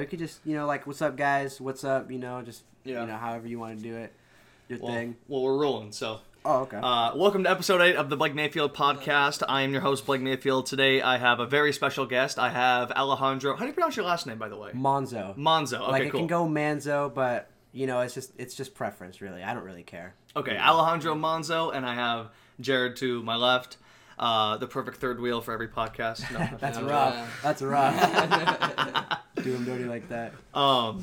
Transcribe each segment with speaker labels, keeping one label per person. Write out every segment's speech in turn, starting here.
Speaker 1: we could just you know like what's up guys, what's up, you know, just
Speaker 2: Yeah.
Speaker 1: you know however you want to do it, your
Speaker 2: Well,
Speaker 1: thing.
Speaker 2: well, we're rolling. So,
Speaker 1: Oh okay.
Speaker 2: uh, welcome to episode eight of the Blake Mayfield podcast. I am your host, Blake Mayfield. Today, I have a very special guest. I have Alejandro. How do you pronounce your last name, by the way?
Speaker 1: Monzo.
Speaker 2: Monzo. Okay,
Speaker 1: like it
Speaker 2: cool.
Speaker 1: can go Manzo, but you know it's just it's just preference really. I don't really care.
Speaker 2: Okay, Alejandro Monzo, and I have Jared to my left. Uh, the perfect third wheel for every podcast. No,
Speaker 1: That's
Speaker 3: Yeah,
Speaker 1: rough.
Speaker 3: yeah.
Speaker 1: That's rough. Do him dirty like that.
Speaker 2: Um,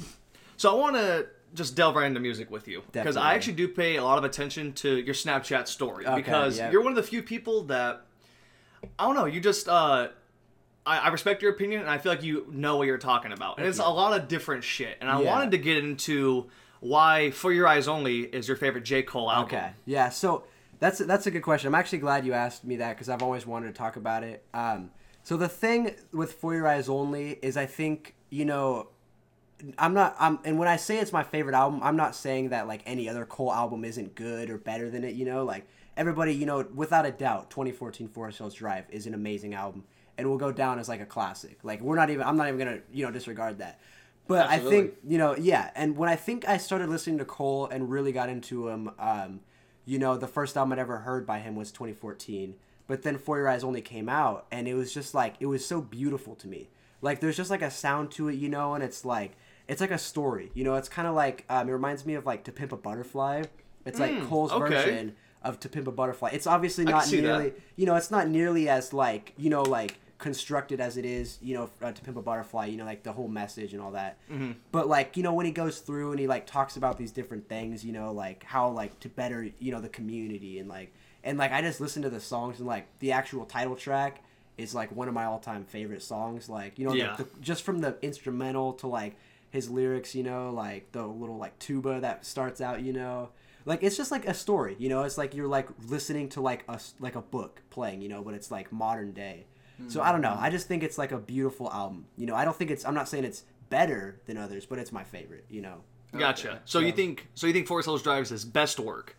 Speaker 2: so I want to just delve right into music with you because I actually do pay a lot of attention to your Snapchat story
Speaker 1: Okay,
Speaker 2: because
Speaker 1: yep.
Speaker 2: you're one of the few people that I don't know. You just uh, I, I respect your opinion and I feel like you know what you're talking about, and it's
Speaker 1: you.
Speaker 2: a lot of different shit. And I
Speaker 1: Yeah.
Speaker 2: wanted to get into why "For Your Eyes Only" is your favorite J Cole album.
Speaker 1: Okay. Yeah. So that's that's a good question. I'm actually glad you asked me that because I've always wanted to talk about it. Um, so the thing with For Your Eyes Only is I think you know. I'm not. I'm, and when I say it's my favorite album, I'm not saying that like any other Cole album isn't good or better than it. You know, like everybody, you know, without a doubt, 2014 Forest Hills Drive is an amazing album and will go down as like a classic. Like we're not even. I'm not even gonna you know disregard that. But I think you know, yeah. And when I think I started listening to Cole and really got into him, um, you know, the first album I'd ever heard by him was 2014. But then For Your Eyes only came out, and it was just like it was so beautiful to me. Like there's just like a sound to it, you know, and it's like it's like a story, you know. It's kind of like um, it reminds me of like To Pimp a Butterfly. It's like Cole's
Speaker 2: okay.
Speaker 1: version of To Pimp a Butterfly. It's obviously not
Speaker 2: see that.
Speaker 1: nearly, you know, it's not nearly as like you know like constructed as it is, you know, uh, To Pimp a Butterfly. You know, like the whole message and all that.
Speaker 2: Mm-hmm.
Speaker 1: But like you know when he goes through and he like talks about these different things, you know, like how like to better you know the community and like and like I just listen to the songs and like the actual title track is like one of my all time favorite songs. Like you know,
Speaker 2: Yeah.
Speaker 1: the, just from the instrumental to like his lyrics, you know, like the little like tuba that starts out, you know. Like it's just like a story, you know. It's like you're like listening to like a like a book playing, you know, but it's like modern day. So I don't know. I just think it's like a beautiful album. You know, I don't think it's. I'm not saying it's better than others, but it's my favorite. You know.
Speaker 2: Gotcha.
Speaker 3: Okay.
Speaker 2: So you think so you think Forest Hills Drive is his best work?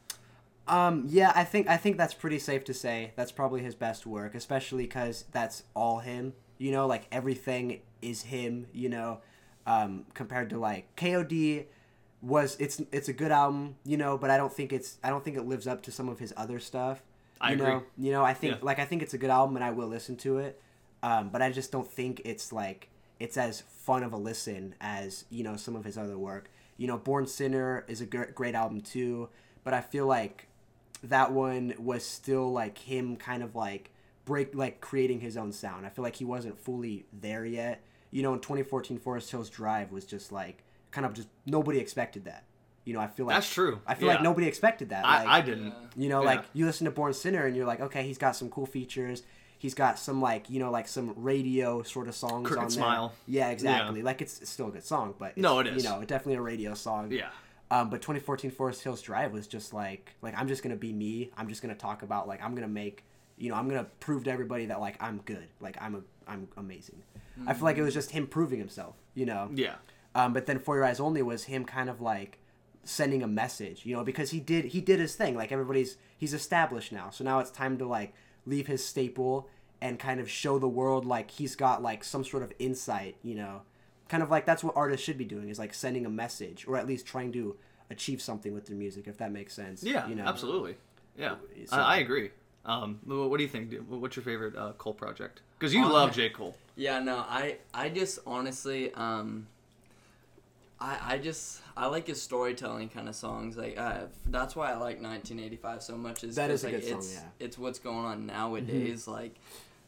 Speaker 1: Um, yeah, I think I think that's pretty safe to say. That's probably his best work, especially because that's all him. You know, like everything is him. You know, um, compared to like K.O.D. was it's it's a good album. You know, but I don't think it's I don't think it lives up to some of his other stuff.
Speaker 2: I
Speaker 1: you
Speaker 2: agree.
Speaker 1: Know? You know, I think
Speaker 2: Yeah.
Speaker 1: like I think it's a good album, and I will listen to it. Um, but I just don't think it's like it's as fun of a listen as you know some of his other work. You know, Born Sinner is a great album too, but I feel like that one was still like him kind of like break like creating his own sound. I feel like he wasn't fully there yet. You know, in 2014 Forest Hills Drive was just like kind of just nobody expected that. You know, I feel like
Speaker 2: That's true.
Speaker 1: I feel
Speaker 2: Yeah.
Speaker 1: like nobody expected that. Like,
Speaker 2: I, I didn't.
Speaker 1: you know,
Speaker 2: Yeah.
Speaker 1: like you listen to Born Sinner and you're like, okay, he's got some cool features. He's got some like you know like some radio sort of songs
Speaker 2: Crooked
Speaker 1: on there.
Speaker 2: Smile.
Speaker 1: Yeah, exactly. Like it's, it's still a good song, but
Speaker 2: No, it is.
Speaker 1: You know, definitely a radio song.
Speaker 2: Yeah.
Speaker 1: Um, but 2014 Forest Hills Drive was just like like I'm just gonna be me. I'm just gonna talk about like I'm gonna make you know I'm gonna prove to everybody that like I'm good. Like I'm a I'm amazing. I feel like it was just him proving himself. You know.
Speaker 2: Yeah.
Speaker 1: Um, but then For Your Eyes Only was him kind of like sending a message, you know, because he did he did his thing. Like everybody's he's established now, so now it's time to like leave his staple and kind of show the world like he's got like some sort of insight, you know, kind of like that's what artists should be doing is like sending a message or at least trying to achieve something with their music, if that makes sense.
Speaker 2: Yeah.
Speaker 1: you know,
Speaker 2: Absolutely. Yeah.
Speaker 1: So-
Speaker 2: I, I agree. Um, what do you think? What's your favorite uh, Cole project? Because you
Speaker 3: Oh,
Speaker 2: love
Speaker 3: okay.
Speaker 2: J Cole.
Speaker 3: Yeah, no, I I just honestly um I I just I like his storytelling kind of songs. Like uh, that's why I like 1985 so much. Is
Speaker 1: That
Speaker 3: 'cause,
Speaker 1: is a
Speaker 3: like,
Speaker 1: good song,
Speaker 3: It's,
Speaker 1: yeah. Mm-hmm.
Speaker 3: it's what's going on nowadays. Like,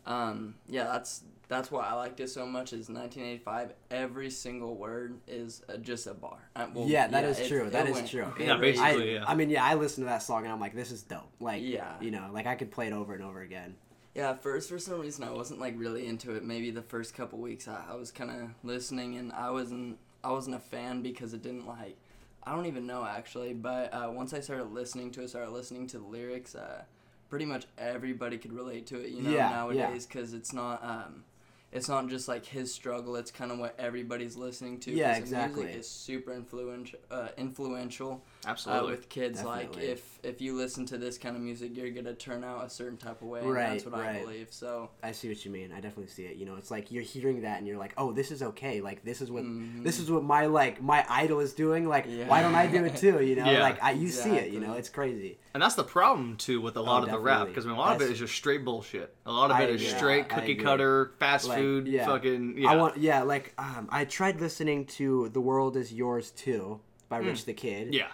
Speaker 3: um, yeah, that's that's why I liked it so much. Is 1985. Every single word is uh, just a bar. Uh, well,
Speaker 1: Yeah, that is
Speaker 3: it-
Speaker 1: true. That is
Speaker 3: went-
Speaker 1: true.
Speaker 3: it
Speaker 2: Yeah,
Speaker 3: really-
Speaker 2: basically.
Speaker 1: I,
Speaker 2: yeah.
Speaker 1: I mean, yeah, I listened to that song and I'm like, this is dope. Like,
Speaker 3: Yeah.
Speaker 1: you know, like I could play it over and over again.
Speaker 3: Yeah, at first for some reason I wasn't like really into it. Maybe the first couple weeks I, I was kind of listening and I wasn't I wasn't a fan because it didn't like I don't even know actually. But uh, once I started listening to it, started listening to the lyrics, uh, pretty much everybody could relate to it. You know
Speaker 1: Yeah, yeah.
Speaker 3: nowadays because it's not um, it's not just like his struggle. It's kind of what everybody's listening to.
Speaker 1: Yeah,
Speaker 3: 'cause the
Speaker 1: exactly.
Speaker 3: Music is super influential. Uh, influential uh,
Speaker 2: Absolutely.
Speaker 3: with kids. Like if if you listen to this kind of music, you're gonna turn out a certain type of way.
Speaker 1: Right,
Speaker 3: and that's what I believe. So
Speaker 1: I see what you mean. I definitely see it. You know, it's like you're hearing that and you're like, "Oh, this is okay. Like this is what
Speaker 3: Mhm.
Speaker 1: this is what my like my idol is doing. Like why don't I do it too? You know,
Speaker 2: Yeah.
Speaker 1: like I you see it. You know, it's crazy.
Speaker 2: And that's the problem too with a lot
Speaker 1: Oh,
Speaker 2: of the rap because I mean, a lot of it is just straight bullshit. A lot of
Speaker 1: I
Speaker 2: it is
Speaker 1: agree.
Speaker 2: straight cookie cutter, fast
Speaker 1: Like,
Speaker 2: food,
Speaker 1: yeah.
Speaker 2: fucking yeah.
Speaker 1: I want yeah, like um, I tried listening to "The World Is Yours Too" by Rich the Kid.
Speaker 2: Yeah.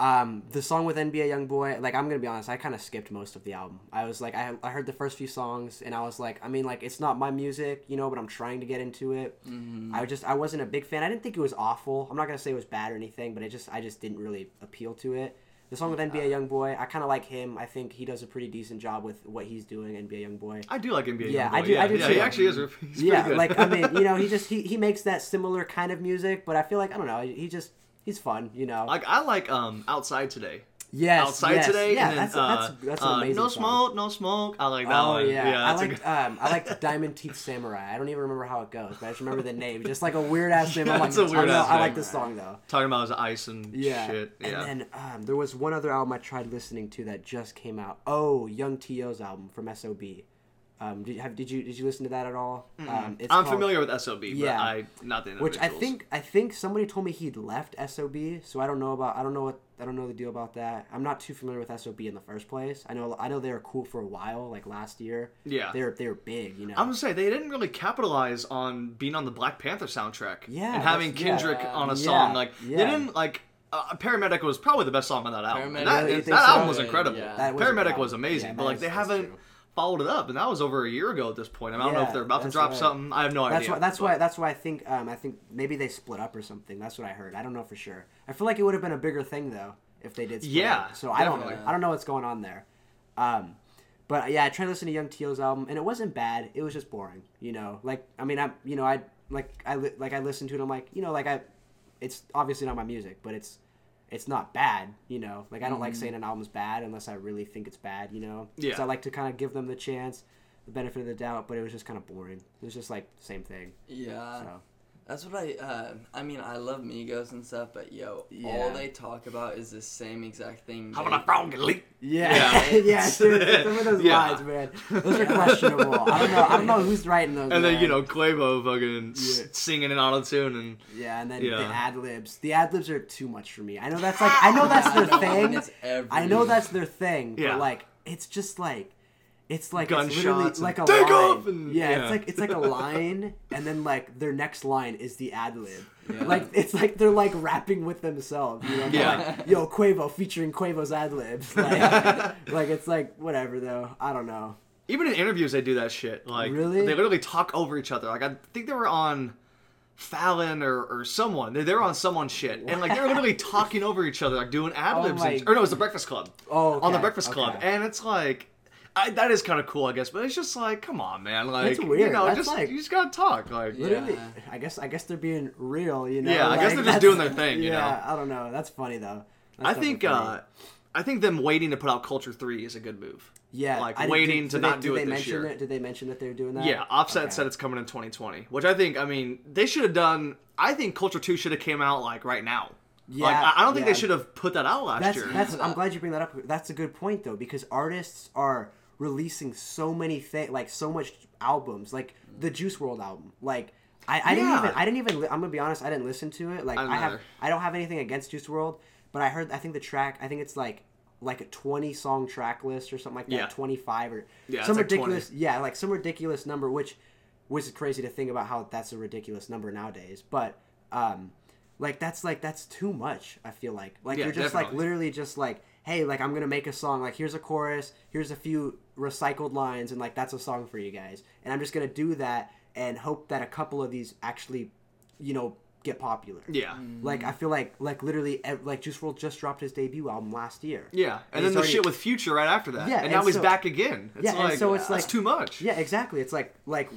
Speaker 1: Um, the song with NBA YoungBoy, like I'm gonna be honest, I kind of skipped most of the album. I was like, I, I heard the first few songs, and I was like, I mean, like it's not my music, you know, but I'm trying to get into it.
Speaker 3: mhm.
Speaker 1: I just I wasn't a big fan. I didn't think it was awful. I'm not gonna say it was bad or anything, but it just I just didn't really appeal to it. The song with NBA YoungBoy, I kind of like him. I think he does a pretty decent job with what he's doing. NBA YoungBoy.
Speaker 2: I do like NBA.
Speaker 1: Yeah,
Speaker 2: Youngboy.
Speaker 1: I do-
Speaker 2: Yeah,
Speaker 1: I do
Speaker 2: yeah,
Speaker 1: too.
Speaker 2: he actually is.
Speaker 1: Yeah, like I mean, you know, he just he, he makes that similar kind of music, but I feel like I don't know. He just he's fun, you know.
Speaker 2: like I like um outside today.
Speaker 1: yes,
Speaker 2: outside
Speaker 1: yes,
Speaker 2: today.
Speaker 1: Yeah,
Speaker 2: and then,
Speaker 1: that's
Speaker 2: uh,
Speaker 1: that's that's an
Speaker 2: uh,
Speaker 1: amazing
Speaker 2: No
Speaker 1: song.
Speaker 2: smoke, no smoke. I like that
Speaker 1: oh
Speaker 2: one.
Speaker 1: yeah, I
Speaker 2: that's a
Speaker 1: like
Speaker 2: good-
Speaker 1: um, I like Diamond Teeth Samurai. I don't even remember how it goes, but I just remember the name. Just like a weird ass name. I'm like,
Speaker 2: It's a
Speaker 1: I, know,
Speaker 2: weird-ass
Speaker 1: I like this song though.
Speaker 2: talking about his ice and
Speaker 1: Yeah.
Speaker 2: shit. Yeah.
Speaker 1: And then um, there was one other album I tried listening to that just came out. Oh, Yhung T.O.'s album from SOB. Um, did, have, did you did you listen to that at all? Um, it's
Speaker 2: I'm
Speaker 1: called-
Speaker 2: familiar with SOB, but
Speaker 1: Yeah.
Speaker 2: I not the
Speaker 1: Which I think I think somebody told me he'd left SOB, so I don't know about I don't know what I don't know the deal about that. I'm not too familiar with SOB in the first place. I know I know they were cool for a while, like last year.
Speaker 2: Yeah.
Speaker 1: they were they were big, you know.
Speaker 2: I'm gonna say they didn't really capitalize on being on the Black Panther soundtrack.
Speaker 1: Yeah,
Speaker 2: and having
Speaker 1: that's- yeah.
Speaker 2: Kendrick on a
Speaker 1: Yeah,
Speaker 2: song like
Speaker 1: yeah.
Speaker 2: they didn't like. Uh, Paramedic was probably the best song on that album.
Speaker 3: Paramedic-
Speaker 2: that
Speaker 1: Really?
Speaker 2: That
Speaker 1: so?
Speaker 2: album was incredible.
Speaker 3: yeah.
Speaker 1: Was
Speaker 2: Paramedic
Speaker 1: album.
Speaker 2: was amazing,
Speaker 1: Yeah,
Speaker 2: but like they haven't
Speaker 1: true.
Speaker 2: Followed it up, and that was over a year ago at this point. I don't know if they're about to drop
Speaker 1: right.
Speaker 2: something. I have no
Speaker 1: That's
Speaker 2: idea.
Speaker 1: why. That's
Speaker 2: but-
Speaker 1: why. That's why I think. Um, I think maybe they split up or something. That's what I heard. I don't know for sure. I feel like it would have been a bigger thing though if they did.
Speaker 2: Yeah,
Speaker 1: up. So I don't.
Speaker 2: definitely.
Speaker 1: I don't know what's going on there. Um, but yeah, I tried to listen to Yhung T.O.'s album, and it wasn't bad. It was just boring. You know, like I mean, I you know I like I li- like I listened to it. I'm like you know like I, it's obviously not my music, but it's it's not bad. You know, like I don't like mm-hmm. saying an album's bad unless I really think it's bad. You know,
Speaker 2: Yeah.
Speaker 1: So I like to kind of give them the chance, the benefit of the doubt. But it was just kind of boring. It was just like same thing.
Speaker 3: Yeah.
Speaker 1: So.
Speaker 3: That's what I. Uh, I mean, I love Migos and stuff, but yo, all they talk about is the same exact thing.
Speaker 2: How
Speaker 3: they-
Speaker 2: about a frog leap?
Speaker 1: Yeah,
Speaker 2: Yeah.
Speaker 1: yeah, dude, some of those
Speaker 2: Yeah.
Speaker 1: lines, man, those are questionable. I don't know. I don't know who's writing those.
Speaker 2: And then you know Quavo fucking s-
Speaker 1: Yeah.
Speaker 2: singing in auto tune and
Speaker 1: yeah, and then
Speaker 2: Yeah.
Speaker 1: the ad libs. The ad libs are too much for me. I know that's like, I know that's their
Speaker 3: I know, and
Speaker 1: thing.
Speaker 3: it's every-
Speaker 1: I know that's their thing,
Speaker 2: Yeah.
Speaker 1: but like, it's just like, it's like it's literally
Speaker 2: Gunshots
Speaker 1: like a
Speaker 2: "Take
Speaker 1: line.
Speaker 2: off!" and-
Speaker 1: yeah,
Speaker 2: yeah.
Speaker 1: it's like it's like a line, and then like their next line is the ad lib.
Speaker 3: Yeah.
Speaker 1: Like it's like they're like rapping with themselves. You know,
Speaker 2: Yeah.
Speaker 1: like, Yo, Quavo featuring Quavo's ad libs. Like, like it's like whatever though. I don't know.
Speaker 2: even in interviews they do that shit. Like
Speaker 1: Really?
Speaker 2: they literally talk over each other. Like I think they were on Fallon or, or someone. They, they were on someone's shit. And like they're literally talking over each other, like doing ad oh libs.
Speaker 1: Oh my-
Speaker 2: and- or no, it was the Breakfast Club.
Speaker 1: Oh,
Speaker 2: On the Breakfast Club.
Speaker 1: okay.
Speaker 2: And it's like I, that is kind of cool, I guess, but it's just like, come on, man, like
Speaker 1: That's
Speaker 2: you know,
Speaker 1: That's
Speaker 2: just
Speaker 1: like-
Speaker 2: you just gotta talk, like
Speaker 3: Yeah.
Speaker 1: I guess I guess they're being real, you know.
Speaker 2: Yeah, I guess they're just doing their thing, you
Speaker 1: yeah,
Speaker 2: know?
Speaker 1: I don't know. That's funny though. That's
Speaker 2: I think uh I think them waiting to put out Culture Three is a good move.
Speaker 1: yeah,
Speaker 2: like,
Speaker 1: I
Speaker 2: waiting
Speaker 1: did,
Speaker 2: to
Speaker 1: did
Speaker 2: not
Speaker 1: they,
Speaker 2: do
Speaker 1: did
Speaker 2: it
Speaker 1: they
Speaker 2: this
Speaker 1: mention
Speaker 2: year.
Speaker 1: It? Did they mention that they're doing that?
Speaker 2: Yeah, Offset
Speaker 1: Okay.
Speaker 2: said it's coming in 2020, which I think. I mean, they should have done. I think Culture Two should have came out like right now.
Speaker 1: Yeah,
Speaker 2: like I, I don't think
Speaker 1: yeah.
Speaker 2: they should have put that out last
Speaker 1: That's
Speaker 2: year.
Speaker 1: that's. I'm glad you bring that up. That's a good point though, because artists are releasing so many things, like so much albums, like the Juice WRLD album. Like I, I didn't even. I didn't even. li- I'm gonna be honest. I didn't listen to it. Like
Speaker 2: I
Speaker 1: I, have. I don't have anything against Juice WRLD, but I heard. I think the track. I think it's like like a 20 song track list or something like that.
Speaker 2: Yeah.
Speaker 1: 25 or
Speaker 2: Yeah,
Speaker 1: some
Speaker 2: it's like 20.
Speaker 1: ridiculous. Yeah, like some ridiculous number, which was crazy to think about how that's a ridiculous number nowadays. But um, like that's like that's too much. I feel like like
Speaker 2: Yeah,
Speaker 1: you're just like literally just like hey like i'm gonna make a song like here's a chorus here's a few recycled lines and like that's a song for you guys. And i'm just gonna do that and hope that a couple of these actually you know get popular.
Speaker 2: Yeah, mm.
Speaker 1: like i feel like like literally eh, like juice WRLD just dropped his debut album last year.
Speaker 2: Yeah, and,
Speaker 1: And
Speaker 2: then the
Speaker 1: already-
Speaker 2: shit with Future right after that.
Speaker 1: Yeah,
Speaker 2: and now
Speaker 1: and
Speaker 2: he's back again. It's
Speaker 1: Yeah, and
Speaker 2: like
Speaker 1: so it's
Speaker 2: that's
Speaker 1: like-
Speaker 2: too much.
Speaker 1: yeah exactly. It's like like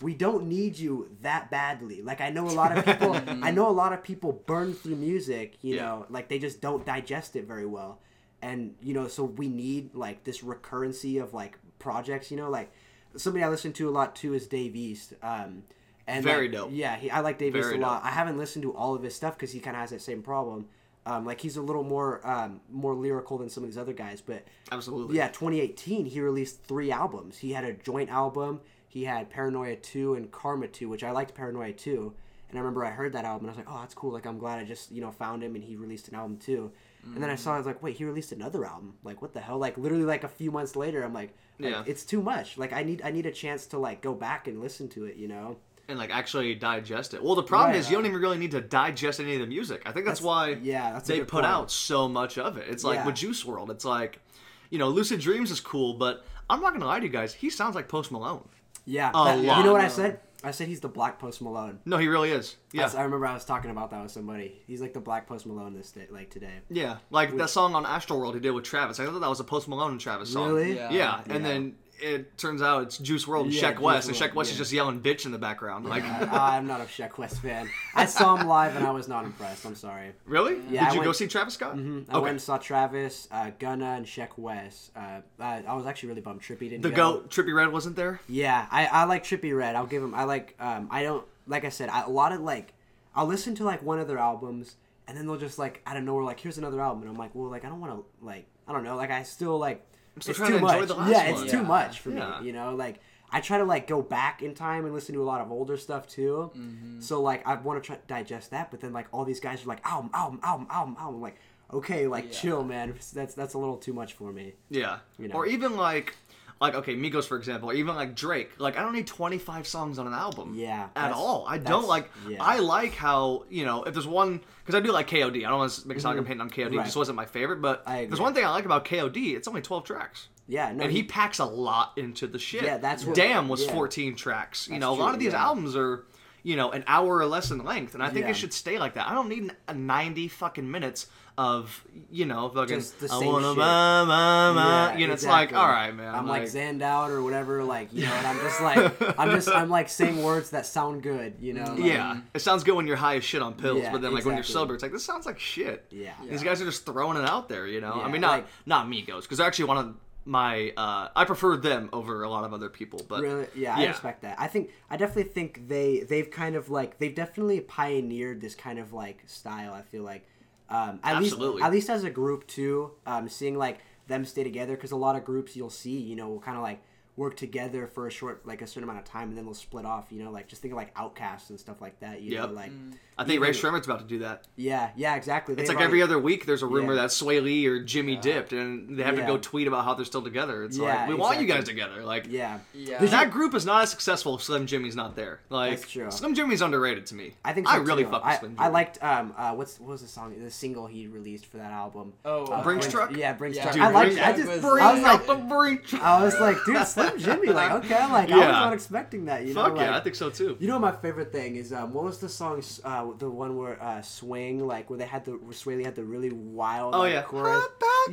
Speaker 1: we don't need you that badly. Like i know a lot of people i know a lot of people burn through music you
Speaker 2: Yeah.
Speaker 1: know like they just don't digest it very well and you know so we need like this recurrency of like projects you know like somebody I listen to a lot too is Dave East. Um, and
Speaker 2: Very
Speaker 1: like,
Speaker 2: dope.
Speaker 1: Yeah, he, I like Dave East
Speaker 2: Very
Speaker 1: a lot. I haven't listened to all of his stuff because he kind of has that same problem. Um, like he's a little more um, more lyrical than some of these other guys, but
Speaker 2: Absolutely.
Speaker 1: yeah, 2018 he released three albums. He had a joint album. He had Paranoia 2 and Karma 2, which I liked Paranoia 2. And I remember I heard that album and I was like, oh, that's cool. Like I'm glad I just you know found him and he released an album too. And then I saw I was like, wait, he released another album. Like what the hell? Like literally like a few months later, I'm like, like,
Speaker 2: Yeah.
Speaker 1: it's too much. Like I need I need a chance to like go back and listen to it. You know.
Speaker 2: and like actually digest it. Well, the problem
Speaker 1: Right.
Speaker 2: is you don't even really need to digest any of the music. I think that's,
Speaker 1: That's-
Speaker 2: why
Speaker 1: yeah, that's
Speaker 2: they put
Speaker 1: point.
Speaker 2: out so much of it. It's like
Speaker 1: Yeah.
Speaker 2: with Juice WRLD. It's like, you know, Lucid Dreams is cool, but I'm not gonna lie to you guys. He sounds like Post Malone.
Speaker 1: Yeah.
Speaker 2: A
Speaker 1: that-
Speaker 2: lot.
Speaker 1: You know what I said? I said he's the Black Post Malone.
Speaker 2: No, he really is. Yeah,
Speaker 1: That's- I remember I was talking about that with somebody. He's like the Black Post Malone this day, like today.
Speaker 2: yeah. Like that song on Astroworld he did with Travis. I thought that was a Post Malone and Travis song.
Speaker 1: Really?
Speaker 3: Yeah.
Speaker 2: Yeah, and
Speaker 1: Yeah.
Speaker 2: then it turns out it's Juice WRLD and
Speaker 1: Yeah,
Speaker 2: Sheck Wes,
Speaker 1: Juice
Speaker 2: and Sheck Wes is just yelling "bitch" in the background. Like,
Speaker 1: I, I'm not a Sheck Wes fan. I saw him live and I was not impressed. I'm sorry.
Speaker 2: really?
Speaker 1: Yeah,
Speaker 2: Did
Speaker 1: I
Speaker 2: you go see Travis Scott?
Speaker 1: I
Speaker 2: Okay.
Speaker 1: went and saw Travis, uh, Gunna, and Sheck West. Uh, I, I was actually really bummed Trippie didn't
Speaker 2: The
Speaker 1: go.
Speaker 2: goat Trippie Redd wasn't there.
Speaker 1: Yeah, I, I like Trippie Redd. I'll give him. I like. Um, I don't like I said. I, a lot of like. I'll listen to like one of their albums, and then they'll just like out of nowhere like here's another album, and I'm like, well, like I don't want to like I don't know, like I still like.
Speaker 2: Still
Speaker 1: it's
Speaker 2: trying
Speaker 1: too
Speaker 2: to enjoy
Speaker 1: much.
Speaker 2: the last
Speaker 1: yeah,
Speaker 2: one.
Speaker 1: it's too
Speaker 3: Yeah.
Speaker 1: much for
Speaker 2: Yeah.
Speaker 1: me. You know, like I try to like go back in time and listen to a lot of older stuff too. Mm-hmm. So like I want to try digest that, but then like all these guys are like album, album, album, album, album. I'm like, okay, like
Speaker 3: Yeah.
Speaker 1: chill, man. That's that's a little too much for me.
Speaker 2: Yeah.
Speaker 1: You know.
Speaker 2: Or even like like okay, Migos for example, or even like Drake. Like I don't need 25 songs on an album.
Speaker 1: Yeah,
Speaker 2: At all. I don't like
Speaker 1: yeah.
Speaker 2: I like how, you know, if there's one cuz I do like KOD. I don't want to make a song I'm hating on KOD.
Speaker 1: Mm-hmm. Right.
Speaker 2: just wasn't my favorite, but
Speaker 1: I
Speaker 2: there's one thing I like about KOD, it's only 12 tracks.
Speaker 1: Yeah, no,
Speaker 2: and he packs a lot into the shit.
Speaker 1: Yeah, that's what-
Speaker 2: Damn was
Speaker 1: yeah.
Speaker 2: 14 tracks. You
Speaker 1: That's
Speaker 2: know, a lot
Speaker 1: true,
Speaker 2: of these
Speaker 1: yeah.
Speaker 2: albums are you know, an hour or less in length, and I think
Speaker 1: Yeah.
Speaker 2: it should stay like that. I don't need a 90 fucking minutes of, you know, fucking.
Speaker 1: Just the
Speaker 2: I
Speaker 1: same
Speaker 2: wanna
Speaker 1: shit.
Speaker 2: ma, ma, ma.
Speaker 1: Yeah,
Speaker 2: you know,
Speaker 1: exactly.
Speaker 2: it's like, all right, man.
Speaker 1: I'm like, zanned out or whatever, like you know, and I'm just like, I'm just, I'm like saying words that sound good, you know. like-
Speaker 2: yeah, it sounds good when you're high as shit on pills,
Speaker 1: Yeah,
Speaker 2: but then like when you're
Speaker 1: exactly.
Speaker 2: sober, it's like this sounds like shit.
Speaker 1: yeah,
Speaker 2: These guys are just throwing it out there, you know. I
Speaker 1: Yeah,
Speaker 2: mean, not
Speaker 1: like-
Speaker 2: not Migos, because they're actually one of my. Uh, I prefer them over a lot of other people, but
Speaker 1: Really? Yeah, I respect that. I think I definitely think they they've kind of like they've definitely pioneered this kind of like style. I feel like, um, at
Speaker 2: Absolutely.
Speaker 1: least at least as a group too. Um, seeing like them stay together because a lot of groups you'll see you know will kind of like work together for a short like a certain amount of time and then they'll split off. You know, like just think of like OutKasts and stuff like that. You
Speaker 2: Yep.
Speaker 1: know, like
Speaker 2: I think
Speaker 1: Rae
Speaker 2: Sremmurd's about to do that.
Speaker 1: yeah, yeah, exactly.
Speaker 2: It's
Speaker 1: They've
Speaker 2: like every other week, there's a rumor
Speaker 1: Yeah.
Speaker 2: that Swae Lee or Jxmmi dipped, and they have to go tweet about how they're still together. It's
Speaker 1: Yeah,
Speaker 2: like we want you guys together. Like,
Speaker 1: Yeah,
Speaker 3: Yeah.
Speaker 2: That group is not as successful if Slim Jxmmi's not there. Like,
Speaker 1: That's true.
Speaker 2: Slim Jxmmi's underrated to me.
Speaker 1: I think so
Speaker 2: I really
Speaker 1: too.
Speaker 2: fuck with
Speaker 1: I,
Speaker 2: Slim Jxmmi.
Speaker 1: I liked um uh what's what was the song the single he released for that album.
Speaker 3: Oh,
Speaker 1: Uh,
Speaker 2: Brinks Truck?
Speaker 1: Yeah, Brinks
Speaker 3: Yeah.
Speaker 1: truck.
Speaker 3: Dude,
Speaker 1: I liked
Speaker 2: Brinks.
Speaker 1: I just
Speaker 2: Bring
Speaker 1: I was like
Speaker 2: the
Speaker 1: I was like, dude, Slim Jxmmi. Like, okay, I'm like, I was not expecting that. You know,
Speaker 2: Fuck
Speaker 1: like,
Speaker 2: yeah, I think so too.
Speaker 1: You know, my favorite thing is um, what was the song? Uh, the one where uh, swing, like where they had the where Swae Lee had the really wild.
Speaker 2: Oh
Speaker 1: like,
Speaker 2: yeah,
Speaker 1: chorus.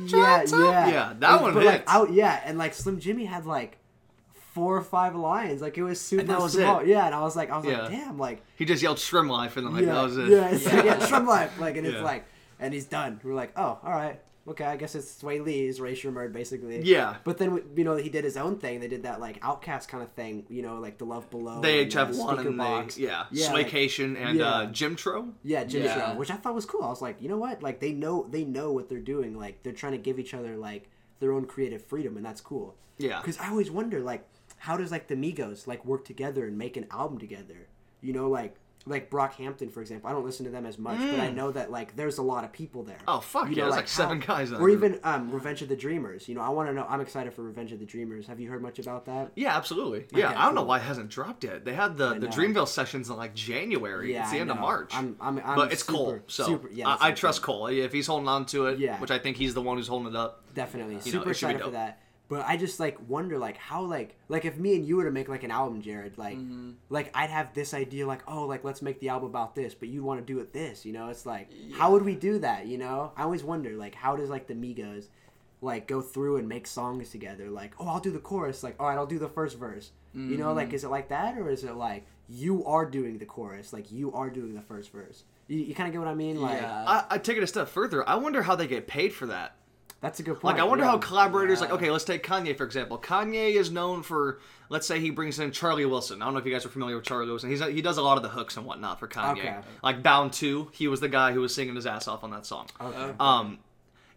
Speaker 1: Yeah, yeah,
Speaker 2: yeah, that
Speaker 1: And-
Speaker 2: one
Speaker 1: but, like, out, yeah, and like Slim Jxmmi had like four or five lines. Like it was super
Speaker 2: that was
Speaker 1: small.
Speaker 2: it.
Speaker 1: Yeah, and I was like, I was
Speaker 2: Yeah.
Speaker 1: like, damn, like
Speaker 2: He just yelled "Shrimp Life" and then like
Speaker 1: yeah,
Speaker 2: that was it.
Speaker 1: yeah, it's
Speaker 3: Yeah.
Speaker 1: like, yeah, Shrimp Life, like, and it's like, and he's done. We're like, oh, all right, okay, I guess it's Swae Lee's Rae Sremmurd, basically.
Speaker 2: Yeah.
Speaker 1: But then you know he did his own thing. They did that like OutKast kind of thing. You know, like the Love Below.
Speaker 2: They each
Speaker 1: uh,
Speaker 2: have one and
Speaker 1: Box.
Speaker 2: they yeah,
Speaker 1: Yeah, like-
Speaker 2: Swaecation and uh,
Speaker 1: yeah.
Speaker 2: Jxmtro.
Speaker 1: Yeah, Jim
Speaker 3: Yeah.
Speaker 1: Which I thought was cool. I was like, you know what? Like they know they know what they're doing. Like they're trying to give each other like their own creative freedom, and that's cool.
Speaker 2: Yeah.
Speaker 1: Because I always wonder like how does like the Migos like work together and make an album together? You know, like like Brockhampton for example. I don't listen to them as much, but I know that like there's a lot of people there.
Speaker 2: Mm. Oh, fuck
Speaker 1: You
Speaker 2: yeah,
Speaker 1: know,
Speaker 2: there's, like, seven guys in that
Speaker 1: Or even um, Revenge of the Dreamers. You know, I want to know. I'm excited for Revenge of the Dreamers. Have you heard much about that?
Speaker 2: Yeah, absolutely. Yeah, I don't know why it hasn't dropped yet. They had the, the. Dreamville sessions in like January.
Speaker 1: Yeah,
Speaker 2: it's the
Speaker 1: I
Speaker 2: end of. March.
Speaker 1: I'm, I'm, I'm
Speaker 2: but it's
Speaker 1: super,
Speaker 2: Cole, so
Speaker 1: super, yeah,
Speaker 2: I, I trust Cole. If he's holding on to it,
Speaker 1: Yeah.
Speaker 2: which I think he's the one who's holding it up.
Speaker 1: definitely
Speaker 2: know,
Speaker 1: super
Speaker 2: be
Speaker 1: excited for that. But I just like wonder like how like like if me and you were to make like an album, Jared, like
Speaker 2: Mm-hmm.
Speaker 1: like I'd have this idea like oh like let's make the album about this, but you'd want to do it this, you know? It's like how would we do that, you know? I always wonder like how does like the Migos like go through and make songs together? Like oh I'll do the chorus, like all right I'll do the first verse, you know?
Speaker 2: Mm-hmm.
Speaker 1: Like is it like that or is it like you are doing the chorus, like you are doing the first verse? You, you kind of get what I mean? Like
Speaker 3: Yeah.
Speaker 2: I, I take it a step further. I wonder how they get paid for that.
Speaker 1: That's a good point.
Speaker 2: Like, I wonder
Speaker 1: yeah.
Speaker 2: how collaborators, like, okay, let's take Kanye, for example. Kanye is known for, let's say he brings in Charlie Wilson. I don't know if you guys are familiar with Charlie Wilson. He's He does a lot of the hooks and whatnot for Kanye.
Speaker 1: Okay.
Speaker 2: Like, Bound 2, he was the guy who was singing his ass off on that song.
Speaker 1: Okay.
Speaker 2: Um,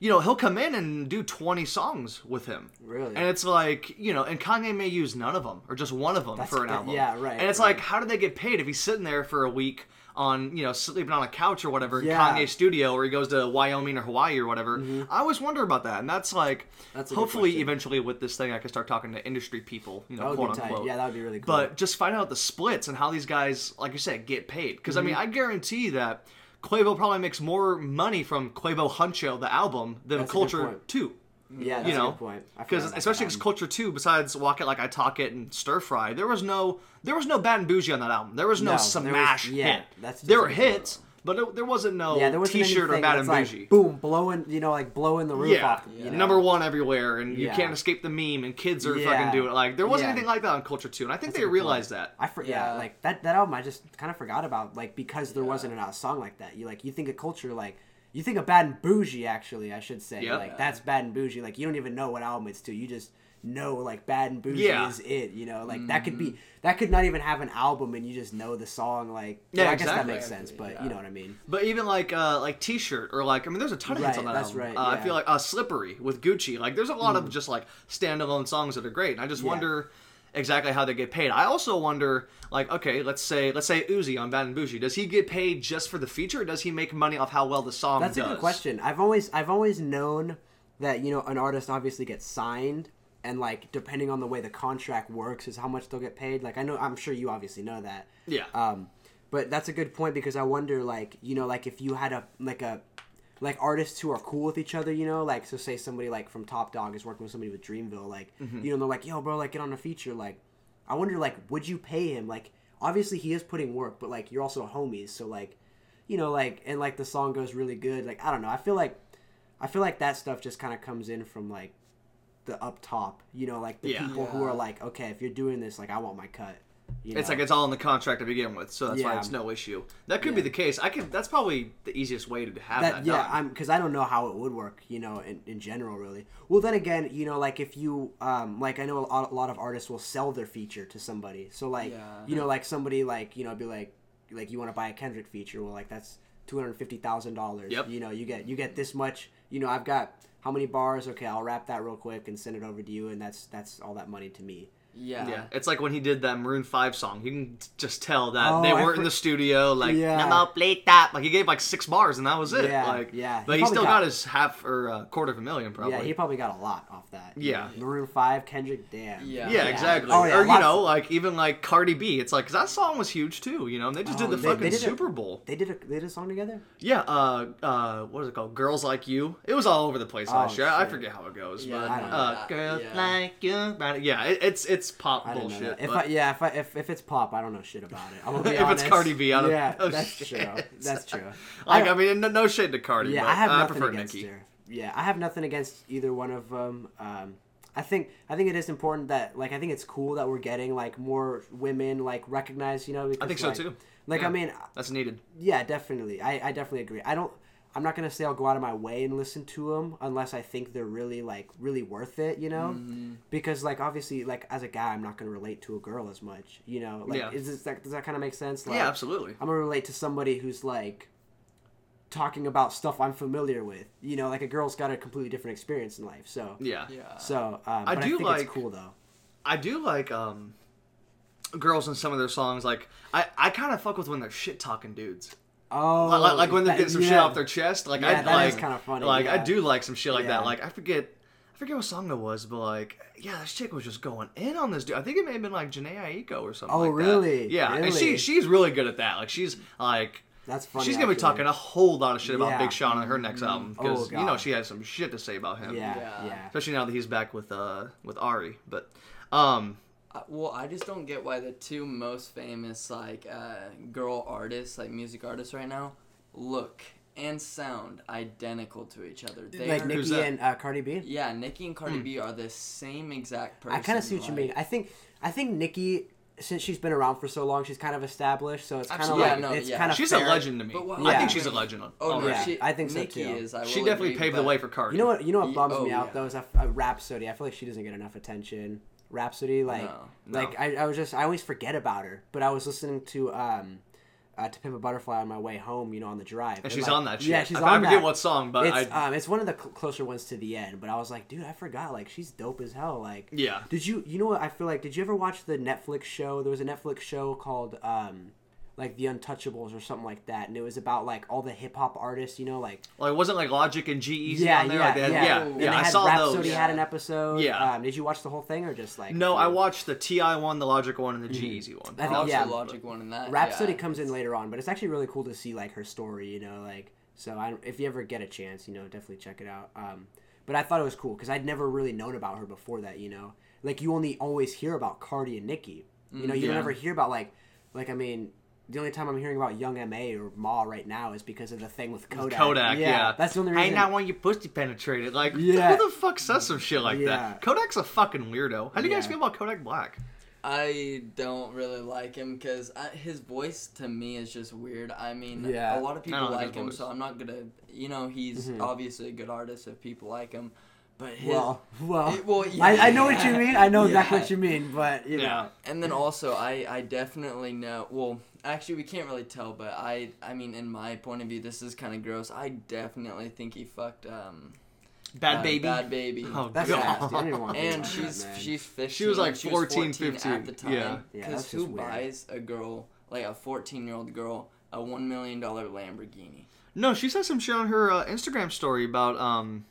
Speaker 2: you know, he'll come in and do 20 songs with him.
Speaker 1: Really?
Speaker 2: And it's like, you know, and Kanye may use none of them or just one of them
Speaker 1: That's-
Speaker 2: for an
Speaker 1: that-
Speaker 2: album.
Speaker 1: yeah, right,
Speaker 2: And it's
Speaker 1: right.
Speaker 2: like, how do they get paid if he's sitting there for a week on, you know, sleeping on a couch or whatever in
Speaker 1: Yeah. Mm-hmm.
Speaker 2: Kanye's studio or he goes to Wyoming or Hawaii or whatever? I always wonder about that. And that's like,
Speaker 1: That's
Speaker 2: hopefully, eventually with this thing, I can start talking to industry people, you know, quote unquote.
Speaker 1: Yeah, that would be really cool.
Speaker 2: But just find out the splits and how these guys, like you said, get paid. Because I mean,
Speaker 1: Mm-hmm.
Speaker 2: I guarantee that Quavo probably makes more money from Quavo Huncho, the album, than
Speaker 1: That's
Speaker 2: Culture. Two.
Speaker 1: Yeah, that's
Speaker 2: You know,
Speaker 1: a good point.
Speaker 2: Because especially because. Culture Two, besides Walk It Like I Talk It and Stir Fry, there was no there was no Bad and Bougie on that album. There was no,
Speaker 1: No, there was-
Speaker 2: smash
Speaker 1: yeah,
Speaker 2: hit.
Speaker 1: that's
Speaker 2: there were
Speaker 1: a-
Speaker 2: hits, but it, there wasn't no
Speaker 1: yeah, there wasn't
Speaker 2: T-shirt or Bad
Speaker 1: that's
Speaker 2: and
Speaker 1: like,
Speaker 2: Bougie.
Speaker 1: boom, blowing, you know, like blowing the roof
Speaker 2: Yeah,
Speaker 1: off. You know?
Speaker 2: number one everywhere, and you
Speaker 1: Yeah.
Speaker 2: can't escape the meme, and kids are
Speaker 1: Yeah.
Speaker 2: fucking doing it. Like there wasn't
Speaker 1: Yeah.
Speaker 2: anything like that on Culture Two, and I think
Speaker 1: That's
Speaker 2: they realized
Speaker 1: point.
Speaker 2: that.
Speaker 1: I for, yeah.
Speaker 3: Yeah.
Speaker 1: like that that album I just kind of forgot about like because there
Speaker 3: Yeah.
Speaker 1: wasn't a uh, song like that. You like you think of culture like you think of Bad and Bougie actually I should say
Speaker 2: Yep.
Speaker 1: like that's Bad and Bougie like you don't even know what album it's to you just know like Bad and Bougie
Speaker 2: Yeah.
Speaker 1: is it you know like that could be that could not even have an album and you just know the song like
Speaker 2: Yeah,
Speaker 1: well, I guess that makes sense but
Speaker 3: Yeah.
Speaker 1: you know what I mean
Speaker 2: But even like uh like T-shirt or like I mean, there's a ton of hits
Speaker 1: Right,
Speaker 2: on that
Speaker 1: that's
Speaker 2: album.
Speaker 1: right,
Speaker 2: Uh, I feel like uh, Slippery with Gucci. Like there's a lot of just like standalone songs that are great. And I just
Speaker 1: Yeah.
Speaker 2: wonder exactly how they get paid. I also wonder like okay, let's say let's say Uzi on Bad and Bougie. Does he get paid just for the feature? or Does he make money off how well the song
Speaker 1: That's
Speaker 2: does?
Speaker 1: a good question. I've always I've always known that you know an artist obviously gets signed and like depending on the way the contract works is how much they'll get paid. Like I know I'm sure you obviously know that.
Speaker 2: Yeah.
Speaker 1: Um, but that's a good point because I wonder like you know like if you had a like a like artists who are cool with each other, you know, like so say somebody like from Top Dawg is working with somebody with Dreamville, like
Speaker 2: Mm-hmm.
Speaker 1: you know they're like yo bro like get on a feature like I wonder like would you pay him like obviously he is putting work but like you're also homies so like you know like and like the song goes really good like I don't know I feel like I feel like that stuff just kind of comes in from like the up top you know like the
Speaker 2: Yeah.
Speaker 1: people who are like okay if you're doing this like I want my cut you
Speaker 2: It's like it's all in the contract to begin with, so that's why it's no issue. That could be the case. I could. That's probably the easiest way to have that,
Speaker 1: that yeah
Speaker 2: done.
Speaker 1: i'm because i don't know how it would work you know in, in general really well then again you know like if you um like i know a lot, of artists will sell their feature to somebody so like
Speaker 3: Yeah.
Speaker 1: you know like somebody like you know be like like you want to buy a kendrick feature well like that's $250000
Speaker 2: Yep.
Speaker 1: you know you get you get this much you know i've got how many bars okay i'll wrap that real quick and send it over to you and that's that's all that money to me
Speaker 3: Yeah.
Speaker 2: Yeah, it's like when he did that Maroon Five song. You can just tell that
Speaker 1: Oh,
Speaker 2: they weren't in the studio. Like,
Speaker 1: Yeah.
Speaker 2: "Now play that." Like he gave like six bars and that was it.
Speaker 1: Yeah,
Speaker 2: like,
Speaker 1: yeah.
Speaker 2: But
Speaker 1: He
Speaker 2: he, still
Speaker 1: got-
Speaker 2: got, his half or uh, quarter of a million probably.
Speaker 1: yeah he probably got a lot off that
Speaker 2: Yeah.
Speaker 1: maroon 5 kendrick damn
Speaker 3: Yeah.
Speaker 2: Yeah,
Speaker 3: Yeah.
Speaker 2: exactly.
Speaker 1: Oh, yeah,
Speaker 2: or you know,
Speaker 1: of-
Speaker 2: like even like Cardi B. It's like 'cause that song was huge too. You know, and they just
Speaker 1: Oh,
Speaker 2: did the
Speaker 1: they-
Speaker 2: fucking
Speaker 1: they did a-
Speaker 2: Super Bowl.
Speaker 1: they did a they did a song together
Speaker 2: Yeah. Uh. Uh. What is it called? Girls Like You. It was all over the place
Speaker 1: Oh,
Speaker 2: last year. I forget how it goes,
Speaker 3: Yeah,
Speaker 2: but
Speaker 1: I don't
Speaker 2: uh, girls like you. Yeah, it, it's it's pop
Speaker 1: I
Speaker 2: bullshit.
Speaker 1: If
Speaker 2: but-
Speaker 1: I, yeah, if, I, if if it's pop, I don't know shit about it. I'm gonna be
Speaker 2: If it's
Speaker 1: honest.
Speaker 2: Cardi B, I don't
Speaker 1: yeah,
Speaker 2: know
Speaker 1: that's
Speaker 2: shit.
Speaker 1: true. That's true.
Speaker 2: like
Speaker 1: I,
Speaker 2: I, mean, no, no shade to Cardi.
Speaker 1: yeah, I have
Speaker 2: I
Speaker 1: nothing
Speaker 2: prefer
Speaker 1: against
Speaker 2: Nicki.
Speaker 1: her. Yeah, I have nothing against either one of them. Um, I think I think it is important that like I think it's cool that we're getting like more women like recognized. You know, because,
Speaker 2: I think so
Speaker 1: like-
Speaker 2: too.
Speaker 1: Like
Speaker 2: Yeah.
Speaker 1: I mean,
Speaker 2: That's needed.
Speaker 1: yeah, definitely. I, I definitely agree. I don't. I'm not gonna say I'll go out of my way and listen to them unless I think they're really like really worth it. You know,
Speaker 2: Mm-hmm.
Speaker 1: because like obviously like as a guy I'm not gonna relate to a girl as much. You know, like
Speaker 2: Yeah.
Speaker 1: is this that, does that kind of make sense? Like,
Speaker 2: yeah, absolutely.
Speaker 1: I'm gonna relate to somebody who's like talking about stuff I'm familiar with. You know, like a girl's got a completely different experience in life. So
Speaker 2: Yeah.
Speaker 3: Yeah.
Speaker 1: so um,
Speaker 2: I
Speaker 1: but
Speaker 2: do
Speaker 1: think
Speaker 2: like-
Speaker 1: it's cool though.
Speaker 2: I do like um girls in some of their songs. Like I, I kind of fuck with when they're shit talking dudes.
Speaker 1: Oh,
Speaker 2: Like, like, like when they're getting some shit off their chest. Like
Speaker 1: Yeah,
Speaker 2: I
Speaker 1: that
Speaker 2: like
Speaker 1: is kinda funny,
Speaker 2: Like I do like some shit like
Speaker 1: Yeah.
Speaker 2: that. Like I forget. I forget what song it was, but like, yeah, this chick was just going in on this dude. I think it may have been like Jhené Aiko or something.
Speaker 1: Oh,
Speaker 2: like that.
Speaker 1: really?
Speaker 2: Yeah, and she she's really good at that. Like she's like
Speaker 1: That's funny.
Speaker 2: she's gonna be talking a whole lot of shit about
Speaker 1: Yeah.
Speaker 2: Big Sean on her next album because
Speaker 1: Oh,
Speaker 2: you know she has some shit to say about him.
Speaker 1: Yeah,
Speaker 3: Yeah.
Speaker 1: yeah.
Speaker 2: especially now that he's back with uh with Ari. But um,
Speaker 3: well, I just don't get why the two most famous like uh, girl artists, like music artists right now, look and sound identical to each other. They
Speaker 1: Like
Speaker 3: are-
Speaker 2: Who's
Speaker 1: Nicki and uh, Cardi B.
Speaker 3: yeah, Nicki and Cardi B are the same exact person.
Speaker 1: I kind of see what you mean. I think I think Nicki since she's been around for so long, she's kind of established. So it's kind of
Speaker 2: Absolutely.
Speaker 1: like
Speaker 3: Yeah, no,
Speaker 1: it's
Speaker 3: yeah.
Speaker 1: kind of
Speaker 2: She's
Speaker 1: fair.
Speaker 2: a legend to me.
Speaker 3: But what-
Speaker 2: I think she's a legend.
Speaker 3: Oh no,
Speaker 2: already.
Speaker 1: Yeah,
Speaker 3: she,
Speaker 1: I think so,
Speaker 3: Nicki
Speaker 1: too.
Speaker 3: is. I
Speaker 2: she definitely
Speaker 3: agree,
Speaker 2: paved the way for Cardi.
Speaker 1: You know what? You know what
Speaker 3: Ye-
Speaker 1: bums
Speaker 3: oh,
Speaker 1: me out
Speaker 3: yeah.
Speaker 1: though is I, uh, Rapsody. I feel like she doesn't get enough attention. Rapsody, like,
Speaker 3: No.
Speaker 1: like I, I was just I always forget about her. But I was listening to um, uh, to Pimp a Butterfly on my way home. You know, on the drive.
Speaker 2: And she's
Speaker 1: like,
Speaker 2: on that shit.
Speaker 1: Yeah, she's
Speaker 2: I,
Speaker 1: on
Speaker 2: I forget
Speaker 1: that.
Speaker 2: what song, but
Speaker 1: it's
Speaker 2: I.
Speaker 1: um, it's one of the cl- closer ones to the end. But I was like, dude, I forgot. Like, she's dope as hell. Like,
Speaker 2: yeah.
Speaker 1: did you you know what I feel like? Did you ever watch the Netflix show? There was a Netflix show called um, like The Untouchables or something like that, and it was about like all the hip hop artists. You know, like
Speaker 2: Like, wasn't like Logic and G-Eazy
Speaker 1: yeah,
Speaker 2: on there?
Speaker 1: yeah,
Speaker 2: Like, they had-
Speaker 1: yeah.
Speaker 2: yeah,
Speaker 1: And
Speaker 2: yeah,
Speaker 1: they
Speaker 2: I
Speaker 1: had
Speaker 2: saw
Speaker 1: Rapsody
Speaker 2: those.
Speaker 1: had an episode.
Speaker 2: Yeah.
Speaker 1: Um, did you watch the whole thing or just like?
Speaker 2: No, I
Speaker 1: the-
Speaker 2: watched the T.I. one, the Logic one, and the G-Eazy one.
Speaker 1: I
Speaker 3: I
Speaker 1: think-
Speaker 3: watched
Speaker 1: yeah.
Speaker 3: the Logic one and that.
Speaker 1: Rapsody
Speaker 3: yeah.
Speaker 1: comes in later on, but it's actually really cool to see like her story. You know, like so. I, if you ever get a chance, you know, definitely check it out. Um, but I thought it was cool because I'd never really known about her before that. You know, like you only always hear about Cardi and Nicki. You know, you don't ever hear about like, like I mean. The only time I'm hearing about Young M.A or Ma right now is because of the thing with Kodak.
Speaker 2: Kodak, yeah.
Speaker 1: that's the only
Speaker 2: Hey,
Speaker 1: reason.
Speaker 2: now want your pussy penetrated. Like,
Speaker 1: Yeah.
Speaker 2: who the fuck says some shit like
Speaker 1: Yeah.
Speaker 2: that? Kodak's a fucking weirdo. How do you guys feel about Kodak Black?
Speaker 3: I don't really like him because his voice to me is just weird. I mean,
Speaker 1: Yeah.
Speaker 3: a lot of people
Speaker 2: like
Speaker 3: like him,
Speaker 2: voice.
Speaker 3: so I'm not gonna. You know, he's
Speaker 1: Mhm.
Speaker 3: obviously a good artist if people like him. But his,
Speaker 1: well, well,
Speaker 3: It- well,
Speaker 1: I, I know what you mean. I know exactly what you mean, but you know,
Speaker 3: and then also I I definitely know. Well, actually, we can't really tell, but I I mean, in my point of view, this is kind of gross. I definitely think he fucked um
Speaker 2: Bad
Speaker 3: uh,
Speaker 2: Baby?
Speaker 3: Bhad Bhabie.
Speaker 2: Oh,
Speaker 1: that's
Speaker 2: God.
Speaker 1: nasty. I didn't want
Speaker 3: and
Speaker 1: that,
Speaker 3: she's
Speaker 1: man.
Speaker 3: she's 15.
Speaker 2: She was like
Speaker 3: She
Speaker 2: 14,
Speaker 3: 14
Speaker 2: 15.
Speaker 3: at the time.
Speaker 2: Yeah.
Speaker 1: Yeah,
Speaker 3: Because
Speaker 1: that's
Speaker 3: who buys a girl like a 14 year old girl a one million dollar Lamborghini?
Speaker 2: No, she said some shit on her uh, Instagram story about um,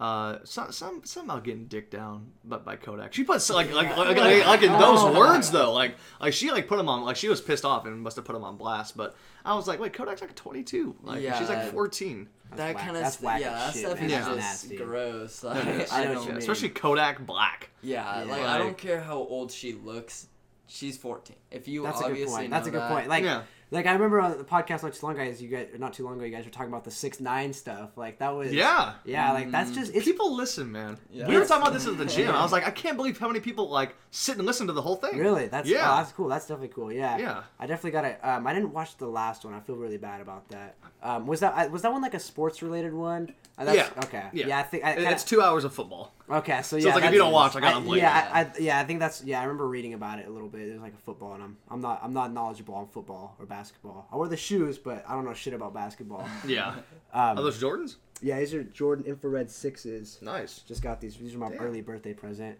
Speaker 2: uh, some some some about getting dick down, but by Kodak. She put like like like, like, like in those
Speaker 1: Oh.
Speaker 2: words though, like like she like put him on like she was pissed off and must have put him on blast. But I was like, wait, Kodak's like 22, like
Speaker 3: Yeah.
Speaker 2: she's like 14.
Speaker 3: that
Speaker 1: whack.
Speaker 3: kind of
Speaker 1: That's
Speaker 3: st-
Speaker 1: whack
Speaker 3: yeah, that
Speaker 1: shit,
Speaker 3: stuff
Speaker 1: man.
Speaker 3: is
Speaker 2: That's
Speaker 3: just
Speaker 1: nasty.
Speaker 3: gross. Like,
Speaker 1: I know
Speaker 3: I don't.
Speaker 1: you
Speaker 2: Yeah,
Speaker 1: mean.
Speaker 2: especially Kodak Black.
Speaker 3: Yeah,
Speaker 1: Yeah.
Speaker 3: like I don't care how old she looks. She's 14. If you
Speaker 1: That's a good
Speaker 3: obviously
Speaker 1: point. That's a good
Speaker 3: that-
Speaker 1: point. Like,
Speaker 2: Yeah.
Speaker 1: Like I remember on the podcast not too long ago, guys, you guys not too long ago, you guys were talking about the six nine stuff. Like that was
Speaker 2: Yeah.
Speaker 1: yeah. Like that's just it's
Speaker 2: People listen, man.
Speaker 3: Yeah.
Speaker 2: We were talking about this at the gym. I was like, I can't believe how many people like sit and listen to the whole thing.
Speaker 1: really that's
Speaker 2: Yeah.
Speaker 1: oh, that's cool. That's definitely cool. Yeah.
Speaker 2: Yeah.
Speaker 1: I definitely got it. Um, I didn't watch the last one. I feel really bad about that. Um, was that was that one like a sports related one? Uh, that's,
Speaker 2: Yeah.
Speaker 1: Okay.
Speaker 2: Yeah.
Speaker 1: Yeah. I think I, kinda-
Speaker 2: It's two hours of football.
Speaker 1: Okay, so
Speaker 2: it's
Speaker 1: yeah,
Speaker 2: like, if you don't watch, I gotta play
Speaker 1: Yeah,
Speaker 3: it.
Speaker 1: I, I, yeah, I think that's yeah. I remember reading about it a little bit. There's like a football, and I'm I'm not I'm not knowledgeable on football or basketball. I wear the shoes, but I don't know shit about basketball.
Speaker 2: Yeah.
Speaker 1: Um,
Speaker 2: Are those Jordans?
Speaker 1: yeah, these are Jordan infrared sixes.
Speaker 2: Nice.
Speaker 1: Just got these. These are my
Speaker 2: Damn.
Speaker 1: early birthday present.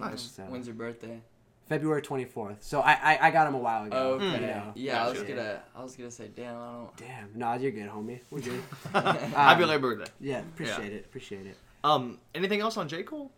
Speaker 2: Nice.
Speaker 1: So,
Speaker 3: When's your birthday?
Speaker 1: February twenty fourth. So I, I I got them a while ago.
Speaker 3: Oh, okay.
Speaker 1: you know.
Speaker 3: Yeah, I was
Speaker 2: Gotcha.
Speaker 3: gonna I was gonna say, damn, I don't.
Speaker 1: Damn, no, you're good, homie. We're good.
Speaker 2: Happy
Speaker 1: Um,
Speaker 2: late birthday.
Speaker 1: Yeah, appreciate it. Appreciate it.
Speaker 2: Um, anything else on J. Cole?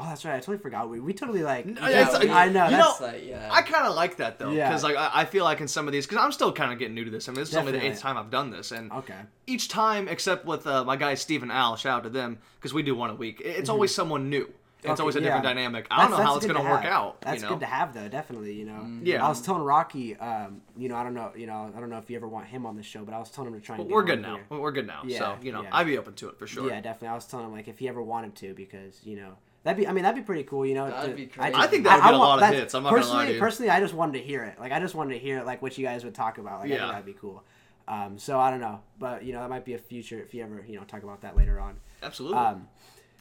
Speaker 1: Oh, that's right. I totally forgot. We we totally like.
Speaker 2: No,
Speaker 1: yeah,
Speaker 2: it's-
Speaker 1: I know.
Speaker 2: you
Speaker 1: That's,
Speaker 2: know,
Speaker 3: like, yeah.
Speaker 2: I kind of like that though,
Speaker 1: Yeah.
Speaker 2: because like I, I feel like in some of these, because I'm still kind of getting new to this. I mean, this is only the eighth time I've done this, and
Speaker 1: okay.
Speaker 2: each time, except with uh, my guys Steve and Al, shout out to them because we do one a week. it- It's always someone new. It's.
Speaker 1: Okay,
Speaker 2: always a different
Speaker 1: yeah.
Speaker 2: dynamic. I don't
Speaker 1: That's-
Speaker 2: know how it's gonna
Speaker 1: to
Speaker 2: work
Speaker 1: have.
Speaker 2: out.
Speaker 1: That's
Speaker 2: you know?
Speaker 1: good to have, though. Definitely, you know.
Speaker 2: Yeah.
Speaker 1: I was telling Rocky, um, you know, I don't know, you know, I don't know if you ever want him on the show, but I was telling him to try and.
Speaker 2: But
Speaker 1: get
Speaker 2: we're good now.
Speaker 1: here.
Speaker 2: We're good now.
Speaker 1: Yeah,
Speaker 2: so you know,
Speaker 1: yeah.
Speaker 2: I'd be open to it for sure.
Speaker 1: Yeah, definitely. I was telling him like if he ever wanted to, because you know that'd be. I mean, that'd be pretty cool. You know,
Speaker 3: That'd
Speaker 1: to-
Speaker 3: be crazy.
Speaker 2: I think that would get a
Speaker 1: want-
Speaker 2: lot of
Speaker 1: that's-
Speaker 2: hits, I'm not gonna lie
Speaker 1: personally,
Speaker 2: to you.
Speaker 1: personally, I just wanted to hear it. Like I just wanted to hear like what you guys would talk about. Like I
Speaker 2: Yeah.
Speaker 1: think that'd be cool. Um, so I don't know, but you know that might be a future if you ever you know talk about that later on.
Speaker 2: Absolutely.
Speaker 1: Um,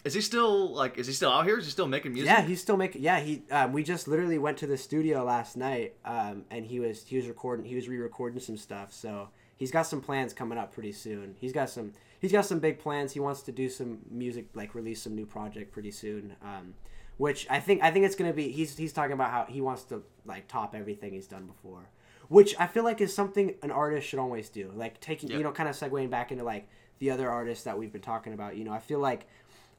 Speaker 2: is he still like? Is he still out here? Is he still making music?
Speaker 1: Yeah, he's still making. Yeah, he. Um, we just literally went to the studio last night, um, and he was he was recording. He was re-recording some stuff. So he's got some plans coming up pretty soon. He's got some. He's got some big plans. He wants to do some music, like release some new project pretty soon. Um, which I think I think it's gonna be. He's he's talking about how he wants to like top everything he's done before. Which I feel like is something an artist should always do. Like taking
Speaker 2: Yep.
Speaker 1: you know, kind of segueing back into like the other artists that we've been talking about. You know, I feel like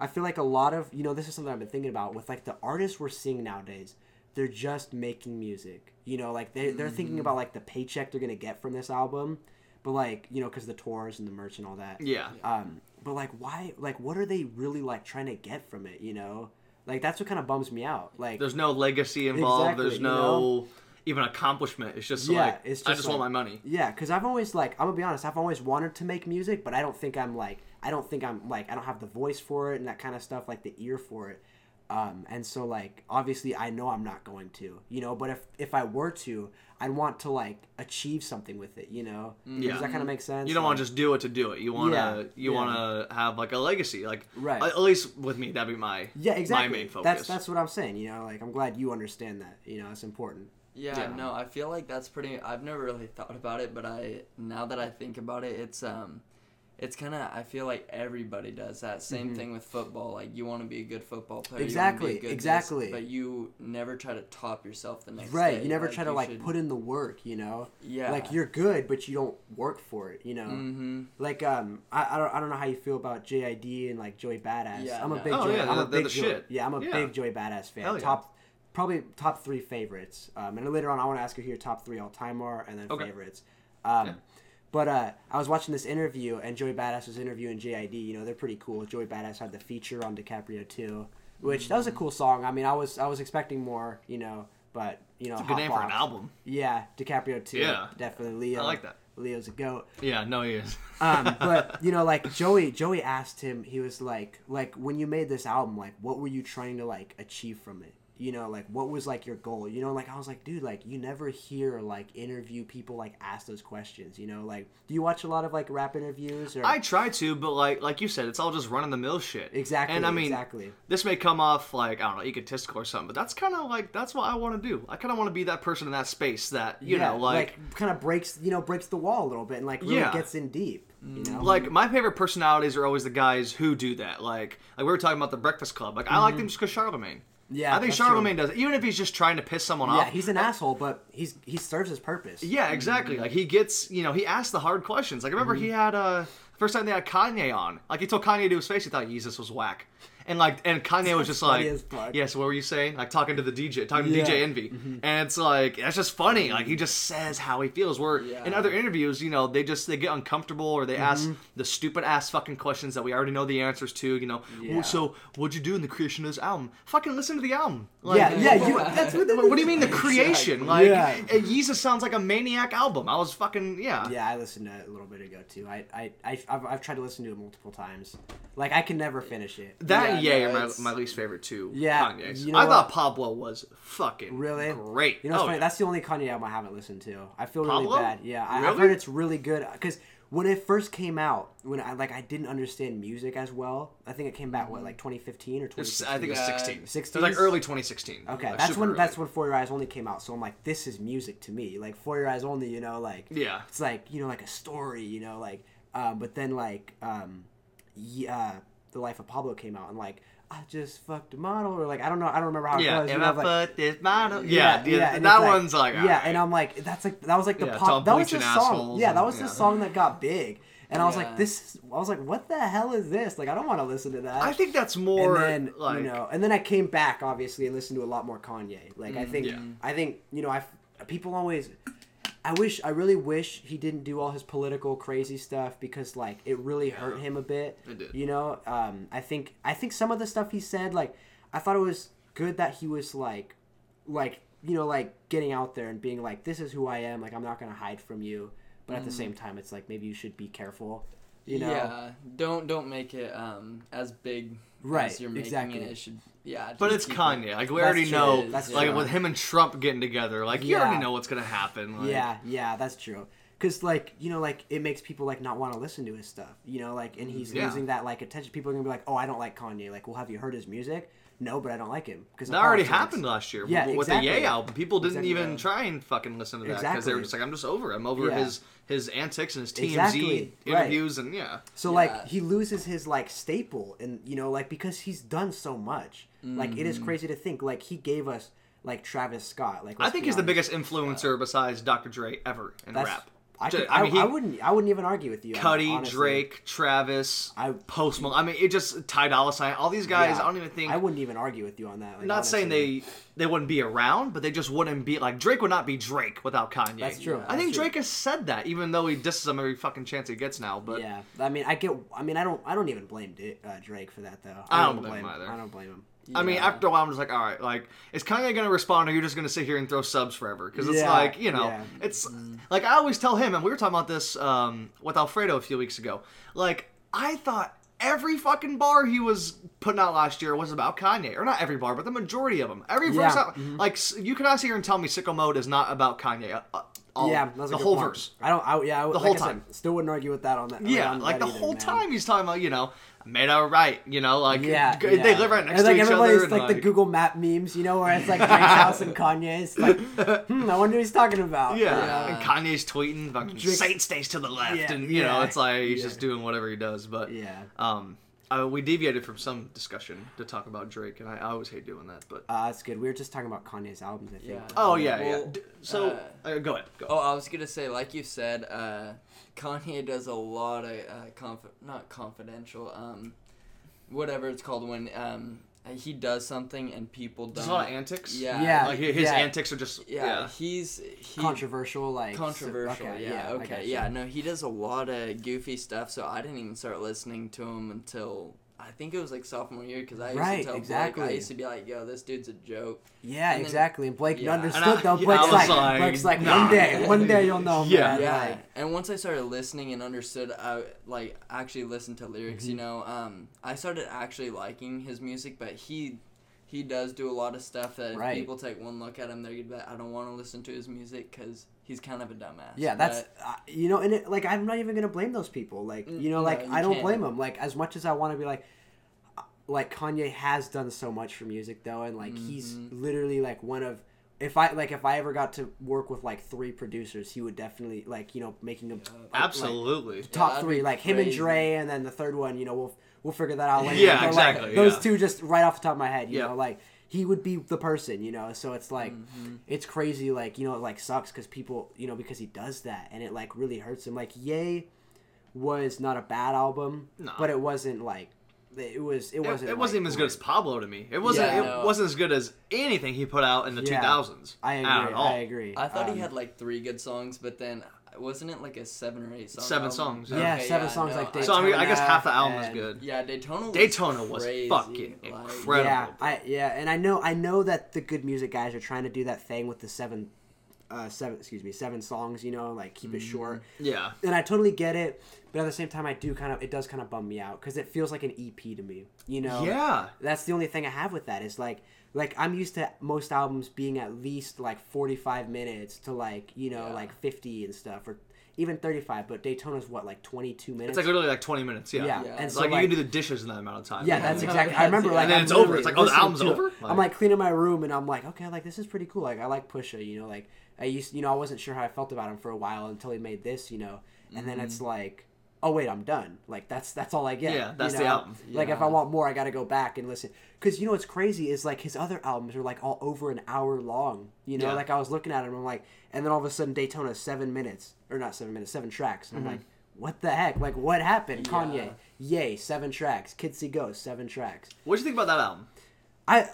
Speaker 1: I feel like a lot of you know this is something I've been thinking about with like the artists we're seeing nowadays. They're just making music. You know, like they they're thinking about like the paycheck they're gonna get from this album, but like you know because the tours and the merch and all that.
Speaker 2: Yeah.
Speaker 1: Um, but like why? Like what are they really like trying to get from it? You know, like that's what kind of bums me out. Like
Speaker 2: There's no legacy involved.
Speaker 1: Exactly,
Speaker 2: There's
Speaker 1: you
Speaker 2: no
Speaker 1: know?
Speaker 2: Even accomplishment. It's just
Speaker 1: Yeah,
Speaker 2: like
Speaker 1: it's
Speaker 2: I
Speaker 1: just
Speaker 2: just want my money.
Speaker 1: Yeah, because I've always like I'm gonna be honest. I've always wanted to make music, but I don't think I'm like I don't think I'm like I don't have the voice for it and that kind of stuff, like the ear for it. Um, and so like obviously I know I'm not going to, you know, but if if I were to, I'd want to like achieve something with it, you know.
Speaker 2: Yeah.
Speaker 1: Does that kind of make sense?
Speaker 2: You don't want to just do it to do it. You want to
Speaker 1: Yeah,
Speaker 2: you
Speaker 1: yeah.
Speaker 2: want to have like a legacy. Like
Speaker 1: Right.
Speaker 2: At least with me, that'd be my
Speaker 1: Yeah, exactly.
Speaker 2: my main focus.
Speaker 1: That's that's what I'm saying. You know, like I'm glad you understand that. You know, it's important.
Speaker 3: Yeah,
Speaker 2: Yeah.
Speaker 3: no, I feel like that's pretty. I've never really thought about it, but I now that I think about it, it's um, it's kind of. I feel like everybody does that. Same thing with football. Like you want to be a good football player. you wanna be a
Speaker 1: Mm-hmm. Exactly,
Speaker 3: good this,
Speaker 1: exactly.
Speaker 3: but you never try to top yourself the next day.
Speaker 1: Right.
Speaker 3: day.
Speaker 1: You never try to like
Speaker 3: should-
Speaker 1: put in the work. You know.
Speaker 3: Yeah.
Speaker 1: Like you're good, but you don't work for it. You know.
Speaker 3: Mm-hmm.
Speaker 1: Like um, I, I don't I don't know how you feel about JID and like Joey Badass.
Speaker 3: Yeah,
Speaker 1: I'm a
Speaker 3: no.
Speaker 1: big
Speaker 2: Oh,
Speaker 1: Joey,
Speaker 2: yeah,
Speaker 1: I'm a
Speaker 2: they're- they're
Speaker 1: big
Speaker 2: the
Speaker 1: Joey,
Speaker 2: shit.
Speaker 1: yeah I'm a
Speaker 2: Yeah.
Speaker 1: big Joey Badass fan.
Speaker 2: Hell yeah.
Speaker 1: Top probably top three favorites. Um, and later on I want to ask you who your top three all time are and then
Speaker 2: Okay.
Speaker 1: favorites. Um,
Speaker 2: Yeah.
Speaker 1: But uh, I was watching this interview and Joey Badass was interviewing JID. You know they're pretty cool. Joey Badass had the feature on DiCaprio too, which that was a cool song. I mean I was I was expecting more. You know, but you know
Speaker 2: It's a good name for an album.
Speaker 1: Yeah, DiCaprio too.
Speaker 2: Yeah.
Speaker 1: definitely Leo.
Speaker 2: I like that.
Speaker 1: Leo's a goat.
Speaker 2: Yeah, no, he is.
Speaker 1: um, but you know, like Joey, Joey asked him. He was like, like when you made this album, like what were you trying to like achieve from it? You know, like what was like your goal? You know, like I was like, dude, like you never hear like interview people like ask those questions. You know, like do you watch a lot of like rap interviews or?
Speaker 2: I try to, but like like you said, it's all just run of the mill shit.
Speaker 1: exactly.
Speaker 2: And I mean,
Speaker 1: exactly.
Speaker 2: this may come off like I don't know, egotistical or something, but that's kind of like that's what I want to do. I kind of want to be that person in that space that you
Speaker 1: yeah,
Speaker 2: know, like,
Speaker 1: kind of breaks, you know, breaks the wall a little bit and like really
Speaker 2: Yeah.
Speaker 1: gets in deep. You mm. know,
Speaker 2: like my favorite personalities are always the guys who do that. Like like we were talking about the Breakfast Club. Like I like them mm-hmm. just because Charlemagne.
Speaker 1: Mm-hmm. Yeah,
Speaker 2: I think
Speaker 1: that's true.
Speaker 2: Charlemagne does it, even if he's just trying to piss someone
Speaker 1: yeah,
Speaker 2: off.
Speaker 1: Yeah, he's an asshole, but he's he serves his purpose.
Speaker 2: Yeah, exactly.
Speaker 1: Mm-hmm.
Speaker 2: Like he gets, you know, he asks the hard questions. Like I remember he had uh first time they had Kanye on. Like he told Kanye to his face he thought Jesus was whack. And like and Kanye was just like
Speaker 1: fuck.
Speaker 2: Yes, what were you saying? Like talking to the DJ, talking
Speaker 1: Yeah. Mm-hmm.
Speaker 2: to DJ Envy. And it's like that's just funny. Like he just says how he feels. Where in other interviews, you know, they just they get uncomfortable or they ask the stupid ass fucking questions that we already know the answers to, you know.
Speaker 1: Yeah.
Speaker 2: So what'd you do in the creation of this album? Fucking listen to the album. Like,
Speaker 1: yeah, yeah. You, that's what.
Speaker 2: what do you mean the creation? Like,
Speaker 1: Yeah.
Speaker 2: Yeezus sounds like a maniac album. I was fucking yeah.
Speaker 1: Yeah, I listened to it a little bit ago too. I, I, I I've, I've tried to listen to it multiple times. Like I can never finish it.
Speaker 2: That and
Speaker 3: Yeah,
Speaker 2: are my, my least favorite two.
Speaker 1: Yeah,
Speaker 2: Kanye's.
Speaker 1: you know
Speaker 2: I
Speaker 1: what?
Speaker 2: thought Pablo was fucking
Speaker 1: Really?
Speaker 2: great.
Speaker 1: You know, what's
Speaker 2: Oh,
Speaker 1: funny?
Speaker 2: yeah.
Speaker 1: That's the only Kanye album I haven't listened to. I feel really bad. Yeah, I, I've heard it's really good because when it first came out, when I like I didn't understand music as well. I think it came out what like 2015 or 2016.
Speaker 2: I think it's
Speaker 3: Yeah,
Speaker 2: 16.
Speaker 1: 16?
Speaker 2: It was like early 2016.
Speaker 1: Okay,
Speaker 2: Like,
Speaker 1: that's when
Speaker 2: early.
Speaker 1: that's when For Your Eyes Only came out. So I'm like, this is music to me. Like For Your Eyes Only, you know, like
Speaker 2: Yeah.
Speaker 1: it's like you know like a story, you know, like. Um, but then like um, yeah, The Life of Pablo came out and like I just fucked a model or like I don't know I don't remember how
Speaker 2: Yeah,
Speaker 1: was. know,
Speaker 2: I
Speaker 1: like,
Speaker 2: put this model. Yeah, yeah,
Speaker 1: and
Speaker 2: that
Speaker 1: like-
Speaker 2: one's like
Speaker 1: yeah,
Speaker 2: alright.
Speaker 1: and I'm like that's like that was like the
Speaker 2: Yeah,
Speaker 1: pop that was the song. Yeah, that
Speaker 2: and-
Speaker 1: was the
Speaker 2: yeah.
Speaker 1: song that got big, and I was
Speaker 3: Yeah.
Speaker 1: like this. I was like, what the hell is this? Like I don't want to listen to that.
Speaker 2: I think that's more
Speaker 1: and then
Speaker 2: like
Speaker 1: you know, and then I came back obviously and listened to a lot more Kanye. Like I mm, think,
Speaker 2: Yeah.
Speaker 1: I think you know, I people always. I wish, I really wish he didn't do all his political crazy stuff because like it really hurt him a bit.
Speaker 2: It did.
Speaker 1: You know, um, I think I think some of the stuff he said, like I thought it was good that he was like, like you know, like getting out there and being like, this is who I am. Like I'm not gonna hide from you. But at the same time, it's like maybe you should be careful. You know,
Speaker 3: Yeah, don't don't make it um as big
Speaker 1: Right,
Speaker 3: you're making
Speaker 1: exactly.
Speaker 3: it. It should yeah.
Speaker 2: But it's
Speaker 3: keep it-
Speaker 2: Kanye. Like we
Speaker 1: That's
Speaker 2: already
Speaker 1: true.
Speaker 2: know,
Speaker 1: That's
Speaker 2: like
Speaker 1: true.
Speaker 2: with him and Trump getting together, like you
Speaker 1: Yeah.
Speaker 2: already know what's gonna happen. Like,
Speaker 1: Yeah, yeah, that's true. Cause like you know, like it makes people like not want to listen to his stuff. You know, like and he's
Speaker 2: Yeah.
Speaker 1: losing that like attention. People are gonna be like, "Oh, I don't like Kanye." Like, well, have you heard his music? No, but I don't like him because
Speaker 2: That already happened last year
Speaker 1: Yeah,
Speaker 2: with
Speaker 1: exactly.
Speaker 2: the Ye album. People didn't
Speaker 1: Exactly.
Speaker 2: even try and fucking listen to that because they were just like, "I'm just over. it. I'm over
Speaker 1: Yeah.
Speaker 2: his his antics and his TMZ
Speaker 1: Exactly, right.
Speaker 2: interviews and yeah."
Speaker 1: So
Speaker 3: Yeah.
Speaker 1: like he loses his like staple, and you know, like because he's done so much. Like it is mm. crazy to think like he gave us like Travis Scott. Like
Speaker 2: I think
Speaker 1: be
Speaker 2: he's the biggest influencer besides Dr. Dre ever in
Speaker 1: That's-
Speaker 2: rap.
Speaker 1: I, could, I,
Speaker 2: mean,
Speaker 1: I wouldn't. I wouldn't even argue with you. on
Speaker 2: Cudi,
Speaker 1: honestly.
Speaker 2: Drake, Travis,
Speaker 1: I-
Speaker 2: Post Malone. I mean, it just Ty Dolla Sign. All these guys.
Speaker 1: Yeah.
Speaker 2: I don't even think.
Speaker 1: I wouldn't even argue with you on that. Like,
Speaker 2: not saying they they wouldn't be around, but they just wouldn't be like Drake would not be Drake without Kanye.
Speaker 1: That's true.
Speaker 2: I think
Speaker 1: true.
Speaker 2: Drake has said that, even though he disses him every fucking chance he gets now. But
Speaker 1: yeah, I mean, I get. I mean, I don't. I don't even blame D- uh, Drake for that though.
Speaker 2: I don't blame him either.
Speaker 1: I don't blame him.
Speaker 2: I mean, after a while, I'm just like, all right, like, is Kanye gonna respond, or you're just gonna sit here and throw subs forever? Because it's
Speaker 1: Yeah,
Speaker 2: like, you know,
Speaker 1: yeah.
Speaker 2: it's like I always tell him, and we were talking about this um, with Alfredo a few weeks ago. Like, I thought every fucking bar he was putting out last year was about Kanye, or not every bar, but the majority of them. Every verse,
Speaker 1: Yeah.
Speaker 2: out, like you cannot sit here and tell me "Sicko Mode" is not about Kanye. Uh, uh, all,
Speaker 1: yeah, that's a
Speaker 2: the whole
Speaker 1: point.
Speaker 2: verse.
Speaker 1: I don't. I, yeah, I,
Speaker 2: The
Speaker 1: like
Speaker 2: whole
Speaker 1: I said,
Speaker 2: time.
Speaker 1: still wouldn't argue with that on that.
Speaker 2: Yeah,
Speaker 1: on
Speaker 2: like
Speaker 1: that
Speaker 2: the
Speaker 1: either,
Speaker 2: whole
Speaker 1: man.
Speaker 2: time he's talking about, you know, I made out right, you know, like
Speaker 1: Yeah,
Speaker 2: g- they
Speaker 1: yeah.
Speaker 2: live right next
Speaker 1: and,
Speaker 2: to
Speaker 1: like
Speaker 2: each
Speaker 1: everybody's
Speaker 2: other. and,
Speaker 1: like, the Google Map memes, you know, where it's like Drake's house and Kanye's. Like, hmm, I wonder what he's talking about.
Speaker 2: Yeah,
Speaker 3: Yeah.
Speaker 2: and Kanye's tweeting, fucking
Speaker 1: Drake-
Speaker 2: Saint stays to the left,
Speaker 1: Yeah,
Speaker 2: and you know, it's like he's
Speaker 1: yeah.
Speaker 2: just doing whatever he does. But
Speaker 1: Yeah.
Speaker 2: um, uh, we deviated from some discussion to talk about Drake, and I, I always hate doing that. But
Speaker 1: Uh, that's good. We were just talking about Kanye's albums, I think.
Speaker 3: Yeah.
Speaker 2: oh yeah,
Speaker 3: Well,
Speaker 2: yeah. D- So
Speaker 3: uh,
Speaker 2: uh, go ahead. Go.
Speaker 3: Oh, I was gonna say, like you said, uh, Kanye does a lot of uh, conf- not confidential, um, whatever it's called when um, he does something and people don't.
Speaker 2: There's a lot of antics.
Speaker 3: Yeah.
Speaker 1: Yeah.
Speaker 2: like his
Speaker 1: yeah.
Speaker 2: antics are just
Speaker 3: yeah,
Speaker 2: yeah.
Speaker 3: he's he,
Speaker 1: Controversial, like
Speaker 3: controversial.
Speaker 1: okay,
Speaker 3: yeah,
Speaker 1: I
Speaker 3: okay, yeah. No, he does a lot of goofy stuff. So I didn't even start listening to him until I think it was like sophomore year because I used
Speaker 1: Right,
Speaker 3: to tell Blake. I used to be like, "Yo, this dude's a joke."
Speaker 1: Yeah,
Speaker 3: And then-
Speaker 1: exactly. And Blake
Speaker 3: yeah.
Speaker 1: understood
Speaker 2: And I-
Speaker 1: though. Blake's
Speaker 2: I
Speaker 1: like,
Speaker 2: like,
Speaker 1: Blake's like,
Speaker 2: nah.
Speaker 1: one day, one day you'll know.
Speaker 2: Yeah.
Speaker 1: man.
Speaker 3: yeah
Speaker 1: Like,
Speaker 3: and once i started listening and understood i like actually listened to lyrics you
Speaker 1: Mm-hmm.
Speaker 3: know um i started actually liking his music but he he does do a lot of stuff that if people take one look at him they're gonna be like i don't want to listen to his music because he's kind of a dumbass
Speaker 1: Yeah, that's
Speaker 3: But-
Speaker 1: uh, you know, and it, like I'm not even gonna blame those people. Like
Speaker 3: Mm,
Speaker 1: you know,
Speaker 3: no,
Speaker 1: like
Speaker 3: you
Speaker 1: I don't
Speaker 3: can't.
Speaker 1: blame them. Like as much as I want to be like, uh, like Kanye has done so much for music though, and like he's
Speaker 3: Mm-hmm.
Speaker 1: literally like one of. If I like, if I ever got to work with like three producers, he would definitely like you know making them like,
Speaker 2: Absolutely.
Speaker 1: top
Speaker 3: that'd
Speaker 1: three,
Speaker 3: be
Speaker 1: like him and
Speaker 3: crazy.
Speaker 1: Dre, and then the third one, you know, we'll we'll figure that out later.
Speaker 2: Yeah,
Speaker 1: But, like,
Speaker 2: exactly,
Speaker 1: those
Speaker 2: yeah.
Speaker 1: two, just right off the top of my head, you
Speaker 2: Yeah.
Speaker 1: know, like he would be the person, you know. So it's like
Speaker 3: Mm-hmm.
Speaker 1: it's crazy, like you know, it like sucks because people, you know, because he does that, and it like really hurts him. Like Yay was not a bad album,
Speaker 2: No.
Speaker 1: but it wasn't like it was. It
Speaker 2: It,
Speaker 1: wasn't.
Speaker 2: it wasn't
Speaker 1: like,
Speaker 2: even as good as Pablo to me. It wasn't.
Speaker 3: Yeah,
Speaker 2: it
Speaker 3: no.
Speaker 2: wasn't as good as anything he put out in the
Speaker 1: Yeah.
Speaker 2: 2000s.
Speaker 1: I agree. I agree.
Speaker 3: i thought
Speaker 1: Um,
Speaker 3: he had like three good songs but then wasn't it like a seven or eight song
Speaker 2: Seven
Speaker 3: album?
Speaker 2: songs,
Speaker 1: Yeah,
Speaker 3: Okay,
Speaker 1: seven songs
Speaker 3: no,
Speaker 1: like
Speaker 3: I-
Speaker 2: So I mean, I guess half the album is good.
Speaker 3: yeah daytona was
Speaker 2: Daytona was
Speaker 3: crazy.
Speaker 2: fucking
Speaker 3: like,
Speaker 2: incredible.
Speaker 1: Yeah, I yeah, and I know I know that the good music guys are trying to do that thing with the seven, uh, seven excuse me, seven songs. You know, like keep it
Speaker 3: Mm-hmm.
Speaker 1: short.
Speaker 2: Yeah.
Speaker 1: And I totally get it, but at the same time, I do kind of it does kind of bum me out because it feels like an EP to me. You know,
Speaker 2: Yeah.
Speaker 1: that's the only thing I have with that is like like I'm used to most albums being at least like 45 minutes to like you know
Speaker 3: Yeah.
Speaker 1: like 50 and stuff or even 35, but Daytona's what like 22 minutes.
Speaker 2: It's like literally like 20 minutes. Yeah.
Speaker 1: yeah,
Speaker 3: Yeah.
Speaker 1: and
Speaker 2: It's
Speaker 1: so
Speaker 2: like,
Speaker 1: like,
Speaker 2: you can do the dishes in that amount of time.
Speaker 1: yeah, that's exactly. I remember like
Speaker 2: And then
Speaker 1: I'm
Speaker 2: it's over. It's like, oh, the album's over?
Speaker 1: I'm
Speaker 2: Like-
Speaker 1: like cleaning my room and I'm like, okay, like this is pretty cool. Like I like Pusha, you know, like I used, you know, I wasn't sure how I felt about him for a while until he made this, you know, and then it's mm-hmm. like, oh wait, I'm done. Like that's that's all I get.
Speaker 2: Yeah, that's
Speaker 1: you
Speaker 2: the
Speaker 1: know?
Speaker 2: album.
Speaker 1: Like if I want more, I got to go back and listen. Because you know what's crazy is like his other albums are like all over an hour long. You know,
Speaker 2: Yeah.
Speaker 1: like I was looking at him, I'm like, and then all of a sudden Daytona seven minutes or not seven minutes, seven tracks. And I'm like. What the heck? Like, what happened?
Speaker 3: Yeah.
Speaker 1: Kanye, yay, seven tracks. Kids See Ghosts, seven tracks.
Speaker 2: What'd you think about that album?
Speaker 1: I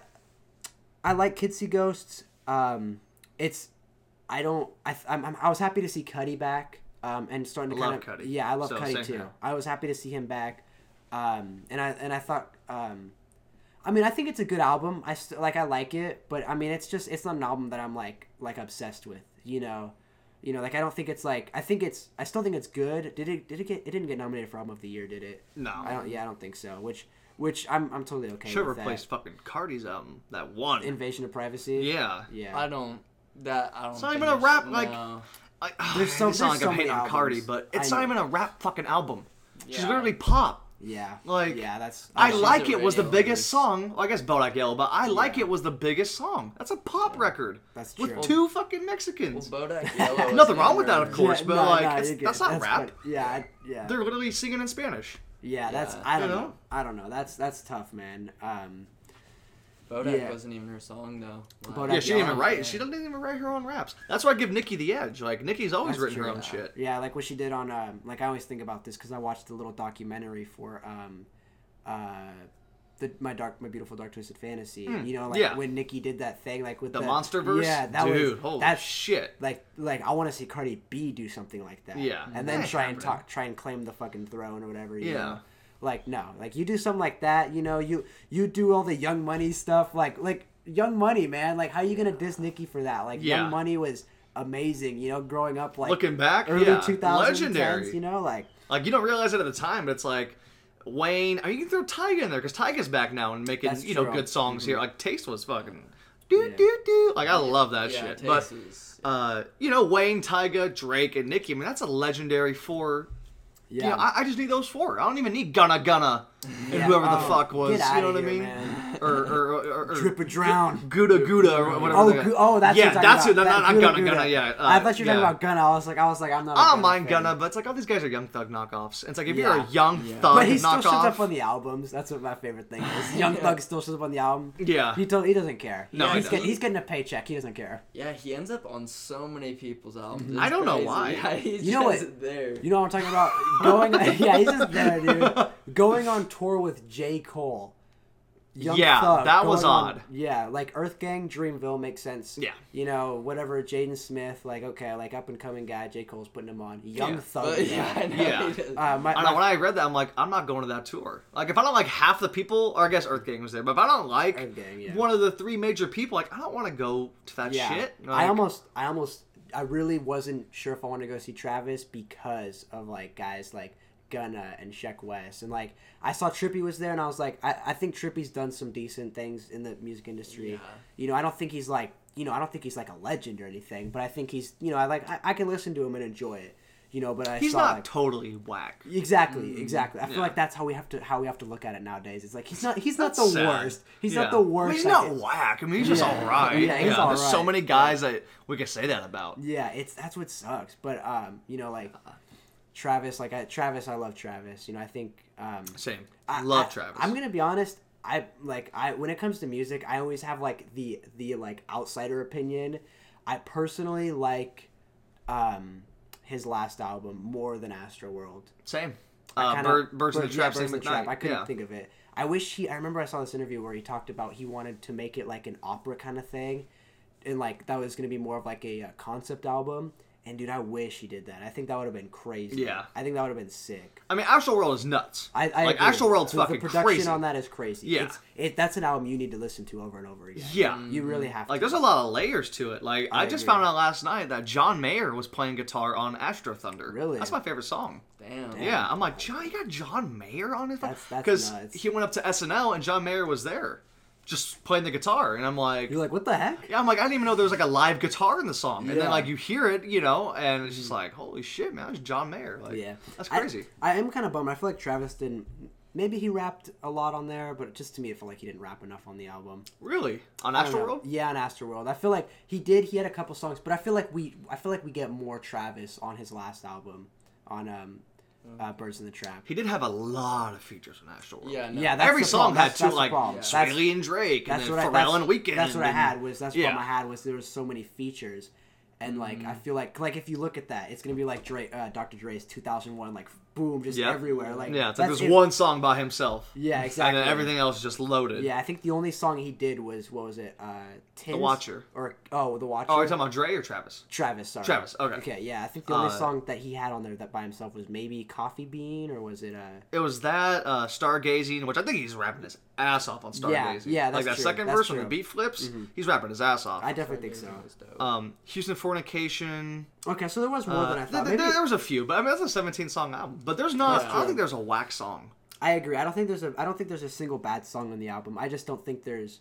Speaker 1: I like Kids See Ghosts. Um, it's I don't I I'm, I'm- I was happy to see Cudi back. Um, and starting to
Speaker 2: I
Speaker 1: kind
Speaker 2: love
Speaker 1: of
Speaker 2: Cudi.
Speaker 1: yeah I love
Speaker 2: So, Cudi
Speaker 1: too.
Speaker 2: here.
Speaker 1: I was happy to see him back. Um, and I and I thought um, I mean I think it's a good album. I st- like I like it, but I mean it's just it's not an album that I'm like like obsessed with. You know. You know, like I don't think it's like I think it's I still think it's good. Did it did it get it didn't get nominated for album of the year, did it?
Speaker 2: No.
Speaker 1: I don't yeah, I don't think so. Which which I'm I'm totally okay
Speaker 2: Should have
Speaker 1: with
Speaker 2: replaced
Speaker 1: that.
Speaker 2: fucking Cardi's album. That one.
Speaker 1: Invasion of Privacy.
Speaker 2: yeah.
Speaker 1: Yeah.
Speaker 3: I don't. That I don't.
Speaker 2: It's not
Speaker 3: think
Speaker 2: even a
Speaker 3: there's-
Speaker 2: rap, like-
Speaker 3: no.
Speaker 2: I,
Speaker 1: There's so-
Speaker 2: it's not
Speaker 1: there's
Speaker 2: like I'm
Speaker 1: so
Speaker 2: hating
Speaker 1: many
Speaker 2: on Cardi, but it's
Speaker 1: I
Speaker 2: not even a rap fucking album. She's literally pop.
Speaker 1: Yeah.
Speaker 2: Like,
Speaker 1: yeah, that's
Speaker 2: I like it was the biggest
Speaker 3: artist.
Speaker 2: song. Well, I guess Bodak Yellow, but I like
Speaker 1: Yeah.
Speaker 2: it was the biggest song. That's a pop record.
Speaker 1: That's true.
Speaker 2: with
Speaker 1: true.
Speaker 2: two fucking Mexicans.
Speaker 3: Well,
Speaker 2: Mexicans.
Speaker 3: Bodak Yellow.
Speaker 2: Nothing wrong with that, of course. but, like, it's-
Speaker 1: you're good.
Speaker 2: that's not rap.
Speaker 1: fine. Yeah, I- yeah.
Speaker 2: They're literally singing in Spanish.
Speaker 1: Yeah, that's
Speaker 3: Yeah.
Speaker 1: I don't
Speaker 2: You
Speaker 1: know?
Speaker 2: know?
Speaker 1: I don't know. That's that's tough, man. Um
Speaker 3: Bodak
Speaker 1: Yeah.
Speaker 3: wasn't even her song though. Like,
Speaker 1: Bodak
Speaker 2: Yeah, she didn't even write.
Speaker 3: yeah.
Speaker 2: She doesn't even write her own raps. That's why I give Nicki the edge. Like Nicki's always
Speaker 1: That's
Speaker 2: written her
Speaker 1: true.
Speaker 2: own shit.
Speaker 1: yeah, like what she did on um like I always think about this cuz I watched the little documentary for um uh the my dark my beautiful dark twisted fantasy.
Speaker 2: Hmm,
Speaker 1: You know, like
Speaker 2: yeah.
Speaker 1: when Nicki did that thing like with
Speaker 2: The,
Speaker 1: the,
Speaker 2: monster verse.
Speaker 1: Yeah, that
Speaker 2: dude.
Speaker 1: was
Speaker 2: holy
Speaker 1: that's
Speaker 2: shit.
Speaker 1: like like I want to see Cardi B do something like that.
Speaker 2: Yeah.
Speaker 1: and then
Speaker 2: That
Speaker 1: try and talk, try and claim the fucking throne or whatever. you
Speaker 2: Yeah.
Speaker 1: know? Like no, like you do something like that. You know, you you do all the Young Money stuff. Like like Young Money, man. Like how are you gonna diss Nicki for that? Like
Speaker 2: Yeah.
Speaker 1: Young Money was amazing. You know, growing up like
Speaker 2: Looking back,
Speaker 1: early
Speaker 2: yeah,
Speaker 1: 2000s,
Speaker 2: legendary.
Speaker 1: You know, like
Speaker 2: Like you don't realize it at the time, but it's like Wayne. Or you can throw Tyga in there because Tyga's back now and making you know good songs here. Like Taste was fucking do
Speaker 1: Yeah.
Speaker 2: do do. Like I love that
Speaker 3: yeah,
Speaker 2: shit.
Speaker 3: Taste
Speaker 2: But
Speaker 3: was-
Speaker 2: uh, you know Wayne, Tyga, Drake, and Nicki. I mean that's a legendary four.
Speaker 1: Yeah.
Speaker 2: You know, I, I just need those four. I don't even need Gunna Gunna and
Speaker 1: Yeah.
Speaker 2: whoever the
Speaker 1: Oh,
Speaker 2: fuck was. You know what I mean?
Speaker 1: man.
Speaker 2: Or or, or, or
Speaker 1: Drip or drown.
Speaker 2: Gouda Gouda or whatever.
Speaker 1: Oh, Gu- oh, that's
Speaker 2: yeah,
Speaker 1: what you're
Speaker 2: that's
Speaker 1: about.
Speaker 2: who. Not,
Speaker 1: That
Speaker 2: not
Speaker 1: Gouda
Speaker 2: Gunna
Speaker 1: Gouda.
Speaker 2: Gunna. Yeah, uh,
Speaker 1: I thought you were
Speaker 2: yeah.
Speaker 1: talking about Gunna. I was like, I was like, I'm not. a
Speaker 2: I don't mind
Speaker 1: fan.
Speaker 2: Gunna, but it's like, oh, these guys are Young Thug knockoffs. It's like if
Speaker 1: Yeah.
Speaker 2: you're a Young
Speaker 3: Yeah.
Speaker 2: Thug
Speaker 1: But he still
Speaker 2: knockoff,
Speaker 1: shows up on the albums. That's what my favorite thing is. Young
Speaker 3: Yeah.
Speaker 1: Thug still shows up on the album.
Speaker 2: yeah,
Speaker 1: He told, he doesn't care.
Speaker 2: No,
Speaker 1: he's, getting,
Speaker 2: doesn't.
Speaker 1: he's getting a paycheck. He doesn't care.
Speaker 3: Yeah, he ends up on so many people's albums.
Speaker 2: I don't know why.
Speaker 3: Yeah, he's
Speaker 1: You know
Speaker 3: just
Speaker 1: what?
Speaker 3: there.
Speaker 1: You know what I'm talking about? Going, yeah, he's just there, dude. Going on tour with J. Cole. Young
Speaker 2: Yeah,
Speaker 1: Thug
Speaker 2: that was
Speaker 1: going on-
Speaker 2: odd.
Speaker 1: yeah, like Earth Gang, Dreamville makes sense.
Speaker 2: Yeah.
Speaker 1: You know, whatever, Jaden Smith, like, okay, like up and coming guy, J. Cole's putting him on. Young
Speaker 2: Yeah.
Speaker 1: Thug.
Speaker 3: But yeah, I know
Speaker 2: Yeah.
Speaker 1: Uh, my,
Speaker 2: I know.
Speaker 1: my-
Speaker 2: When I read that, I'm like, I'm not going to that tour. Like, if I don't like half the people, or I guess Earth Gang was there, but if I don't like
Speaker 1: Earth Gang, yeah.
Speaker 2: one of the three major people, like, I don't want to go to that
Speaker 1: yeah.
Speaker 2: shit.
Speaker 1: I almost, I almost, I really wasn't sure if I wanted to go see Travis because of like guys like Gunna and Sheck Wes, and like I saw Trippie was there, and I was like, I, I think Trippie's done some decent things in the music industry.
Speaker 3: Yeah.
Speaker 1: You know, I don't think he's like, you know, I don't think he's like a legend or anything, but I think he's, you know, I like, I, I can listen to him and enjoy it. You know, but I
Speaker 2: he's
Speaker 1: saw
Speaker 2: not
Speaker 1: like,
Speaker 2: totally whack.
Speaker 1: Exactly, exactly. I feel
Speaker 2: yeah.
Speaker 1: like that's how we have to how we have to look at it nowadays. It's like he's not he's not
Speaker 2: That's
Speaker 1: the
Speaker 2: sad.
Speaker 1: worst. He's
Speaker 2: Yeah.
Speaker 1: not the worst.
Speaker 2: I mean, he's
Speaker 1: like,
Speaker 2: not whack. I mean, he's just all right.
Speaker 1: Yeah, he's
Speaker 2: There's so many guys that we could say that about.
Speaker 1: Yeah, it's that's what sucks. But um, you know, like Travis, like I, Travis, I love Travis. You know, I think um,
Speaker 2: Same.
Speaker 1: I
Speaker 2: Love
Speaker 1: I-
Speaker 2: Travis.
Speaker 1: I'm gonna be honest. I like I when it comes to music, I always have like the the like outsider opinion. I personally like um his last album more than Astroworld.
Speaker 2: Same. Uh,
Speaker 1: kinda-
Speaker 2: Bird, Birds in the Trap,
Speaker 1: yeah, Birds in the Trap. I couldn't
Speaker 2: yeah.
Speaker 1: think of it. I wish he. I remember I saw this interview where he talked about he wanted to make it like an opera kind of thing, and like that was going to be more of like a, uh concept album. And dude, I wish he did that. I think that would have been crazy.
Speaker 2: Yeah.
Speaker 1: I think that would have been sick.
Speaker 2: I mean, Astroworld is nuts.
Speaker 1: I, I
Speaker 2: like
Speaker 1: agree.
Speaker 2: Astroworld's
Speaker 1: The-
Speaker 2: fucking
Speaker 1: The production
Speaker 2: crazy.
Speaker 1: on that is crazy.
Speaker 2: Yeah.
Speaker 1: It's, it, that's an album you need to listen to over and over again.
Speaker 2: Yeah.
Speaker 1: You really have
Speaker 2: Like,
Speaker 1: to.
Speaker 2: there's a lot of layers to it. Like, I,
Speaker 1: I
Speaker 2: just
Speaker 1: agree.
Speaker 2: found out last night that John Mayer was playing guitar on Astrothunder.
Speaker 1: Really?
Speaker 2: That's my favorite song.
Speaker 3: Damn.
Speaker 2: Yeah, I'm like, John, you got John Mayer on his
Speaker 1: That's- that's
Speaker 2: because he went up to SNL and John Mayer was there, just playing the guitar, and I'm like,
Speaker 1: You're like, what the heck?
Speaker 2: yeah, I'm like, I didn't even know there was like a live guitar in the song, and
Speaker 1: Yeah.
Speaker 2: then like you hear it, you know, and it's just like, holy shit, man, it's John Mayer. Like,
Speaker 1: Yeah,
Speaker 2: that's
Speaker 1: I-
Speaker 2: crazy.
Speaker 1: I, am kind of bummed. I feel like Travis didn't. Maybe he rapped a lot on there, but just to me, it felt like he didn't rap enough on the album.
Speaker 2: really on
Speaker 1: I don't know.
Speaker 2: World?
Speaker 1: Yeah, on Astroworld. I feel like he did. He had a couple songs, but I feel like we. I feel like we get more Travis on his last album, on um, uh, Birds in the Trap.
Speaker 2: He did have a lot of features on Astroworld.
Speaker 3: Yeah, no.
Speaker 1: Yeah, that's
Speaker 2: Every
Speaker 1: the
Speaker 2: song
Speaker 1: problem.
Speaker 2: had two like
Speaker 1: problem.
Speaker 3: Yeah.
Speaker 1: Swae
Speaker 2: Lee and Drake, and
Speaker 1: That's
Speaker 2: then
Speaker 1: what I.
Speaker 2: Pharrell
Speaker 1: That's,
Speaker 2: and Weeknd.
Speaker 1: that's what I had. Was that's the
Speaker 2: Yeah.
Speaker 1: problem I had was there was so many features, and like
Speaker 2: Mm-hmm.
Speaker 1: I feel like like if you look at that, it's gonna be like Dre, uh, Dr. Dre's 2001, like boom, just
Speaker 2: Yeah.
Speaker 1: everywhere. Like
Speaker 2: Yeah, it's like
Speaker 1: that's
Speaker 2: there's
Speaker 1: it.
Speaker 2: one song by himself.
Speaker 1: Yeah, exactly.
Speaker 2: And then everything else is just loaded.
Speaker 1: Yeah, I think the only song he did was what was it? Uh, Tins?
Speaker 2: Watcher.
Speaker 1: Or oh, the Watcher.
Speaker 2: Oh, are you talking about Dre or Travis?
Speaker 1: Travis, sorry.
Speaker 2: Travis, okay.
Speaker 1: Okay, yeah. I think the only
Speaker 2: Uh,
Speaker 1: song that he had on there that by himself was maybe Coffee Bean or was it uh
Speaker 2: It was that uh, Stargazing, which I think he's rapping his ass off on Stargazing.
Speaker 1: yeah,
Speaker 2: like
Speaker 1: that's like
Speaker 2: that
Speaker 1: true,
Speaker 2: second
Speaker 1: that's
Speaker 2: verse when the beat flips, he's rapping his ass off.
Speaker 1: I definitely think so.
Speaker 3: Was dope.
Speaker 2: um, Houstonfornication.
Speaker 1: Okay, so there was more
Speaker 2: Uh,
Speaker 1: than I
Speaker 2: th-
Speaker 1: thought.
Speaker 2: th-
Speaker 1: Maybe
Speaker 2: there was a few, but I mean that's a 17 song album. But there's not.
Speaker 1: That's
Speaker 2: I don't
Speaker 1: true.
Speaker 2: think there's a whack song.
Speaker 1: I agree. I don't think there's a I don't think there's a single bad song on the album. I just don't think there's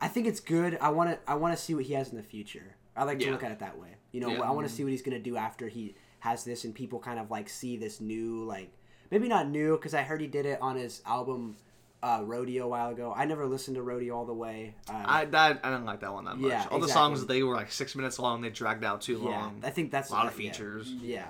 Speaker 1: I think it's good. I want to I want to see what he has in the future. I like to
Speaker 2: Yeah.
Speaker 1: look at it that way. You know,
Speaker 2: Yeah.
Speaker 1: I want to see what he's going to do after he has this and people kind of like see this new like maybe not new cuz I heard he did it on his album uh, Rodeo a while ago. I never listened to Rodeo all the way. Um,
Speaker 2: I that I didn't like that one that much.
Speaker 1: Yeah,
Speaker 2: All the
Speaker 1: exactly.
Speaker 2: songs they were like six minutes long. They dragged out too
Speaker 1: yeah,
Speaker 2: long.
Speaker 1: I think that's
Speaker 2: a lot of
Speaker 1: that- yeah.
Speaker 2: features.
Speaker 1: Yeah.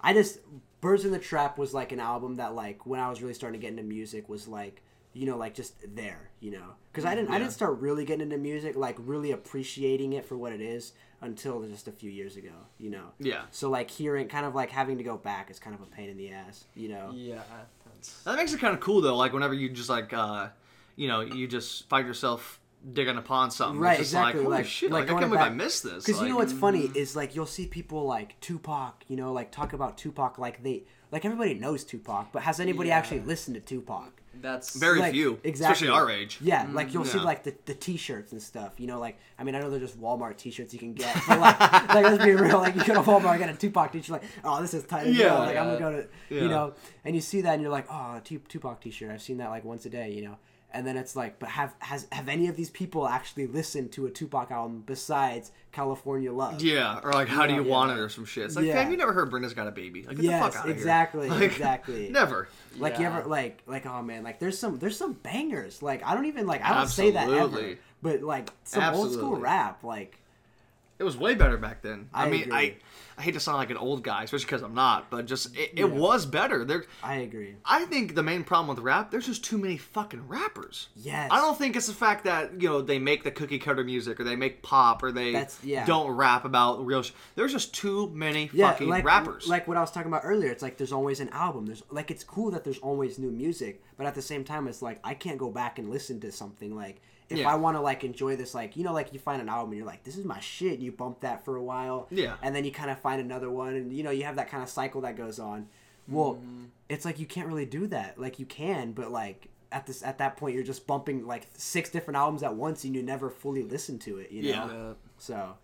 Speaker 1: I just Birds in the Trap was like an album that like when I was really starting to get into music was like you know like just there you know because I didn't I didn't start really getting into music like really appreciating it for what it is until just a few years ago you know
Speaker 2: Yeah.
Speaker 1: so like hearing kind of like having to go back is kind of a pain in the ass you know
Speaker 3: Yeah, that's.
Speaker 2: That makes it kind of cool though. Like whenever you just like, uh, you know, you just find yourself digging upon something.
Speaker 1: Right,
Speaker 2: It's just
Speaker 1: exactly,
Speaker 2: Like, holy
Speaker 1: like-
Speaker 2: shit!
Speaker 1: like
Speaker 2: Like, I
Speaker 1: going
Speaker 2: can't believe I missed this.
Speaker 1: Because you know
Speaker 2: Like,
Speaker 1: what's funny mm. is like you'll see people like Tupac, you know, like talk about Tupac like they like everybody knows Tupac, but has anybody
Speaker 3: Yeah.
Speaker 1: actually listened to Tupac?
Speaker 3: That's
Speaker 2: Very
Speaker 1: Like,
Speaker 2: few,
Speaker 1: exactly.
Speaker 2: especially our age.
Speaker 1: Yeah, mm, like you'll see like the, the t-shirts and stuff. You know, like I mean, I know they're just Walmart t-shirts you can get, but like, like let's be real. Like you go to Walmart, and get a Tupac t-shirt, like oh, this is tight. as
Speaker 2: Yeah.
Speaker 1: hell. like I'm gonna go to
Speaker 2: Yeah.
Speaker 1: you know, and you see that and you're like, oh, a Tupac t-shirt. I've seen that like once a day. You know. And then it's like, but have has have any of these people actually listened to a Tupac album besides California Love?
Speaker 2: Yeah, or like, how do you
Speaker 1: Yeah.
Speaker 2: want it, or some shit. It's like,
Speaker 1: Yeah.
Speaker 2: fam, you never heard Brenda's got a baby. Like, get
Speaker 1: Yes,
Speaker 2: the fuck out of
Speaker 1: exactly,
Speaker 2: here. Like,
Speaker 1: exactly.
Speaker 2: Never.
Speaker 1: Like you ever like like oh man like there's some there's some bangers like I don't even like I don't say that ever but like some old school rap like
Speaker 2: It was way better back then. I,
Speaker 1: I
Speaker 2: mean,
Speaker 1: agree.
Speaker 2: I I hate to sound like an old guy, especially because I'm not, but just it,
Speaker 1: Yeah.
Speaker 2: it was better. There,
Speaker 1: I agree
Speaker 2: I think the main problem with rap, there's just too many fucking rappers.
Speaker 1: yes
Speaker 2: I don't think it's the fact that you know they make the cookie cutter music or they make pop or they
Speaker 1: yeah.
Speaker 2: don't rap about real. Sh- there's just too many
Speaker 1: yeah
Speaker 2: fucking
Speaker 1: like
Speaker 2: rappers.
Speaker 1: like what I was talking about earlier it's like there's always an album there's like it's cool that there's always new music but at the same time it's like I can't go back and listen to something like if
Speaker 2: Yeah.
Speaker 1: I want to like enjoy this like you know like you find an album and you're like this is my shit and you bump that for a while
Speaker 2: Yeah.
Speaker 1: and then you kind of find another one and you know you have that kind of cycle that goes on well
Speaker 2: Mm-hmm.
Speaker 1: it's like you can't really do that like you can but like at this at that point you're just bumping like six different albums at once and you never fully listen to it you know
Speaker 2: Yeah.
Speaker 1: so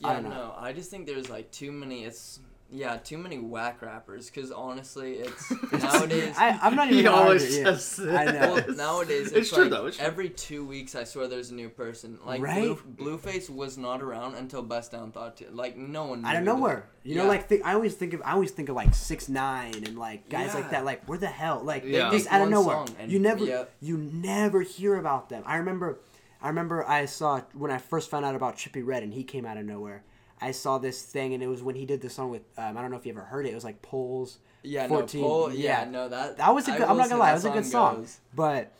Speaker 3: Yeah,
Speaker 1: I don't know.
Speaker 3: no, I just think there's like too many. It's yeah, too many whack rappers. Because honestly, it's nowadays.
Speaker 1: I, I'm not even
Speaker 2: he always
Speaker 1: argue, yeah.
Speaker 2: says
Speaker 1: I know.
Speaker 3: well, nowadays it's,
Speaker 2: It's true,
Speaker 3: like
Speaker 2: though, it's true.
Speaker 3: every two weeks I swear there's a new person. Like
Speaker 1: Right?
Speaker 3: Blue, Blueface was not around until Bust Down thought to. Like no one.
Speaker 1: out of
Speaker 3: knew that-
Speaker 1: nowhere. You know, like think, I always think of I always think of like six nine and like guys like that. Like where the hell? Like
Speaker 2: Yeah.
Speaker 1: just
Speaker 3: Make
Speaker 1: out of nowhere. you never
Speaker 3: Yep.
Speaker 1: you never hear about them. I remember I remember I saw when I first found out about Trippie Redd and he came out of nowhere. I saw this thing and it was when he did the song with um, I don't know if you ever heard it. It was like Poles.
Speaker 3: Yeah,
Speaker 1: 14,
Speaker 3: no, Pole, yeah,
Speaker 1: yeah.
Speaker 3: no, that
Speaker 1: That was a good. I'm not gonna lie, it
Speaker 3: that
Speaker 1: was a good song.
Speaker 3: goes.
Speaker 1: But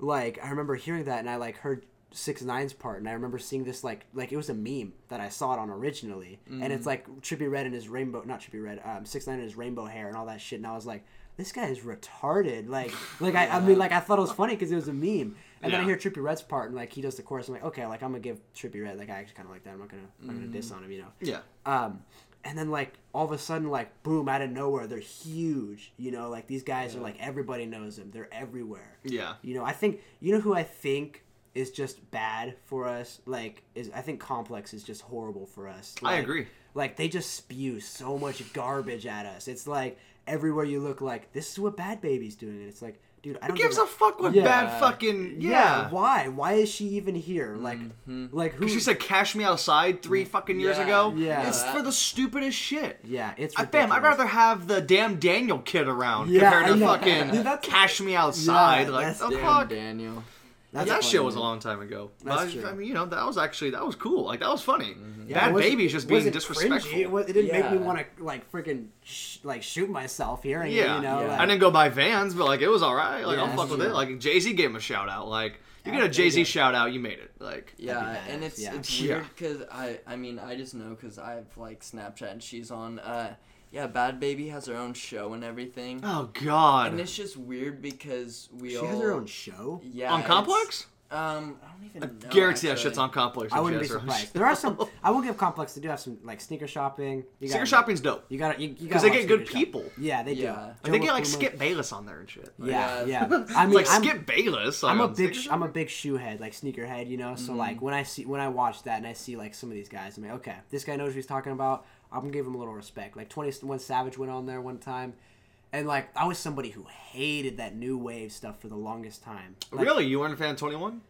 Speaker 1: like, I remember hearing that, and I like heard Six Nine's part, and I remember seeing this like like it was a meme that I saw it on originally, and
Speaker 3: Mm.
Speaker 1: it's like Trippie Redd and his rainbow, not Trippie Redd, um, Six Nine and his rainbow hair and all that shit, and I was like. This guy is retarded. Like, like I, I mean, like I thought it was funny because it was a meme, and then I hear Trippie Redd's part, and like he does the chorus. I'm like, okay, like I'm gonna give Trippie Redd. Like I actually kind of like that. I'm not gonna, I'm not gonna
Speaker 3: Mm.
Speaker 1: diss on him, you know.
Speaker 2: Yeah.
Speaker 1: Um, and then like all of a sudden, like boom, out of nowhere, they're huge. You know, like these guys are like everybody knows them. They're everywhere.
Speaker 2: Yeah.
Speaker 1: You know, I think you know who I think is just bad for us. Like, is I think Complex is just horrible for us.
Speaker 2: I agree.
Speaker 1: Like they just spew so much garbage at us. It's like everywhere you look, like this is what Bhad Bhabie's doing, and it's like, dude, I don't
Speaker 2: gives
Speaker 1: give
Speaker 2: a fuck what
Speaker 1: Yeah.
Speaker 2: bad fucking
Speaker 1: yeah.
Speaker 2: yeah?
Speaker 1: Why? Why is she even here? Like, mm-hmm. like who?
Speaker 2: She said "Cash Me Outside" three fucking years
Speaker 3: Yeah.
Speaker 2: ago.
Speaker 1: Yeah.
Speaker 2: it's
Speaker 3: That-
Speaker 2: for the stupidest shit.
Speaker 1: yeah, it's
Speaker 2: I, fam, I'd rather have the damn Daniel kid around
Speaker 1: Yeah,
Speaker 2: compared to
Speaker 1: know.
Speaker 2: fucking
Speaker 1: Dude, that's-
Speaker 2: "Cash Me Outside."
Speaker 1: Yeah,
Speaker 2: like
Speaker 1: that's-
Speaker 2: the
Speaker 3: Damn,
Speaker 2: fuck.
Speaker 3: Daniel.
Speaker 1: That's
Speaker 2: that
Speaker 1: funny,
Speaker 2: shit was a long time ago.
Speaker 1: That's
Speaker 2: I, just-
Speaker 1: true.
Speaker 2: I mean, you know, that was actually that was cool. Like that was funny.
Speaker 1: Yeah,
Speaker 2: Bad
Speaker 1: it wasn't-
Speaker 2: Baby's just being
Speaker 1: wasn't
Speaker 2: disrespectful.
Speaker 1: It, wa- it didn't make me want to like freaking sh- like shoot myself hearing
Speaker 2: Yeah,
Speaker 1: it. You know,
Speaker 3: Yeah.
Speaker 1: like,
Speaker 2: I didn't go buy Vans, but like it was all right. Like
Speaker 1: Yeah,
Speaker 2: I'll fuck
Speaker 1: that's
Speaker 2: with
Speaker 1: true.
Speaker 2: it. Like Jay Z gave him a shout out. Like you get a Jay Z shout out, you made it. Like
Speaker 3: Yeah,
Speaker 1: That'd
Speaker 3: and it's
Speaker 1: yeah.
Speaker 3: it's weird because I I mean I just know because I have like Snapchat and she's on. Uh, yeah, Bhad Bhabie has her own show and everything,
Speaker 2: oh god,
Speaker 3: and it's just weird because we
Speaker 1: she
Speaker 3: all
Speaker 1: has her own show.
Speaker 3: yeah
Speaker 2: on Complex.
Speaker 3: Um, I don't even know.
Speaker 2: Guarantee that shit's on Complex.
Speaker 1: I wouldn't be
Speaker 2: has her own
Speaker 1: surprised. There are some. I will give Complex. They do have some like sneaker shopping. You
Speaker 2: Sneaker
Speaker 1: gotta-
Speaker 2: shopping's dope.
Speaker 1: You got to you, you
Speaker 2: Because
Speaker 1: gotta
Speaker 2: they get good
Speaker 1: Sneaker Shop.
Speaker 2: people.
Speaker 1: Yeah, they do.
Speaker 3: Yeah.
Speaker 2: And they get like
Speaker 1: Puma.
Speaker 2: Skip Bayless on there and shit. Like,
Speaker 1: Yeah,
Speaker 3: Yeah.
Speaker 1: yeah. I
Speaker 2: It's
Speaker 1: mean,
Speaker 2: like
Speaker 1: I'm,
Speaker 2: Skip Bayless. like,
Speaker 1: I'm a big sh- I'm a big shoe head, like sneaker head, you know. So
Speaker 2: Mm-hmm.
Speaker 1: like when I see when I watch that and I see like some of these guys, I'm like, okay, this guy knows what he's talking about. I'm gonna give him a little respect. Like Twenty One Savage went on there one time, and like I was somebody who hated that new wave stuff for the longest time. Like,
Speaker 2: Really, you weren't a fan of Twenty One?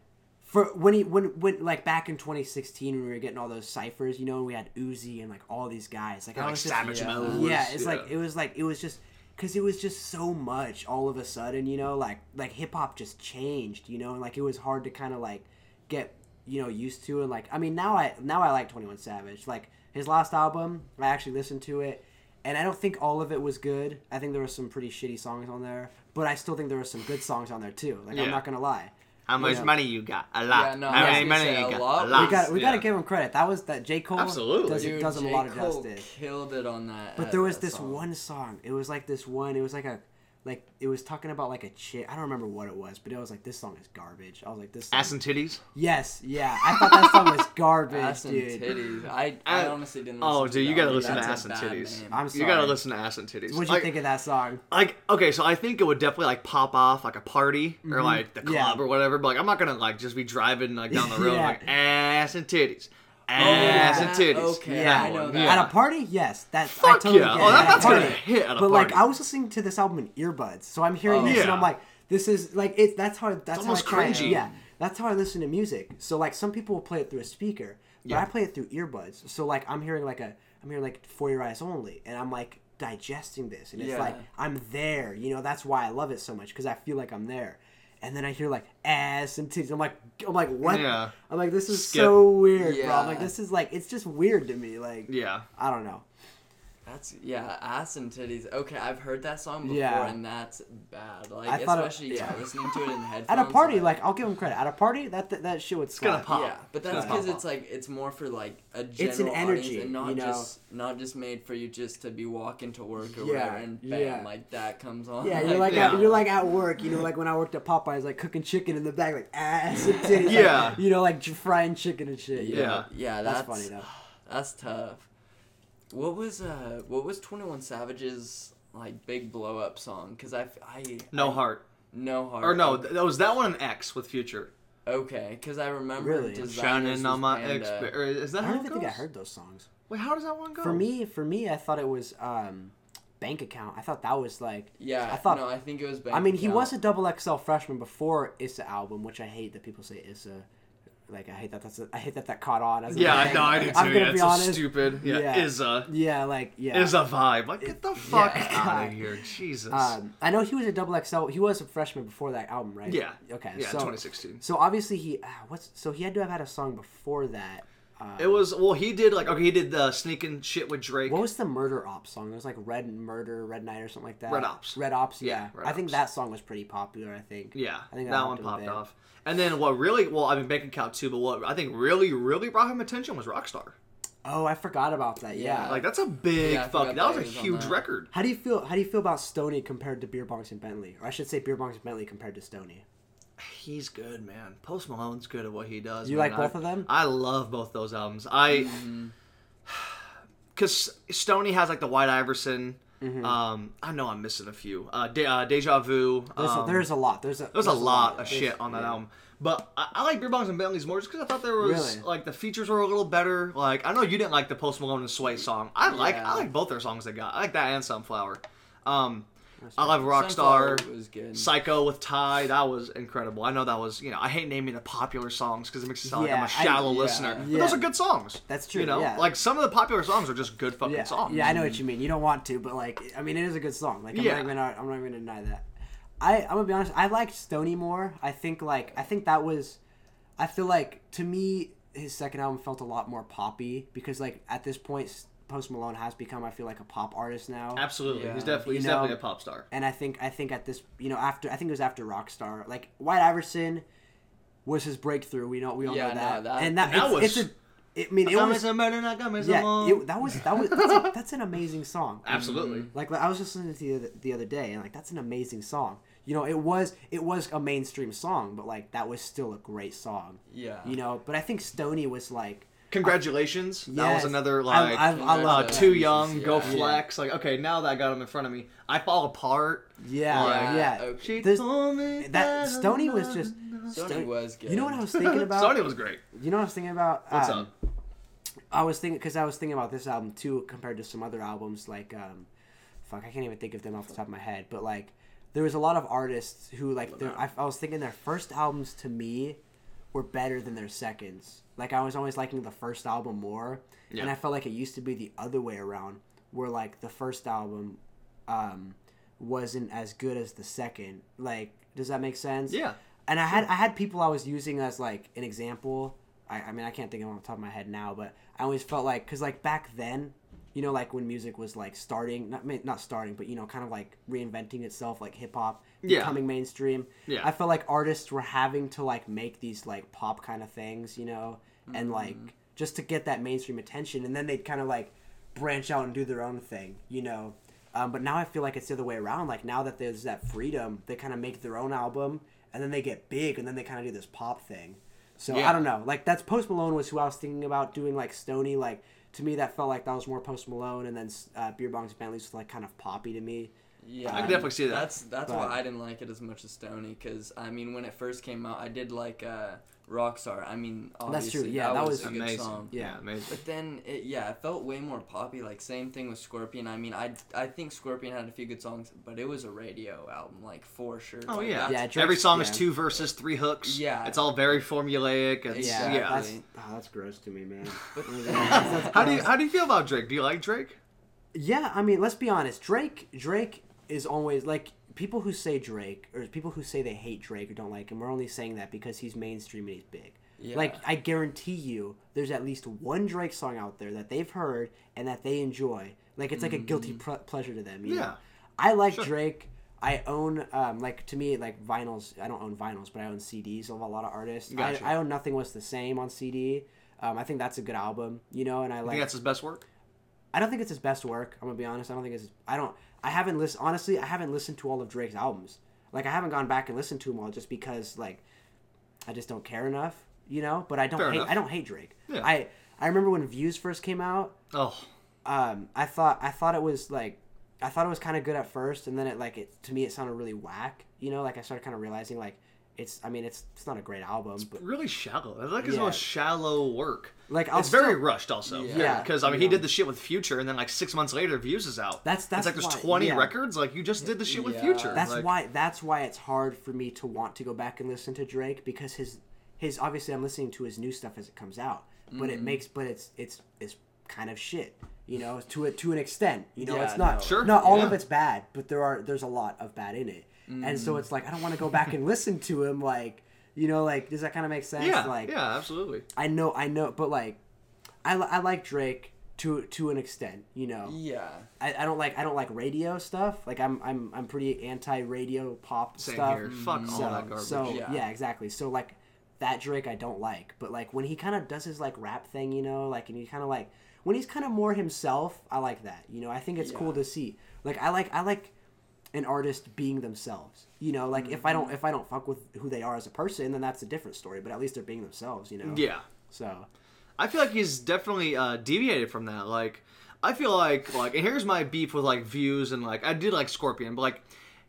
Speaker 1: For when he when when like back in 2016 when we were getting all those ciphers, you know, we had Uzi and like all these guys. Like I
Speaker 2: Like
Speaker 1: was just,
Speaker 2: Savage
Speaker 3: yeah.
Speaker 2: Mode.
Speaker 1: yeah, it's like it was like it was just because it was just so much all of a sudden, you know, like like hip hop just changed, you know, and like it was hard to kind of like get you know used to and like I mean now I now I like Twenty One Savage like his last album I actually listened to it and I don't think all of it was good. I think there were some pretty shitty songs on there, but I still think there were some good songs on there too. Like I'm not gonna lie.
Speaker 2: How much
Speaker 1: Yeah.
Speaker 2: money you got? A lot.
Speaker 3: Yeah, no,
Speaker 2: How
Speaker 3: I
Speaker 2: many money you
Speaker 3: a
Speaker 2: got?
Speaker 3: lot.
Speaker 2: A
Speaker 3: We
Speaker 2: lot.
Speaker 1: We got we got to give him credit. That was that J Cole
Speaker 2: Absolutely.
Speaker 1: does,
Speaker 3: Dude,
Speaker 1: does him a
Speaker 3: J.
Speaker 1: lot of
Speaker 3: Cole
Speaker 1: justice.
Speaker 3: Killed it on that.
Speaker 1: But
Speaker 3: uh,
Speaker 1: there was this
Speaker 3: song.
Speaker 1: one song. It was like this one. It was like a like it was talking about like a chick. I don't remember what it was, but it was like this song is garbage. I was like this. Song,
Speaker 2: Ass and titties.
Speaker 1: yes, yeah. I thought that song was garbage,
Speaker 3: Ass and
Speaker 1: dude.
Speaker 3: titties. I, I honestly didn't.
Speaker 2: Oh, dude,
Speaker 3: to
Speaker 2: you gotta listen to Ass and Titties.
Speaker 3: name.
Speaker 1: I'm sorry.
Speaker 2: You
Speaker 1: sorry.
Speaker 2: gotta listen to Ass and Titties.
Speaker 1: What'd you
Speaker 2: Like-
Speaker 1: think of that song?
Speaker 2: like okay so i think it would definitely like pop off like a party or like the club
Speaker 1: Mm-hmm. Yeah.
Speaker 2: or whatever but like i'm not gonna like just be driving like down the road
Speaker 1: Yeah.
Speaker 2: like ass and titties
Speaker 3: Oh,
Speaker 2: ass and titties
Speaker 3: okay,
Speaker 1: Yeah,
Speaker 3: I know
Speaker 2: one,
Speaker 3: that.
Speaker 2: yeah.
Speaker 1: At a party, yes. That's I
Speaker 2: Fuck
Speaker 1: totally
Speaker 2: yeah.
Speaker 1: get
Speaker 2: Oh, that-
Speaker 1: At a
Speaker 2: that's gonna
Speaker 1: party.
Speaker 2: hit at a
Speaker 1: But like,
Speaker 2: party.
Speaker 1: I was listening to this album in earbuds, so I'm hearing
Speaker 3: Oh.
Speaker 1: this, and
Speaker 2: Yeah.
Speaker 1: I'm like, this is like it. That's how. That's
Speaker 2: almost
Speaker 1: how I try,
Speaker 2: cringy.
Speaker 1: Yeah, that's how I listen to music. So like, some people will play it through a speaker, but
Speaker 2: Yeah.
Speaker 1: I play it through earbuds. So like, I'm hearing like a, I'm hearing like for your eyes only, and I'm like digesting this, and it's
Speaker 3: Yeah.
Speaker 1: like I'm there. You know, that's why I love it so much because I feel like I'm there. And then I hear like ass and titties. I'm like, I'm like, what?
Speaker 2: Yeah.
Speaker 1: I'm like, this is
Speaker 2: Skip.
Speaker 1: so weird, bro. I'm like, this is like, it's just weird to me. Like,
Speaker 2: yeah
Speaker 1: I don't know.
Speaker 3: That's yeah, ass and titties. Okay, I've heard that song before,
Speaker 1: Yeah.
Speaker 3: and that's bad. Like
Speaker 1: I thought it-
Speaker 3: especially yeah,
Speaker 1: yeah.
Speaker 3: listening to it in headphones.
Speaker 1: At a party, like I'll give him credit. At a party, that that, that shit would
Speaker 2: gonna
Speaker 1: slap.
Speaker 2: pop.
Speaker 3: yeah, but that's because
Speaker 2: gonna
Speaker 3: it's like it's more for like a general
Speaker 1: It's an energy,
Speaker 3: audience and not
Speaker 1: you know?
Speaker 3: just not just made for you just to be walking to work or
Speaker 1: Yeah,
Speaker 3: whatever and bam
Speaker 1: yeah.
Speaker 3: like that comes on.
Speaker 1: Yeah, you're like
Speaker 2: Yeah.
Speaker 1: At, you're like at work, you know, like when I worked at Popeyes, like cooking chicken in the back, like ass and titties, like,
Speaker 2: Yeah.
Speaker 1: you know, like frying chicken and shit.
Speaker 3: yeah,
Speaker 1: know?
Speaker 3: yeah,
Speaker 1: that's,
Speaker 3: that's,
Speaker 1: funny though.
Speaker 3: That's tough. What was uh what was Twenty One Savage's like big blow up song? Cause I I
Speaker 2: no
Speaker 3: I-
Speaker 2: heart
Speaker 3: no heart
Speaker 2: or no th- that was that one an x with future
Speaker 3: Okay, because I remember
Speaker 1: Really?
Speaker 3: designers
Speaker 2: shining on
Speaker 3: was
Speaker 2: my
Speaker 3: Panda.
Speaker 2: ex or is that
Speaker 1: I
Speaker 2: how
Speaker 1: don't
Speaker 2: it
Speaker 1: even think I heard those songs.
Speaker 2: wait how does that one go
Speaker 1: For me, for me, I thought it was um, bank account. I thought that was like.
Speaker 3: Yeah,
Speaker 1: I thought-
Speaker 3: no, I think it was. Bank
Speaker 1: I mean, he was a double XL freshman before Issa album, which I hate that people say Issa. Like I hate that that's a, I hate that that caught on. As a
Speaker 2: yeah i know i do too
Speaker 1: I'm gonna
Speaker 2: yeah,
Speaker 1: be
Speaker 2: it's so
Speaker 1: honest.
Speaker 2: stupid yeah,
Speaker 1: Yeah.
Speaker 2: is a
Speaker 1: Yeah, like yeah.
Speaker 2: is a vibe like get the fuck
Speaker 1: Yeah.
Speaker 2: out of here jesus
Speaker 1: Um, I know he was a double XL. He was a freshman before that album, right?
Speaker 2: yeah
Speaker 1: Okay.
Speaker 2: yeah
Speaker 1: so,
Speaker 2: 2016
Speaker 1: So obviously he ah, what's so he had to have had a song before that. Uh,
Speaker 2: It was well. He did like okay. He did the sneaking shit with Drake.
Speaker 1: what was the Murder Ops song? It was like Red Murder, Red Night, or something like that.
Speaker 2: Red Ops.
Speaker 1: Red Ops.
Speaker 2: Yeah,
Speaker 1: Yeah.
Speaker 2: Red
Speaker 1: I think that song was pretty popular. I think.
Speaker 2: Yeah,
Speaker 1: I think
Speaker 2: that,
Speaker 1: that
Speaker 2: one
Speaker 1: helped him a
Speaker 2: popped off. And then what really? Well, I mean, bank account too. But what I think really, really brought him attention was Rockstar.
Speaker 1: Oh, I forgot about that. Yeah.
Speaker 3: Yeah.
Speaker 2: Like that's a big
Speaker 3: Yeah,
Speaker 2: fuck.
Speaker 3: forgot
Speaker 2: That was a
Speaker 3: he was on
Speaker 2: huge record.
Speaker 1: how do you feel? How do you feel about Stoney compared to Beer Bongs and Bentley? Or I should say Beer Bongs and Bentley compared to Stoney.
Speaker 2: He's good, man. Post Malone's good at what he does.
Speaker 1: You
Speaker 2: man.
Speaker 1: like both
Speaker 2: I-
Speaker 1: of them?
Speaker 2: I love both those albums. I because Stoney has like the White Iverson. Um, I know I'm missing a few. Uh, De- uh Deja Vu.
Speaker 1: Mm-hmm. There's,
Speaker 2: um,
Speaker 1: a, there's a lot. There's a
Speaker 2: There's a lot of shit on that
Speaker 1: yeah.
Speaker 2: album. But I, I like Beer Bongs and Bentleys more just because I thought there was
Speaker 1: Really?
Speaker 2: like the features were a little better. Like I know you didn't like the Post Malone and Swae song. I like
Speaker 3: Yeah.
Speaker 2: I like both their songs they got. I like that and Sunflower. Um, I love Rockstar. Psycho with Ty, that was incredible. I know that was, you know, I hate naming the popular songs because it makes it sound like I'm
Speaker 1: a
Speaker 2: a
Speaker 1: I-
Speaker 2: shallow
Speaker 3: yeah.
Speaker 2: listener. But those are good songs.
Speaker 1: That's true,
Speaker 2: You know,
Speaker 1: yeah.
Speaker 2: like some of the popular songs are just good fucking
Speaker 1: Yeah,
Speaker 2: songs.
Speaker 1: yeah, I know what you mean. You don't want to, but like, I mean, it is a good song. Like, I'm
Speaker 2: Yeah.
Speaker 1: not even, I'm not even gonna deny that. I, I'm gonna be honest. I liked Stoney more. I think like, I think that was, I feel like to me, his second album felt a lot more poppy because like at this point, Post Malone has become, I feel like, a pop artist now.
Speaker 2: Absolutely,
Speaker 3: Yeah.
Speaker 2: he's definitely
Speaker 1: You
Speaker 2: he's
Speaker 1: know-
Speaker 2: definitely a pop star.
Speaker 1: And I think, I think at this, you know, after I think it was after Rockstar, like White Iverson was his breakthrough. We know, we all
Speaker 3: Yeah,
Speaker 1: know
Speaker 3: no,
Speaker 1: that.
Speaker 3: that-
Speaker 1: and that,
Speaker 2: And that
Speaker 1: it's,
Speaker 2: was-
Speaker 1: it's a, I mean, it
Speaker 2: Got me
Speaker 1: was,
Speaker 2: some better, not got
Speaker 1: yeah,
Speaker 2: more.
Speaker 1: it, that was that was that's, a, that's an amazing song.
Speaker 2: Absolutely. Mm-hmm.
Speaker 1: Like I was just listening to the other, the other day, and like that's an amazing song. You know, it was it was a mainstream song, but like that was still a great song.
Speaker 3: Yeah.
Speaker 1: You know, but I think Stoney was like,
Speaker 2: Congratulations. That was another
Speaker 1: I-
Speaker 2: like
Speaker 1: I- I
Speaker 2: uh,
Speaker 1: love that.
Speaker 2: too young, go
Speaker 3: Yeah.
Speaker 2: flex. Like okay, now that I got him in front of me, I fall apart.
Speaker 1: yeah,
Speaker 2: Like-
Speaker 1: yeah.
Speaker 3: okay.
Speaker 2: She
Speaker 1: There's-
Speaker 2: told me
Speaker 1: that Stoney was just.
Speaker 3: Sony
Speaker 1: Stony-
Speaker 3: was good.
Speaker 1: You know what I was thinking about?
Speaker 2: Sony was great.
Speaker 1: You know what I was thinking about?
Speaker 2: What's
Speaker 1: Um,
Speaker 2: up?
Speaker 1: I was thinking because I was thinking about this album too compared to some other albums like um, fuck I can't even think of them off the top of my head but like there was a lot of artists who like I, I was thinking their first albums to me were better than their seconds. Like I was always liking the first album more and I felt like it used to be the other way around where like the first album um, wasn't as good as the second. Like does that make sense?
Speaker 2: Yeah.
Speaker 1: and I had I had people I was using as like an example. I, I mean I can't think of them off the top of my head now, but I always felt like because like back then, you know, like when music was like starting, not not starting, but you know, kind of like reinventing itself, like hip hop
Speaker 2: Yeah.
Speaker 1: becoming mainstream.
Speaker 2: Yeah.
Speaker 1: I felt like artists were having to like make these like pop kind of things, you know, and like just to get that mainstream attention, and then they'd kind of like branch out and do their own thing, you know. Um, but now I feel like it's the other way around. Like now that there's that freedom, they kind of make their own album, and then they get big, and then they kind of do this pop thing. So
Speaker 2: Yeah.
Speaker 1: I don't know. Like that's Post Malone was who I was thinking about doing like Stoney. Like to me, that felt like that was more Post Malone, and then uh, Beer Bongs Bentleys was like kind of poppy to me.
Speaker 3: Yeah,
Speaker 2: I can definitely see that.
Speaker 3: That's that's
Speaker 1: But-
Speaker 3: why I didn't like it as much as Stoney, because I mean, when it first came out, I did like uh, Rockstar. I mean,
Speaker 1: That's
Speaker 3: obviously
Speaker 1: true, yeah,
Speaker 3: that,
Speaker 1: that
Speaker 3: was,
Speaker 1: was
Speaker 3: a good song.
Speaker 1: Yeah.
Speaker 2: Yeah, amazing.
Speaker 3: But then, it, yeah, it felt way more poppy. Like same thing with Scorpion. I mean, I I think Scorpion had a few good songs, but it was a radio album, like for sure.
Speaker 2: Oh
Speaker 3: Like,
Speaker 2: yeah,
Speaker 1: Yeah, Drake's-
Speaker 2: every song is two verses, three hooks.
Speaker 3: Yeah.
Speaker 2: it's all very formulaic. It's,
Speaker 1: Yeah,
Speaker 2: yeah.
Speaker 1: that's oh, that's gross to me, man.
Speaker 2: How do you how do you feel about Drake? Do you like Drake?
Speaker 1: Yeah, I mean, let's be honest. Drake, Drake is always like people who say Drake or people who say they hate Drake or don't like him. We're only saying that because he's mainstream and he's big.
Speaker 3: Yeah.
Speaker 1: Like I guarantee you, there's at least one Drake song out there that they've heard and that they enjoy. Like it's like a guilty
Speaker 3: Mm-hmm.
Speaker 1: pr- pleasure to them. You
Speaker 2: Yeah.
Speaker 1: know? I like
Speaker 2: Sure.
Speaker 1: Drake. I own um, like to me like vinyls. I don't own vinyls, but I own CDs of a lot of artists.
Speaker 2: Gotcha.
Speaker 1: I, I own Nothing Was the Same on CD. Um, I think that's a good album, you know, and I
Speaker 2: I
Speaker 1: like.
Speaker 2: think that's his best work.
Speaker 1: I don't think it's his best work. I'm gonna be honest. I don't think it's. I don't. I haven't listened. Honestly, I haven't listened to all of Drake's albums. Like I haven't gone back and listened to them all just because like I just don't care enough. You know. But I don't
Speaker 2: Fair
Speaker 1: hate.
Speaker 2: enough.
Speaker 1: I don't hate Drake.
Speaker 2: Yeah.
Speaker 1: I I remember when Views first came out.
Speaker 2: Oh,
Speaker 1: Um, I thought I thought it was like I thought it was kind of good at first, and then it like it to me it sounded really whack. You know, like I started kind of realizing like it's. I mean, it's it's not a great album, but
Speaker 2: really shallow. I like his
Speaker 1: Yeah.
Speaker 2: most shallow work.
Speaker 1: like I'll
Speaker 2: it's very rushed, also.
Speaker 3: Yeah.
Speaker 1: Yeah,
Speaker 2: because I mean, he
Speaker 1: know.
Speaker 2: did the shit with Future, and then like six months later, Views is out.
Speaker 1: That's- that's
Speaker 2: it's like there's
Speaker 1: why-
Speaker 2: 20
Speaker 1: yeah.
Speaker 2: records. Like you just did the shit with Future.
Speaker 1: That's
Speaker 2: Like,
Speaker 1: why that's why it's hard for me to want to go back and listen to Drake because his his obviously I'm listening to his new stuff as it comes out, but
Speaker 3: Mm-hmm.
Speaker 1: it makes but it's it's it's kind of shit, you know, to it to an extent. You know,
Speaker 3: Yeah,
Speaker 1: it's not
Speaker 3: no.
Speaker 2: Sure,
Speaker 1: not all of it's bad, but there are there's a lot of bad in it, and
Speaker 3: Mm.
Speaker 1: so it's like I don't want to go back and listen to him like you know like does that kind of make sense?
Speaker 2: Yeah,
Speaker 1: like
Speaker 2: yeah, absolutely.
Speaker 1: I know I know, but like I I like Drake to to an extent, you know.
Speaker 3: Yeah.
Speaker 1: I, I don't like I don't like radio stuff. Like I'm I'm I'm pretty anti radio pop
Speaker 2: Same
Speaker 1: stuff.
Speaker 2: here. Fuck all
Speaker 1: So,
Speaker 2: that garbage.
Speaker 1: so
Speaker 3: Yeah.
Speaker 1: yeah. exactly. So like that Drake I don't like, but like when he kind of does his like rap thing, you know, like and he kind of like when he's kind of more himself, I like that. You know, I think it's cool to see. Like I like I like an artist being themselves. You know, like if I
Speaker 2: Mm-hmm.
Speaker 1: don't if I don't fuck with who they are as a person, then that's a different story. But at least they're being themselves. You know.
Speaker 2: Yeah,
Speaker 1: So
Speaker 2: I feel like he's definitely uh, deviated from that. Like, I feel like like, and here's my beef with like Views and like I did like Scorpion, but like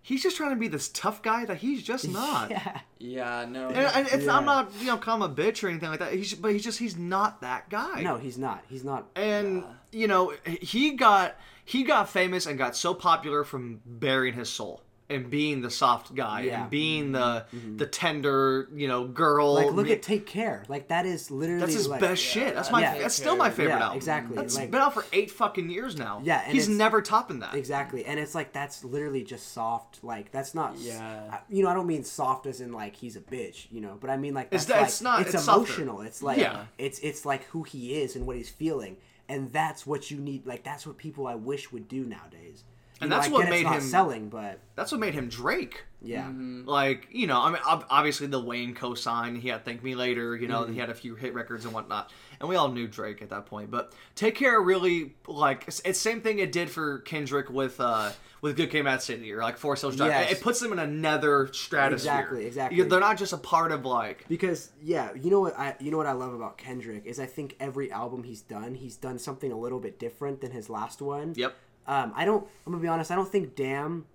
Speaker 2: he's just trying to be this tough guy that he's just not.
Speaker 1: yeah.
Speaker 3: Yeah. No.
Speaker 2: And, and it's,
Speaker 1: Yeah.
Speaker 2: I'm not, you know, calling him a bitch or anything like that. He's, but he's just, he's not that guy.
Speaker 1: No, he's not. He's not.
Speaker 2: and you know he got he got famous and got so popular from burying his soul and being the soft guy
Speaker 1: Yeah.
Speaker 2: and being the mm-hmm. the tender you know girl
Speaker 1: Like look at Take Care. Like that is literally
Speaker 2: that's his
Speaker 1: like,
Speaker 2: best shit that's my
Speaker 1: Yeah.
Speaker 2: that's still my favorite
Speaker 1: Yeah,
Speaker 2: album
Speaker 1: exactly.
Speaker 2: That's
Speaker 1: Like-
Speaker 2: been out for eight fucking years now
Speaker 1: Yeah,
Speaker 2: he's never topping that
Speaker 1: Exactly, and it's like that's literally just soft. Like that's not.
Speaker 3: Yeah.
Speaker 1: You know, I don't mean soft as in like he's a bitch. You know, but I mean like
Speaker 2: It's
Speaker 1: that's
Speaker 2: that-
Speaker 1: like,
Speaker 2: it's not-
Speaker 1: It's,
Speaker 2: it's softer.
Speaker 1: emotional. It's like
Speaker 2: Yeah.
Speaker 1: it's it's like who he is and what he's feeling, and that's what you need. Like that's what people I wish would do nowadays. You
Speaker 2: And
Speaker 1: know,
Speaker 2: that's
Speaker 1: I
Speaker 2: what
Speaker 1: get
Speaker 2: made him-
Speaker 1: selling, but
Speaker 2: that's what made him Drake
Speaker 1: yeah,
Speaker 3: Mm-hmm.
Speaker 2: like you know i mean obviously the wayne co-sign he had thank me later you know
Speaker 1: Mm-hmm.
Speaker 2: he had a few hit records and whatnot and we all knew drake at that point but take care really like it's, it's same thing it did for kendrick with uh with good Kid, Mad city or like Four drive
Speaker 1: Yes.
Speaker 2: it, it puts them in another stratosphere
Speaker 1: Exactly, exactly.
Speaker 2: You- they're not just a part of like
Speaker 1: Because yeah, you know what I you know what I love about Kendrick is I think every album he's done, he's done something a little bit different than his last one.
Speaker 2: yep
Speaker 1: Um, I don't. I'm gonna be honest. I don't think "Damn"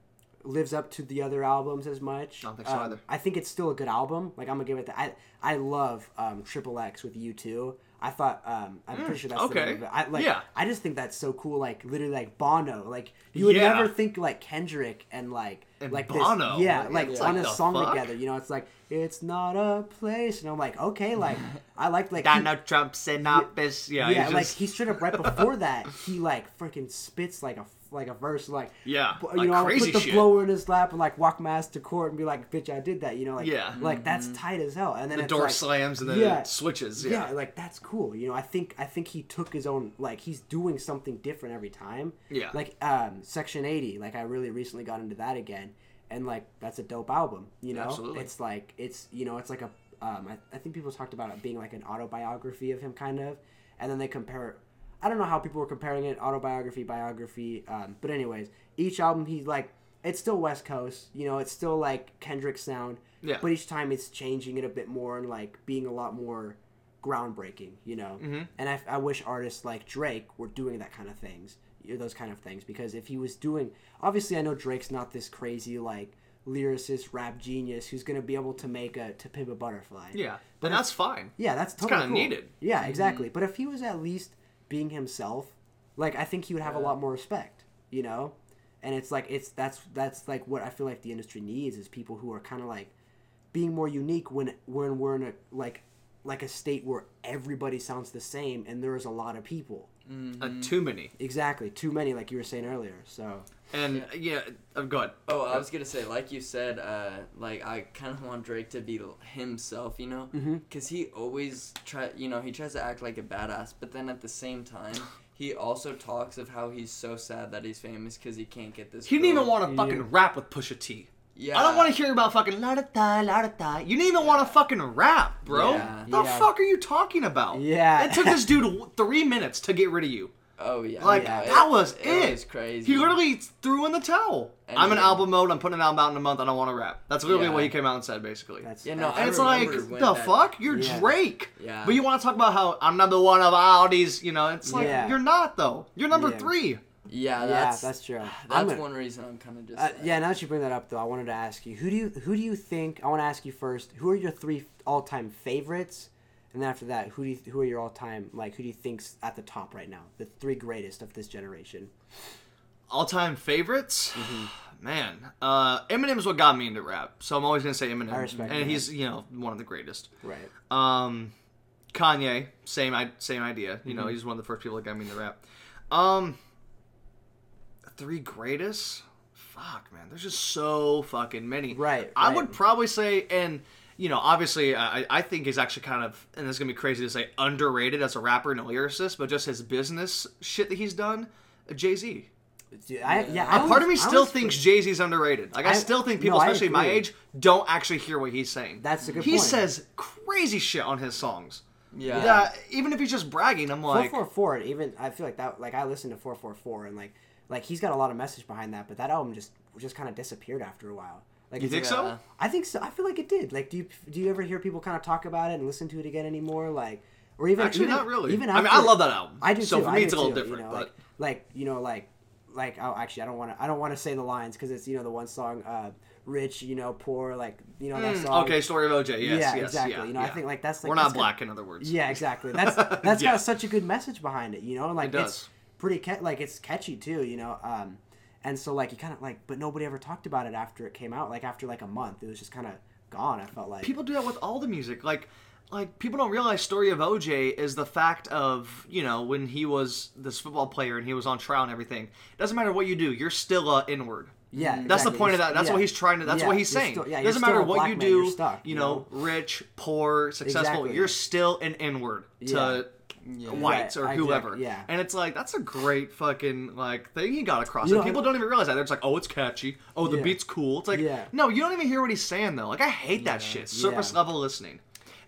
Speaker 1: lives up to the other albums as much.
Speaker 2: I don't think so
Speaker 1: Um,
Speaker 2: either.
Speaker 1: I think it's still a good album. Like I'm gonna give it that. I I love um, Triple X with U2. I thought um, I'm pretty sure that's the
Speaker 2: Mm,
Speaker 1: name of it. I like.
Speaker 2: Yeah.
Speaker 1: I just think that's so cool. Like literally like Bono. Like you would
Speaker 2: Yeah.
Speaker 1: never think like Kendrick and like
Speaker 2: And
Speaker 1: like
Speaker 2: Bono.
Speaker 1: This, yeah,
Speaker 2: Like,
Speaker 1: like on
Speaker 2: like
Speaker 1: a song
Speaker 2: fuck?
Speaker 1: together. You know, it's like it's not a place, and I'm like okay, like I like like he-
Speaker 2: Donald Trump synopsis yeah,
Speaker 1: yeah, like
Speaker 2: just,
Speaker 1: he straight up right before that, he like freaking spits like a like a verse, like
Speaker 2: Yeah,
Speaker 1: bu-
Speaker 2: like
Speaker 1: you know,
Speaker 2: crazy
Speaker 1: put the
Speaker 2: shit.
Speaker 1: blower in his lap and like walk my ass to court and be like, "Bitch, I did that," you know, like
Speaker 2: Yeah.
Speaker 1: like that's tight as hell. And then
Speaker 2: the
Speaker 1: it's
Speaker 2: door
Speaker 1: like,
Speaker 2: slams and then
Speaker 1: yeah.
Speaker 2: it switches
Speaker 1: yeah.
Speaker 2: yeah
Speaker 1: like that's cool. You know, I think I think he took his own like he's doing something different every time.
Speaker 2: Yeah.
Speaker 1: like um, Section Eighty, like I really recently got into that again, and like that's a dope album. You know,
Speaker 2: Absolutely.
Speaker 1: it's like it's you know it's like a um, I, I think people talked about it being like an autobiography of him kind of, and then they compare. I don't know how people were comparing it autobiography biography um, but anyways each album he like it's still West Coast you know it's still like Kendrick sound
Speaker 2: Yeah.
Speaker 1: but each time it's changing it a bit more and like being a lot more groundbreaking you know
Speaker 2: Mm-hmm.
Speaker 1: and I, I wish artists like Drake were doing that kind of things those kind of things because if he was doing obviously I know Drake's not this crazy like lyricist rap genius who's gonna be able to make a to pimp a butterfly
Speaker 2: Yeah, but that's fine.
Speaker 1: yeah, that's totally
Speaker 2: kinda
Speaker 1: cool.
Speaker 2: needed.
Speaker 1: Yeah, exactly. But if he was at least being himself, like I think he would have a lot more respect, you know. And it's like it's that's that's like what I feel like the industry needs is people who are kind of like being more unique when when we're in a like like a state where everybody sounds the same and there's a lot of people.
Speaker 2: Uh, too many.
Speaker 1: Exactly, too many, like you were saying earlier. So
Speaker 2: And yeah, I'm good.
Speaker 3: Oh, I was gonna say, like you said, uh, like I kind of want Drake to be himself, you know, because he always try, you know, he tries to act like a badass, but then at the same time, he also talks of how he's so sad that he's famous because he can't get this.
Speaker 2: He didn't even want to fucking
Speaker 1: Yeah.
Speaker 2: rap with Pusha T.
Speaker 3: Yeah.
Speaker 2: I don't want to hear about fucking la da da la da da. You didn't even want to fucking rap, bro.
Speaker 3: Yeah.
Speaker 2: The
Speaker 1: Yeah.
Speaker 2: fuck are you talking about?
Speaker 1: Yeah.
Speaker 2: It took this dude three minutes to get rid of you.
Speaker 3: Oh yeah.
Speaker 2: Like
Speaker 3: yeah,
Speaker 2: that was it.
Speaker 3: It was crazy.
Speaker 2: He literally threw in the towel.
Speaker 3: And
Speaker 2: I'm in
Speaker 3: he-
Speaker 2: album mode. I'm putting an album out in a month. I don't want to rap. That's literally
Speaker 3: Yeah.
Speaker 2: what he came out and said, basically.
Speaker 1: that's
Speaker 3: Yeah, no,
Speaker 2: and
Speaker 3: I
Speaker 2: it's like, the
Speaker 3: that-
Speaker 2: fuck? You're
Speaker 1: Yeah.
Speaker 2: Drake.
Speaker 3: Yeah.
Speaker 2: But you want to talk about how I'm number one of all these, you know? It's like
Speaker 1: Yeah.
Speaker 2: you're not though. You're number
Speaker 1: Yeah.
Speaker 2: three.
Speaker 3: Yeah,
Speaker 1: yeah,
Speaker 3: that's
Speaker 1: that's true.
Speaker 3: That's
Speaker 1: gonna-
Speaker 3: one reason I'm kind of just.
Speaker 1: Uh, yeah, now that you bring that up, though, I wanted to ask you who do you who do you think? I want to ask you first. Who are your three all time favorites? And then after that, who do you, who are your all time like who do you think's at the top right now? The three greatest of this generation.
Speaker 2: All time favorites?
Speaker 1: Mm-hmm.
Speaker 2: Man, uh, Eminem's what got me into rap. So I'm always gonna say Eminem.
Speaker 1: I respect
Speaker 2: and
Speaker 1: that.
Speaker 2: he's you know one of the greatest.
Speaker 1: Right.
Speaker 2: Um, Kanye, same i- same idea. You
Speaker 1: Mm-hmm.
Speaker 2: know, he's one of the first people that got me into rap. Um, three greatest? Fuck, man, there's just so fucking many.
Speaker 1: Right,
Speaker 2: I
Speaker 1: right.
Speaker 2: would probably say, and you know, obviously, I, I think he's actually kind of, and this is gonna be crazy to say, underrated as a rapper and a lyricist, but just his business shit that he's done. Jay Z.
Speaker 1: Dude, I, yeah,
Speaker 2: A
Speaker 1: I
Speaker 2: part of me still thinks Jay Z's underrated. Like I,
Speaker 1: I-
Speaker 2: still think people,
Speaker 1: I
Speaker 2: especially my age, don't actually hear what he's saying.
Speaker 1: That's a good
Speaker 2: he
Speaker 1: point.
Speaker 2: says crazy shit on his songs.
Speaker 3: Yeah.
Speaker 2: That even if he's just bragging, I'm like,
Speaker 1: four
Speaker 2: four
Speaker 1: four. four. Even I feel like that. Like I listened to four four four, and like like he's got a lot of message behind that. But that album just just kind of disappeared after a while. Like
Speaker 2: you think
Speaker 1: like-
Speaker 2: so?
Speaker 3: Yeah.
Speaker 1: I think so. I feel like it did. Like, do you do you ever hear people kind of talk about it and listen to it again anymore? Like, or even
Speaker 2: Actually,
Speaker 1: even,
Speaker 2: not really.
Speaker 1: Even
Speaker 2: I mean, I love that album.
Speaker 1: I do
Speaker 2: So
Speaker 1: too.
Speaker 2: for me, it's a little
Speaker 1: too,
Speaker 2: different,
Speaker 1: You know,
Speaker 2: but-
Speaker 1: like, like you know, like like oh, actually, I don't want to. I don't want to say the lines because it's you know the one song, uh, rich, you know, poor, like you know that
Speaker 2: Mm,
Speaker 1: song.
Speaker 2: okay, story of OJ. Yes,
Speaker 1: yeah,
Speaker 2: yes,
Speaker 1: exactly.
Speaker 2: yeah,
Speaker 1: you know, I think like that's like
Speaker 2: we're
Speaker 1: that's
Speaker 2: not
Speaker 1: got-
Speaker 2: black, in other words.
Speaker 1: Yeah, exactly. That's that's
Speaker 2: Yeah.
Speaker 1: got such a good message behind it, you know. Like
Speaker 2: It does.
Speaker 1: it's pretty ca- like it's catchy too, you know. Um, and so like you kind of like, but nobody ever talked about it after it came out. Like after like a month, it was just kind of gone. I felt like
Speaker 2: people do that with all the music. Like, like people don't realize story of OJ is the fact of you know when he was this football player and he was on trial and everything. It doesn't matter what you do, you're still a inward.
Speaker 1: yeah,
Speaker 2: That's the point of
Speaker 1: You're
Speaker 2: that. That's
Speaker 1: st-
Speaker 2: what he's trying to. That's
Speaker 1: Yeah,
Speaker 2: what he's saying.
Speaker 1: still- yeah,
Speaker 2: it doesn't matter what you
Speaker 1: man,
Speaker 2: do.
Speaker 1: stuck,
Speaker 2: you
Speaker 1: you
Speaker 2: know,
Speaker 1: know?
Speaker 2: rich, poor, successful.
Speaker 1: Exactly.
Speaker 2: You're still an inward to
Speaker 3: Yeah.
Speaker 2: whites or
Speaker 1: I
Speaker 2: whoever.
Speaker 1: get- yeah.
Speaker 2: And it's like that's a great fucking like thing he got across.
Speaker 1: You
Speaker 2: and
Speaker 1: know,
Speaker 2: people don't even realize that. They're just like, oh, it's catchy. Oh, the
Speaker 1: Yeah.
Speaker 2: beat's cool. It's like,
Speaker 1: Yeah.
Speaker 2: no, you don't even hear what he's saying though. Like I hate that shit. Surface
Speaker 1: Yeah.
Speaker 2: level listening.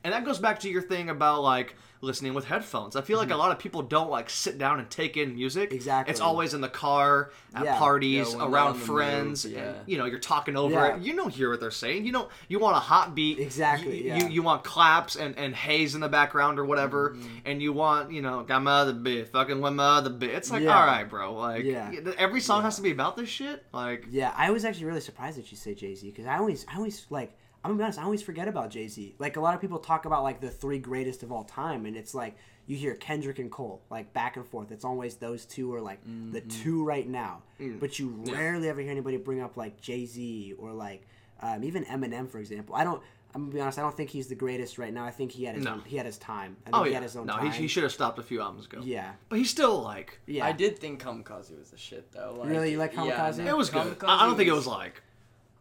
Speaker 2: And that goes back to your thing about like listening with headphones. I feel like a lot of people don't like sit down and take in music.
Speaker 1: Mm-hmm. Exactly.
Speaker 2: It's always in the car, at
Speaker 1: Yeah.
Speaker 2: parties,
Speaker 3: Yeah,
Speaker 2: around friends. and,
Speaker 3: yeah.
Speaker 2: you know, you're talking over
Speaker 1: Yeah.
Speaker 2: it. You don't hear what they're saying. You don't. You want a hot beat.
Speaker 1: Exactly,
Speaker 2: You, you, you want claps and, and haze in the background or whatever,
Speaker 1: Mm-hmm.
Speaker 2: and you want you know got my other bit, fucking with my other bit. It's like all right, bro. Like
Speaker 1: Yeah.
Speaker 2: every song has to be about this shit. Like
Speaker 1: Yeah, I was actually really surprised that you say Jay Z because I always, I always like. I'm gonna be honest. I always forget about Jay Z. Like a lot of people talk about like the three greatest of all time, and it's like you hear Kendrick and Cole like back and forth. It's always those two are like the two right now. But you rarely ever hear anybody bring up like Jay Z or like um, even Eminem, for example. I don't. I'm gonna be honest. I don't think he's the greatest right now. I think he had his
Speaker 2: No.
Speaker 1: own, he had his time. I think
Speaker 2: oh
Speaker 1: he
Speaker 2: yeah,
Speaker 1: had his own
Speaker 2: no,
Speaker 1: time.
Speaker 2: he, he should have stopped a few albums ago.
Speaker 1: Yeah.
Speaker 2: but he's still like
Speaker 1: Yeah.
Speaker 3: I did think Kamikaze was the shit though. Like,
Speaker 1: Really? You like
Speaker 3: yeah,
Speaker 1: Kamikaze?
Speaker 3: no,
Speaker 2: it was good.
Speaker 3: Kamikaze
Speaker 2: I, I don't think it was like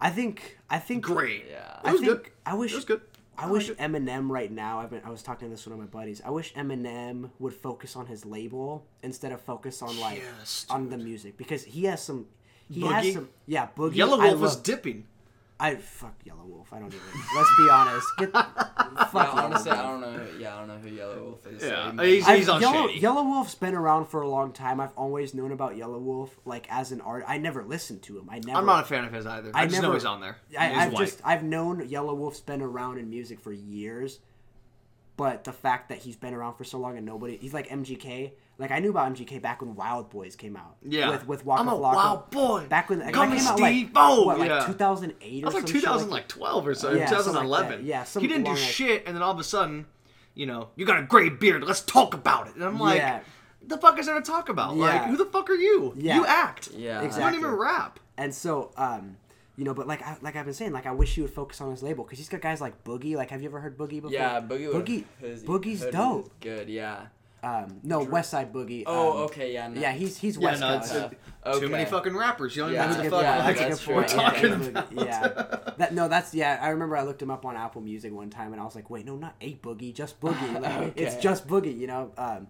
Speaker 1: I think. I think.
Speaker 2: great.
Speaker 3: Yeah.
Speaker 2: it was
Speaker 1: I think,
Speaker 2: good.
Speaker 1: I wish.
Speaker 2: It was good.
Speaker 1: I, wish Eminem right now. I've been, I was talking to this one of my buddies. I wish Eminem would focus on his label instead of focus on like
Speaker 2: Yes,
Speaker 1: on the music because he has some. He has some. Yeah, Boogie.
Speaker 2: Yellow
Speaker 1: I
Speaker 2: Wolf was dipping.
Speaker 1: I fuck Yelawolf. I don't even. Let's be honest. Get, fuck
Speaker 3: Yeah,
Speaker 1: Yellow
Speaker 3: honestly, I don't know. Yeah, I don't know who Yelawolf is.
Speaker 2: Yeah,
Speaker 3: so
Speaker 2: he's, he's on
Speaker 1: Yellow,
Speaker 2: shady.
Speaker 1: Yelawolf's been around for a long time. I've always known about Yelawolf, like as an art. I never listened to him. I never.
Speaker 2: I'm not a fan of his either. I,
Speaker 1: I
Speaker 2: just know he's on there.
Speaker 1: I,
Speaker 2: he's
Speaker 1: I've
Speaker 2: white.
Speaker 1: just I've known Yelawolf's been around in music for years, but the fact that he's been around for so long and nobody he's like MGK. Like I knew about MGK back when Wild Boys came out.
Speaker 2: Yeah.
Speaker 1: with with Waka
Speaker 2: I'm a
Speaker 1: Flocka.
Speaker 2: wild boy.
Speaker 1: Back when like,
Speaker 2: Come
Speaker 1: that came out
Speaker 2: Steve.
Speaker 1: like
Speaker 2: Oh,
Speaker 1: what, like
Speaker 2: yeah.
Speaker 1: 2008 or something.
Speaker 2: That was like
Speaker 1: some shit
Speaker 2: 2012 or so,
Speaker 1: Yeah, something like
Speaker 2: 2011.
Speaker 1: Yeah,
Speaker 2: he didn't do
Speaker 1: long
Speaker 2: shit, and then all of a sudden, you know, you got a gray beard. Let's talk about it. And I'm like,
Speaker 1: Yeah.
Speaker 2: the fuck is there to talk about? Like, who the fuck are you?
Speaker 1: Yeah.
Speaker 2: You act.
Speaker 3: Yeah.
Speaker 1: Exactly.
Speaker 2: You don't even rap.
Speaker 1: And so, um, you know, but like I, like I've been saying, like I wish he would focus on his label because he's got guys like Boogie. Like, have you ever heard Boogie before?
Speaker 3: Yeah, Boogie.
Speaker 1: Boogie,
Speaker 3: his-
Speaker 1: Boogie's dope.
Speaker 3: Good, yeah.
Speaker 1: Um, no, West Side Boogie.
Speaker 3: Oh,
Speaker 1: um,
Speaker 3: okay, yeah. No.
Speaker 1: Yeah, he's he's
Speaker 2: Yeah, no,
Speaker 1: Coast.
Speaker 2: it's
Speaker 3: Uh,
Speaker 2: Too many fucking rappers. You don't
Speaker 3: Yeah,
Speaker 2: even know
Speaker 1: That's
Speaker 2: who the
Speaker 1: good
Speaker 2: fuck
Speaker 3: yeah,
Speaker 2: like,
Speaker 1: That's
Speaker 3: that's
Speaker 1: good point.
Speaker 3: true.
Speaker 2: we're
Speaker 1: Yeah,
Speaker 2: talking
Speaker 1: yeah,
Speaker 2: about.
Speaker 1: Yeah. That no, that's yeah. I remember I looked him up on Apple Music one time, and I was like, wait, no, not a boogie, just boogie. Like, It's just boogie, you know. Um,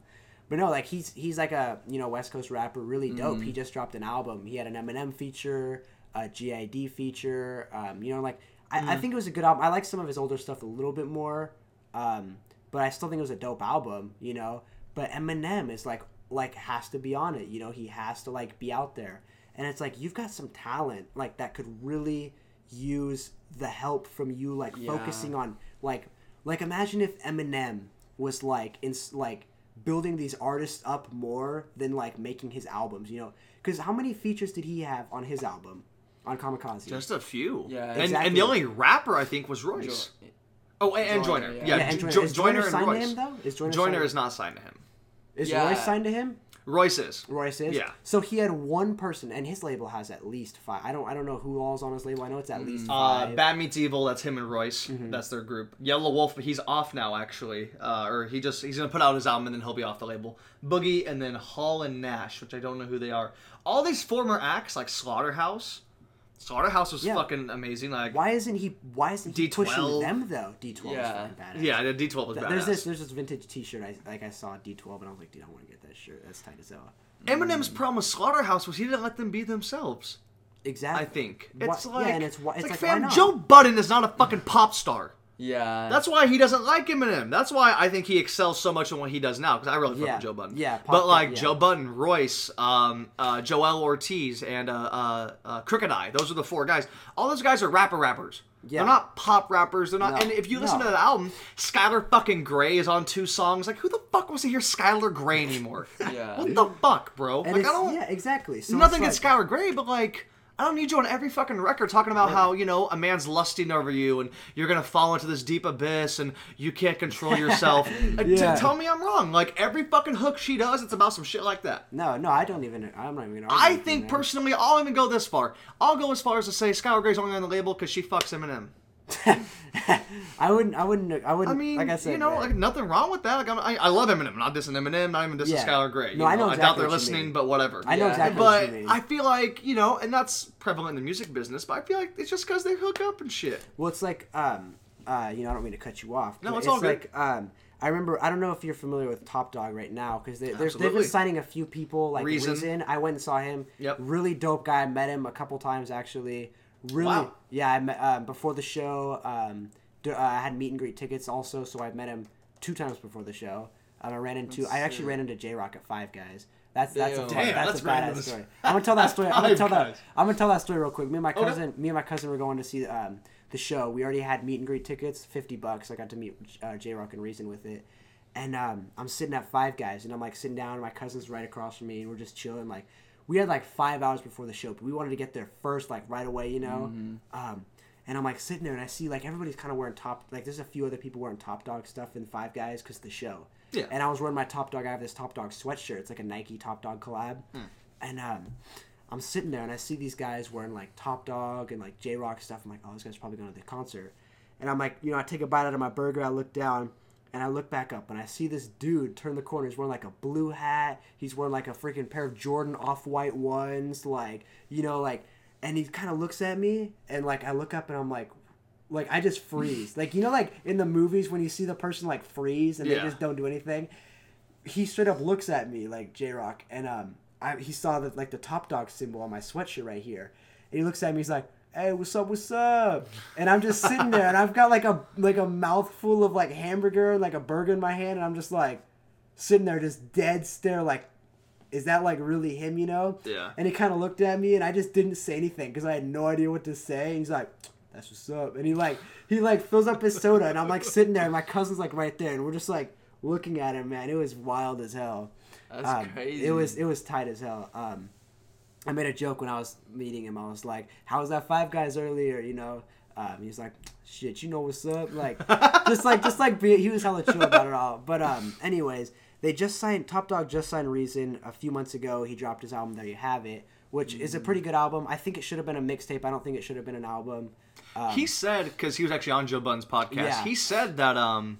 Speaker 1: but no, like he's he's like a you know West Coast rapper, really dope.
Speaker 3: Mm-hmm.
Speaker 1: He just dropped an album. He had an Eminem feature, a GID feature. Um, you know, like I,
Speaker 3: Mm-hmm.
Speaker 1: I think it was a good album. I like some of his older stuff a little bit more, um, but I still think it was a dope album. You know, but Eminem is like like has to be on it. You know, he has to like be out there, and it's like you've got some talent like that could really use the help from you like
Speaker 3: Yeah.
Speaker 1: focusing on like like imagine if Eminem was like in like building these artists up more than like making his albums. You know, because how many features did he have on his album on Kamikaze?
Speaker 2: Just a few.
Speaker 3: Yeah,
Speaker 2: and,
Speaker 1: exactly.
Speaker 2: and the only rapper I think was Royce.
Speaker 3: Jo-
Speaker 2: Oh, and, and
Speaker 3: Joyner,
Speaker 2: Joyner.
Speaker 3: yeah.
Speaker 2: Yeah,
Speaker 1: Yeah, and
Speaker 2: Jo-
Speaker 1: Joyner- is
Speaker 2: Joyner
Speaker 1: Joyner
Speaker 2: and
Speaker 1: signed to
Speaker 2: Royce.
Speaker 1: him, though? Is Joyner
Speaker 2: Joyner
Speaker 1: signed-
Speaker 2: is not signed to him.
Speaker 1: Is
Speaker 3: Yeah.
Speaker 1: Royce signed to him?
Speaker 2: Royce is.
Speaker 1: Royce is.
Speaker 2: Yeah.
Speaker 1: So he had one person, and his label has at least five. I don't. I don't know who all's on his label. I know it's at least
Speaker 2: Uh,
Speaker 1: five. Mm-hmm.
Speaker 2: Bad Meets Evil, that's him and Royce. That's their group. Yelawolf, but he's off now actually, uh, or he just he's gonna put out his album and then he'll be off the label. Boogie and then Hall and Nash, which I don't know who they are. All these former acts like Slaughterhouse. Slaughterhouse was
Speaker 1: Yeah.
Speaker 2: fucking amazing. Like
Speaker 1: why isn't he? Why isn't he
Speaker 2: D12?
Speaker 1: them though? D twelve
Speaker 3: Yeah.
Speaker 1: badass.
Speaker 2: yeah, the D12 was
Speaker 1: Th-
Speaker 2: badass.
Speaker 1: There's this. There's this vintage T-shirt. I like. I saw D twelve, and I was like, dude, I want to get that shirt. That's tight as hell.
Speaker 2: Eminem's mm. problem with Slaughterhouse was he didn't let them be themselves.
Speaker 1: Exactly.
Speaker 2: I think
Speaker 1: Why-
Speaker 2: it's like
Speaker 1: yeah, and it's why- it's
Speaker 2: like,
Speaker 1: like, why
Speaker 2: fam,
Speaker 1: not?
Speaker 2: Joe Budden is not a fucking pop star.
Speaker 3: Yeah.
Speaker 2: That's why he doesn't like Eminem. That's why I think he excels so much in what he does now. Because I really fuck
Speaker 1: Yeah.
Speaker 2: with Joe Budden.
Speaker 1: Yeah, pop-
Speaker 2: but like
Speaker 1: yeah.
Speaker 2: Joe Budden, Royce, um, uh, Joel Ortiz, and uh, uh, uh, Crooked I. Those are the four guys. All those guys are rapper rappers.
Speaker 1: Yeah.
Speaker 2: They're not pop rappers. They're not.
Speaker 1: No.
Speaker 2: And if you listen
Speaker 1: No.
Speaker 2: to that album, Skylar fucking Grey is on two songs. Like who the fuck wants to hear Skylar Grey anymore?
Speaker 3: Yeah.
Speaker 2: What the fuck, bro?
Speaker 1: And
Speaker 2: like I don't.
Speaker 1: yeah, exactly. So
Speaker 2: Nothing against
Speaker 1: like,
Speaker 2: Skylar Grey, but like, I don't need you on every fucking record talking about how you know a man's lusting over you and you're gonna fall into this deep abyss and you can't control yourself. Uh, t-
Speaker 1: Yeah.
Speaker 2: tell me I'm wrong. Like every fucking hook she does, it's about some shit like that.
Speaker 1: No, no, I don't even. I'm not even. Gonna
Speaker 2: I
Speaker 1: with you,
Speaker 2: think
Speaker 1: man.
Speaker 2: personally, I'll even go this far. I'll go as far as to say Skylar Grey's only on the label because she fucks Eminem.
Speaker 1: I wouldn't. I wouldn't. I wouldn't.
Speaker 2: I mean,
Speaker 1: like I said,
Speaker 2: you know,
Speaker 1: man.
Speaker 2: like nothing wrong with that. Like I'm, I, I love Eminem. I'm not dissing Eminem. Not even dissing
Speaker 1: Yeah.
Speaker 2: Skylar Grey. you
Speaker 1: No, I know
Speaker 2: I doubt they're listening,
Speaker 1: mean.
Speaker 2: but whatever.
Speaker 1: I know
Speaker 3: Yeah.
Speaker 1: exactly what
Speaker 2: But
Speaker 1: you mean.
Speaker 2: I feel like you know, and that's prevalent in the music business. But I feel like it's just because they hook up and shit.
Speaker 1: Well, it's like, um, uh, you know, I don't mean to cut you off.
Speaker 2: No,
Speaker 1: but
Speaker 2: it's all good.
Speaker 1: like, um, I remember. I don't know if you're familiar with Top Dawg right now because they, they're, they've been signing a few people like
Speaker 2: Reason.
Speaker 1: Reason. I went and saw him.
Speaker 2: Yep.
Speaker 1: Really dope guy. I met him a couple times actually. Really.
Speaker 2: Wow.
Speaker 1: Yeah, I met um, before the show. Um, d- uh, I had meet and greet tickets also, so I met him two times before the show. Um, I ran into. I actually
Speaker 3: sick.
Speaker 1: ran into Jay Rock at Five Guys. That's that's a
Speaker 3: Damn.
Speaker 1: that's,
Speaker 2: Damn,
Speaker 1: a badass
Speaker 2: random.
Speaker 1: story. I'm gonna tell that story. I'm gonna tell that. I'm gonna tell that story real quick. Me and my
Speaker 2: Okay.
Speaker 1: cousin, me and my cousin were going to see um, the show. We already had meet and greet tickets, fifty bucks. I got to meet uh, Jay Rock and Reason with it, and um, I'm sitting at Five Guys, and I'm like sitting down. And my cousin's right across from me, and we're just chilling. Like we had like five hours before the show, but we wanted to get there first, like right away, you know. Um, and I'm like sitting there, and I see like everybody's kind of wearing top. Like there's a few other people wearing Top Dawg stuff in Five Guys because the show.
Speaker 2: Yeah.
Speaker 1: And I was wearing my Top Dawg. I have this Top Dawg sweatshirt. It's like a Nike Top Dawg collab.
Speaker 2: Hmm.
Speaker 1: And um, I'm sitting there and I see these guys wearing like Top Dawg and like Jay Rock stuff. I'm like, oh, this guy's probably going to the concert. And I'm like, you know, I take a bite out of my burger. I look down and I look back up and I see this dude turn the corner. He's wearing like a blue hat. He's wearing like a freaking pair of Jordan off white ones. Like, you know, like, and he kind of looks at me and like I look up and I'm like, like I just freeze. like you know, like in the movies when you see the person like freeze and
Speaker 2: Yeah.
Speaker 1: they just don't do anything. He straight up looks at me like Jay Rock, and um, I, he saw the like the top dawg symbol on my sweatshirt right here, and he looks at me. He's like, "Hey, what's up? What's up?" And I'm just sitting there, and I've got like a like a mouthful of like hamburger and like a burger in my hand, and I'm just like sitting there, just dead stare, like, "Is that like really him?" You know?
Speaker 2: Yeah.
Speaker 1: And he kind of looked at me, and I just didn't say anything because I had no idea what to say. And he's like, "That's what's up," and he like he like fills up his soda, and I'm like sitting there, and my cousin's like right there, and we're just like looking at him, man. It was wild as hell.
Speaker 3: That's
Speaker 1: Um,
Speaker 3: crazy.
Speaker 1: It was it was tight as hell. Um, I made a joke when I was meeting him. I was like, "How was that Five Guys earlier?" You know. Um, he was like, "Shit, you know what's up?" Like, just like just like be, he was hella chill about it all. But um, anyways, they just signed Top Dawg just signed Reason a few months ago. He dropped his album. There you have it, which is a pretty good album. I think it should have been a mixtape. I don't think it should have been an album. Um,
Speaker 2: he said because he was actually on Joe Budden's podcast.
Speaker 1: Yeah.
Speaker 2: He said that um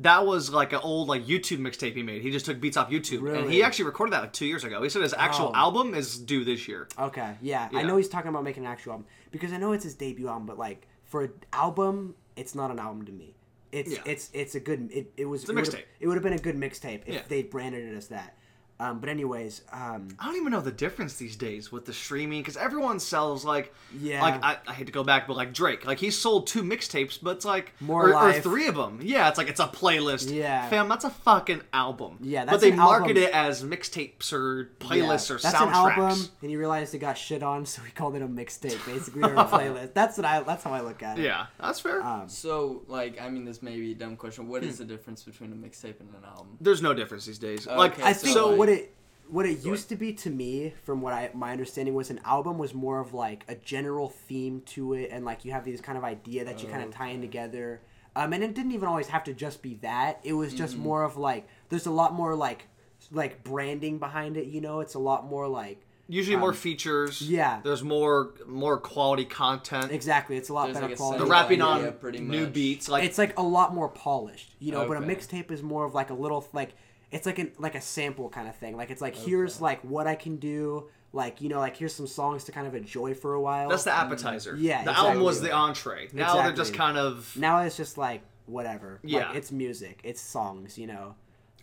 Speaker 2: that was like an old like YouTube mixtape he made. He just took beats off YouTube, and he actually recorded that like two years ago. He said his actual
Speaker 1: Oh.
Speaker 2: album is due this year.
Speaker 1: Okay, yeah. I know he's talking about making an actual album because I know it's his debut album, but like for an album, it's not an album to me. It's
Speaker 2: Yeah.
Speaker 1: it's it's a good it, it was
Speaker 2: a
Speaker 1: it would've-
Speaker 2: mixtape.
Speaker 1: It would have been a good mixtape if
Speaker 2: Yeah.
Speaker 1: they branded it as that. Um, but anyways, um,
Speaker 2: I don't even know the difference these days with the streaming because everyone sells like
Speaker 1: Yeah.
Speaker 2: like I, I hate to go back but like Drake like he sold two mixtapes but it's like
Speaker 1: More
Speaker 2: or, or three of them yeah it's like it's a playlist
Speaker 1: Yeah.
Speaker 2: fam that's a fucking album
Speaker 1: Yeah,
Speaker 2: but they
Speaker 1: an
Speaker 2: market
Speaker 1: album.
Speaker 2: it as mixtapes or playlists
Speaker 1: yeah,
Speaker 2: or
Speaker 1: that's
Speaker 2: soundtracks
Speaker 1: an album, and he realized it got shit on, so he called it a mixtape, basically or a playlist. That's what I that's how I look at it.
Speaker 2: yeah that's fair
Speaker 1: Um,
Speaker 3: So, like, I mean, this may be a dumb question. What
Speaker 1: Hmm.
Speaker 3: the difference between a mixtape and an album?
Speaker 2: there's no difference these days
Speaker 3: Okay,
Speaker 2: like
Speaker 1: I
Speaker 3: so,
Speaker 1: think
Speaker 2: so
Speaker 3: like-
Speaker 1: what it what it used to be to me, from what I my understanding was, an album was more of like a general theme to it, and like you have these kind of idea that you kind of tie in together. Um, and it didn't even always have to just be that. It was just
Speaker 3: Mm-hmm.
Speaker 1: more of like there's a lot more like like branding behind it. You know, it's a lot more like
Speaker 2: usually more
Speaker 1: um,
Speaker 2: features
Speaker 1: yeah.
Speaker 2: there's more more quality content
Speaker 1: exactly. It's a lot
Speaker 3: There's,
Speaker 1: better
Speaker 3: like, a
Speaker 1: quality.
Speaker 2: the
Speaker 3: central
Speaker 2: rapping on
Speaker 3: pretty
Speaker 2: new
Speaker 3: much.
Speaker 2: beats like
Speaker 1: it's like a lot more polished, you know. But a mixtape is more of like a little like it's like an like a sample kind of thing. Like it's like here's like what I can do. Like you know, like here's some songs to kind of enjoy for a while.
Speaker 2: that's the mm. appetizer
Speaker 1: Yeah,
Speaker 2: the album was the entree now they're just kind of
Speaker 1: now it's just like whatever.
Speaker 2: Yeah.
Speaker 1: like, it's music, it's songs. You know.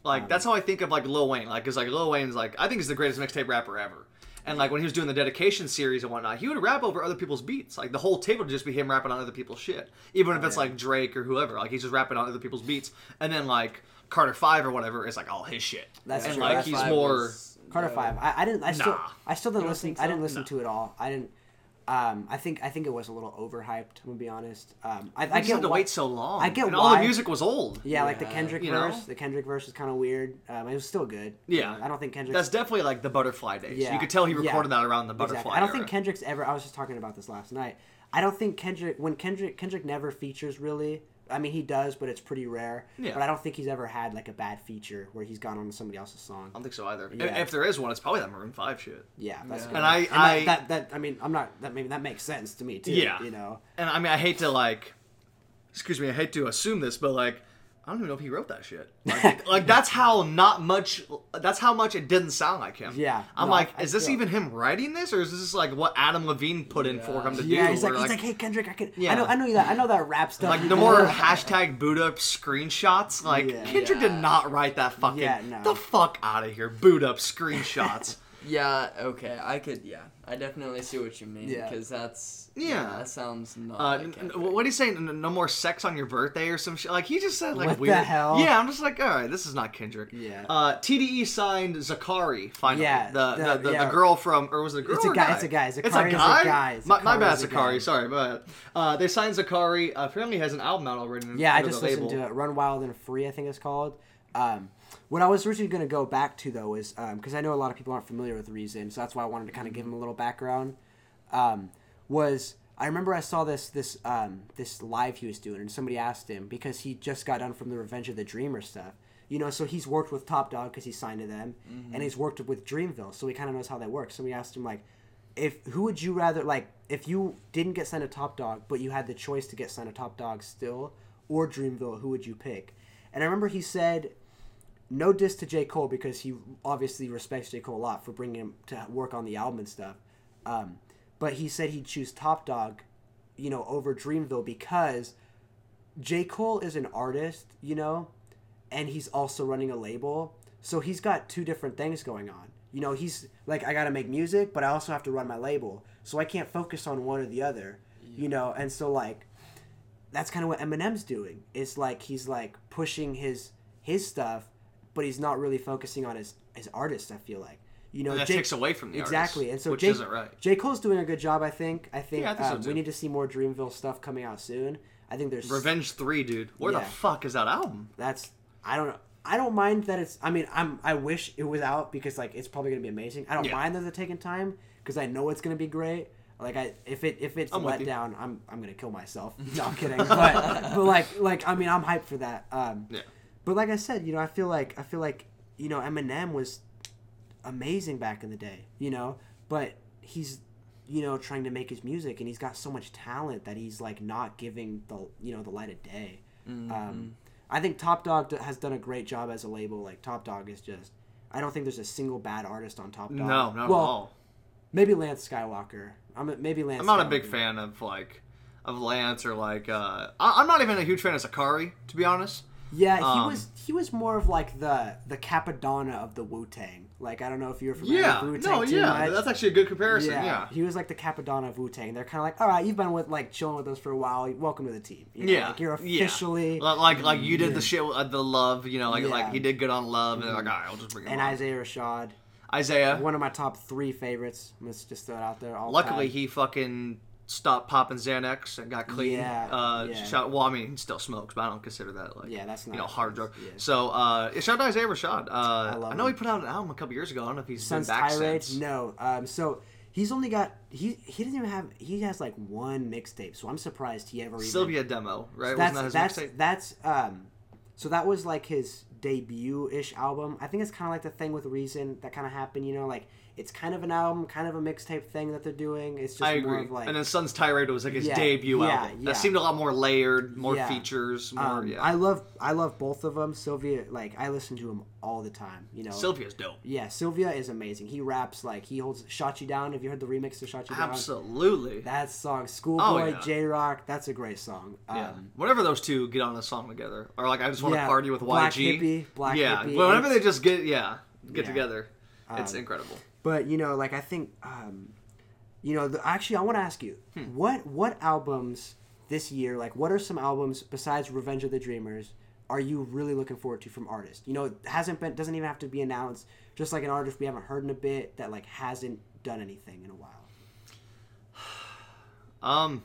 Speaker 2: Like um, that's how I think of like Lil Wayne. Like, cause like Lil Wayne's like I think he's the greatest mixtape rapper ever. And like when he was doing the dedication series and whatnot, he would rap over other people's beats. Like the whole tape would just be him rapping on other people's shit, even if oh, it's
Speaker 1: yeah.
Speaker 2: like Drake or whoever. Like he's just rapping on other people's beats. And then like Carter Five or whatever is like all his shit.
Speaker 1: That's
Speaker 2: and
Speaker 1: true.
Speaker 2: like
Speaker 1: That's
Speaker 2: he's more.
Speaker 3: was-
Speaker 1: Carter
Speaker 3: yeah.
Speaker 1: Five. I, I didn't. I still.
Speaker 2: Nah.
Speaker 1: I still didn't listen.
Speaker 3: think
Speaker 1: I didn't listen
Speaker 2: No.
Speaker 1: to it all. I didn't. Um, I think. I think it was a little overhyped. I'm gonna be honest. Um, I, I
Speaker 2: I
Speaker 1: get
Speaker 2: to
Speaker 1: why-
Speaker 2: wait so long.
Speaker 1: I get
Speaker 2: and all the music was old.
Speaker 1: Yeah, like the Kendrick
Speaker 2: You know?
Speaker 1: verse. The Kendrick verse is kind of weird. Um, it was still good.
Speaker 2: Yeah.
Speaker 1: I don't think Kendrick.
Speaker 2: That's definitely like the butterfly days.
Speaker 1: Yeah.
Speaker 2: You could tell he
Speaker 1: Yeah.
Speaker 2: recorded that around the butterfly.
Speaker 1: Exactly. I don't
Speaker 2: era.
Speaker 1: think Kendrick's ever. I was just talking about this last night. I don't think Kendrick when Kendrick Kendrick never features really. I mean, he does, but it's pretty rare.
Speaker 2: Yeah.
Speaker 1: But I don't think he's ever had like a bad feature where he's gone on somebody else's song.
Speaker 2: I don't think so either. If-
Speaker 1: Yeah.
Speaker 2: If there is one, it's probably that Maroon Five shit.
Speaker 1: Yeah, that's
Speaker 3: Yeah.
Speaker 1: good.
Speaker 2: And I-
Speaker 1: that-
Speaker 2: I-
Speaker 1: that, that I mean, I'm not that maybe that makes sense to me too.
Speaker 2: Yeah.
Speaker 1: you know.
Speaker 2: And I mean, I hate to like, excuse me, I hate to assume this, but like, I don't even know if he wrote that shit. Like, like that's how not much. That's how much it didn't sound like him.
Speaker 1: Yeah.
Speaker 2: I'm
Speaker 1: No,
Speaker 2: like,
Speaker 1: I-
Speaker 2: is this
Speaker 1: feel-
Speaker 2: even him writing this, or is this like what Adam Levine put in for him to do?
Speaker 1: Yeah, he's like,
Speaker 2: Or,
Speaker 1: he's like, hey Kendrick, I can.
Speaker 2: Yeah.
Speaker 1: I know, I know that. I know that rap stuff.
Speaker 2: like the more hashtag Buddha screenshots, like
Speaker 1: Yeah.
Speaker 2: Kendrick did not write that fucking.
Speaker 1: Yeah, no.
Speaker 2: The fuck out of here, boot up screenshots.
Speaker 3: Yeah, okay. I could, yeah. I definitely see what you mean.
Speaker 1: Yeah.
Speaker 3: Because that's.
Speaker 2: Yeah.
Speaker 3: That sounds not.
Speaker 2: Uh,
Speaker 3: like
Speaker 2: n- n- what do you say? No more sex on your birthday or some shit. Like he just said like
Speaker 1: What the
Speaker 2: weird.
Speaker 1: hell?
Speaker 2: Yeah, I'm just like, all right, this is not Kendrick.
Speaker 1: Yeah.
Speaker 2: Uh, TDE signed Zacari finally.
Speaker 1: Yeah,
Speaker 2: The the,
Speaker 1: the-
Speaker 2: the,
Speaker 1: yeah.
Speaker 2: the girl from or was it a girl?
Speaker 1: It's a
Speaker 2: or
Speaker 1: guy-
Speaker 2: guy?
Speaker 1: it's a guy.
Speaker 2: It's a
Speaker 1: Zacari is a
Speaker 2: guy.
Speaker 1: guy.
Speaker 2: My, my bad,
Speaker 1: is Zacari.
Speaker 2: Sorry, but uh, they signed Zacari. Uh, apparently, he has an album out already.
Speaker 1: Yeah, I just
Speaker 2: the
Speaker 1: listened
Speaker 2: label.
Speaker 1: to it. Run Wild and Free, I think it's called. Um, what I was originally going to go back to though is because I know a lot of people aren't familiar with Reason, so that's why I wanted to kind of give him a little background. Um, was I remember I saw this this um, this live he was doing, and somebody asked him because he just got done from the Revenge of the Dreamer stuff. You know, so he's worked with Top Dawg because he signed to them, and he's worked with Dreamville, so he kind of knows how that works. So we asked him like, if who would you rather like if you didn't get signed to Top Dawg, but you had the choice to get signed to Top Dawg still or Dreamville, who would you pick? And I remember he said, no diss to J Cole because he obviously respects J Cole a lot for bringing him to work on the album and stuff. Um, but he said he'd choose Top Dawg, you know, over Dreamville because J Cole is an artist, you know, and he's also running a label, so he's got two different things going on. You know, he's like, I gotta make music, but I also have to run my label, so I can't focus on one or the other. You know, and so like, that's kind of what Eminem's doing. It's like he's like pushing his his stuff, but he's not really focusing on his his artist. I feel like. You know,
Speaker 2: And that
Speaker 1: J-
Speaker 2: takes away from the
Speaker 1: exactly,
Speaker 2: artist,
Speaker 1: and so
Speaker 2: which
Speaker 1: J,
Speaker 2: isn't right.
Speaker 1: J Cole's doing a good job. I think. I think,
Speaker 2: Yeah, I think so
Speaker 1: um,
Speaker 2: too.
Speaker 1: we need to see more Dreamville stuff coming out soon. I think there's
Speaker 2: Revenge Three, dude. Where the fuck is that album?
Speaker 1: that's I don't know. I don't mind that it's. I mean, I'm. I wish it was out because like it's probably gonna be amazing. I don't
Speaker 2: Yeah.
Speaker 1: mind that they're taking time because I know it's gonna be great. Like I, if it if it's
Speaker 2: I'm
Speaker 1: let down, I'm I'm gonna kill myself. No, I'm kidding. But but like like I mean, I'm hyped for that. Um,
Speaker 2: Yeah.
Speaker 1: But like I said, you know, I feel like I feel like you know Eminem was amazing back in the day. You know, but he's you know trying to make his music and he's got so much talent that he's like not giving the you know the light of day.
Speaker 3: Mm-hmm.
Speaker 1: Um, I think Top Dawg has done a great job as a label. Like Top Dawg is just. I don't think there's a single bad artist on Top Dawg.
Speaker 2: No, not
Speaker 1: well,
Speaker 2: at all.
Speaker 1: Maybe Lance Skiiiwalker. I'm a, maybe Lance.
Speaker 2: I'm not a big fan of like of Lance or like uh I- I'm not even a huge fan of Zacari, to be honest.
Speaker 1: Yeah, he
Speaker 2: Um,
Speaker 1: was he was more of like the the Cappadonna of the Wu Tang. Like I don't know if you're familiar
Speaker 2: Yeah,
Speaker 1: with Wu Tang
Speaker 2: no,
Speaker 1: too
Speaker 2: yeah,
Speaker 1: much.
Speaker 2: that's actually a good comparison.
Speaker 1: yeah.
Speaker 2: Yeah,
Speaker 1: he was like the Cappadonna of Wu Tang. They're kind of like, all right, you've been with like chilling with us for a while. Welcome to the team. You know,
Speaker 2: yeah,
Speaker 1: like, you're officially.
Speaker 2: Li- like like you did the shit with uh, the love, you know, like
Speaker 1: Yeah.
Speaker 2: like he did good on love, and they're like, all right, I'll just bring him
Speaker 1: And
Speaker 2: on.
Speaker 1: Isaiah Rashad,
Speaker 2: Isaiah.
Speaker 1: one of my top three favorites. Let's just throw it out there. All
Speaker 2: Luckily,
Speaker 1: time.
Speaker 2: he fucking stopped popping Xanax and got clean.
Speaker 1: Yeah,
Speaker 2: uh,
Speaker 1: yeah.
Speaker 2: Shout, well, I mean, he still smokes, but I don't consider that like
Speaker 1: Yeah, that's
Speaker 2: you know hard drug.
Speaker 1: yeah.
Speaker 2: So uh, yeah, shout out to Isaiah Rashad. Uh, I,
Speaker 1: love
Speaker 2: know
Speaker 1: him.
Speaker 2: he put out an album a couple years ago. I don't know if he's
Speaker 1: Sun's
Speaker 2: been back
Speaker 1: tirade.
Speaker 2: since.
Speaker 1: No. Um. So he's only got he he doesn't even have he has like one mixtape. So I'm surprised he ever even
Speaker 2: Cilvia demo, right?
Speaker 1: that's
Speaker 2: Wasn't that
Speaker 1: that's
Speaker 2: mixtape?
Speaker 1: that's um so that was like his debut ish album i think it's kind of like the thing with reason that kind of happened you know like it's kind of an album kind of a mixtape thing that they're doing it's just
Speaker 2: I
Speaker 1: more
Speaker 2: agree.
Speaker 1: of like
Speaker 2: and then Sun's Tirade was like his
Speaker 1: Yeah,
Speaker 2: debut
Speaker 1: yeah,
Speaker 2: album.
Speaker 1: yeah.
Speaker 2: That seemed a lot more layered, more
Speaker 1: Yeah.
Speaker 2: features, more
Speaker 1: um,
Speaker 2: yeah.
Speaker 1: i love i love both of them cilvia like i listen to him all the time you know
Speaker 2: Cilvia's dope.
Speaker 1: yeah cilvia is amazing he raps like he holds shot you down have you heard the remix of shot you down
Speaker 2: Absolutely.
Speaker 1: that song schoolboy
Speaker 2: Oh, yeah.
Speaker 1: jay rock that's a great song
Speaker 2: yeah.
Speaker 1: um,
Speaker 2: Whenever those two get on a song together, or like I just want to party with YG.
Speaker 1: Black Hippy, Black
Speaker 2: yeah.
Speaker 1: Hippy,
Speaker 2: Whenever they just get yeah get together, it's
Speaker 1: Um,
Speaker 2: incredible.
Speaker 1: But you know, like I think, um, you know, the, actually, I want to ask you,
Speaker 2: Hmm.
Speaker 1: what what albums this year, like, what are some albums besides Revenge of the Dreamers, are you really looking forward to from artists? You know, it hasn't been, doesn't even have to be announced. Just like an artist we haven't heard in a bit that like hasn't done anything in a while.
Speaker 2: Um,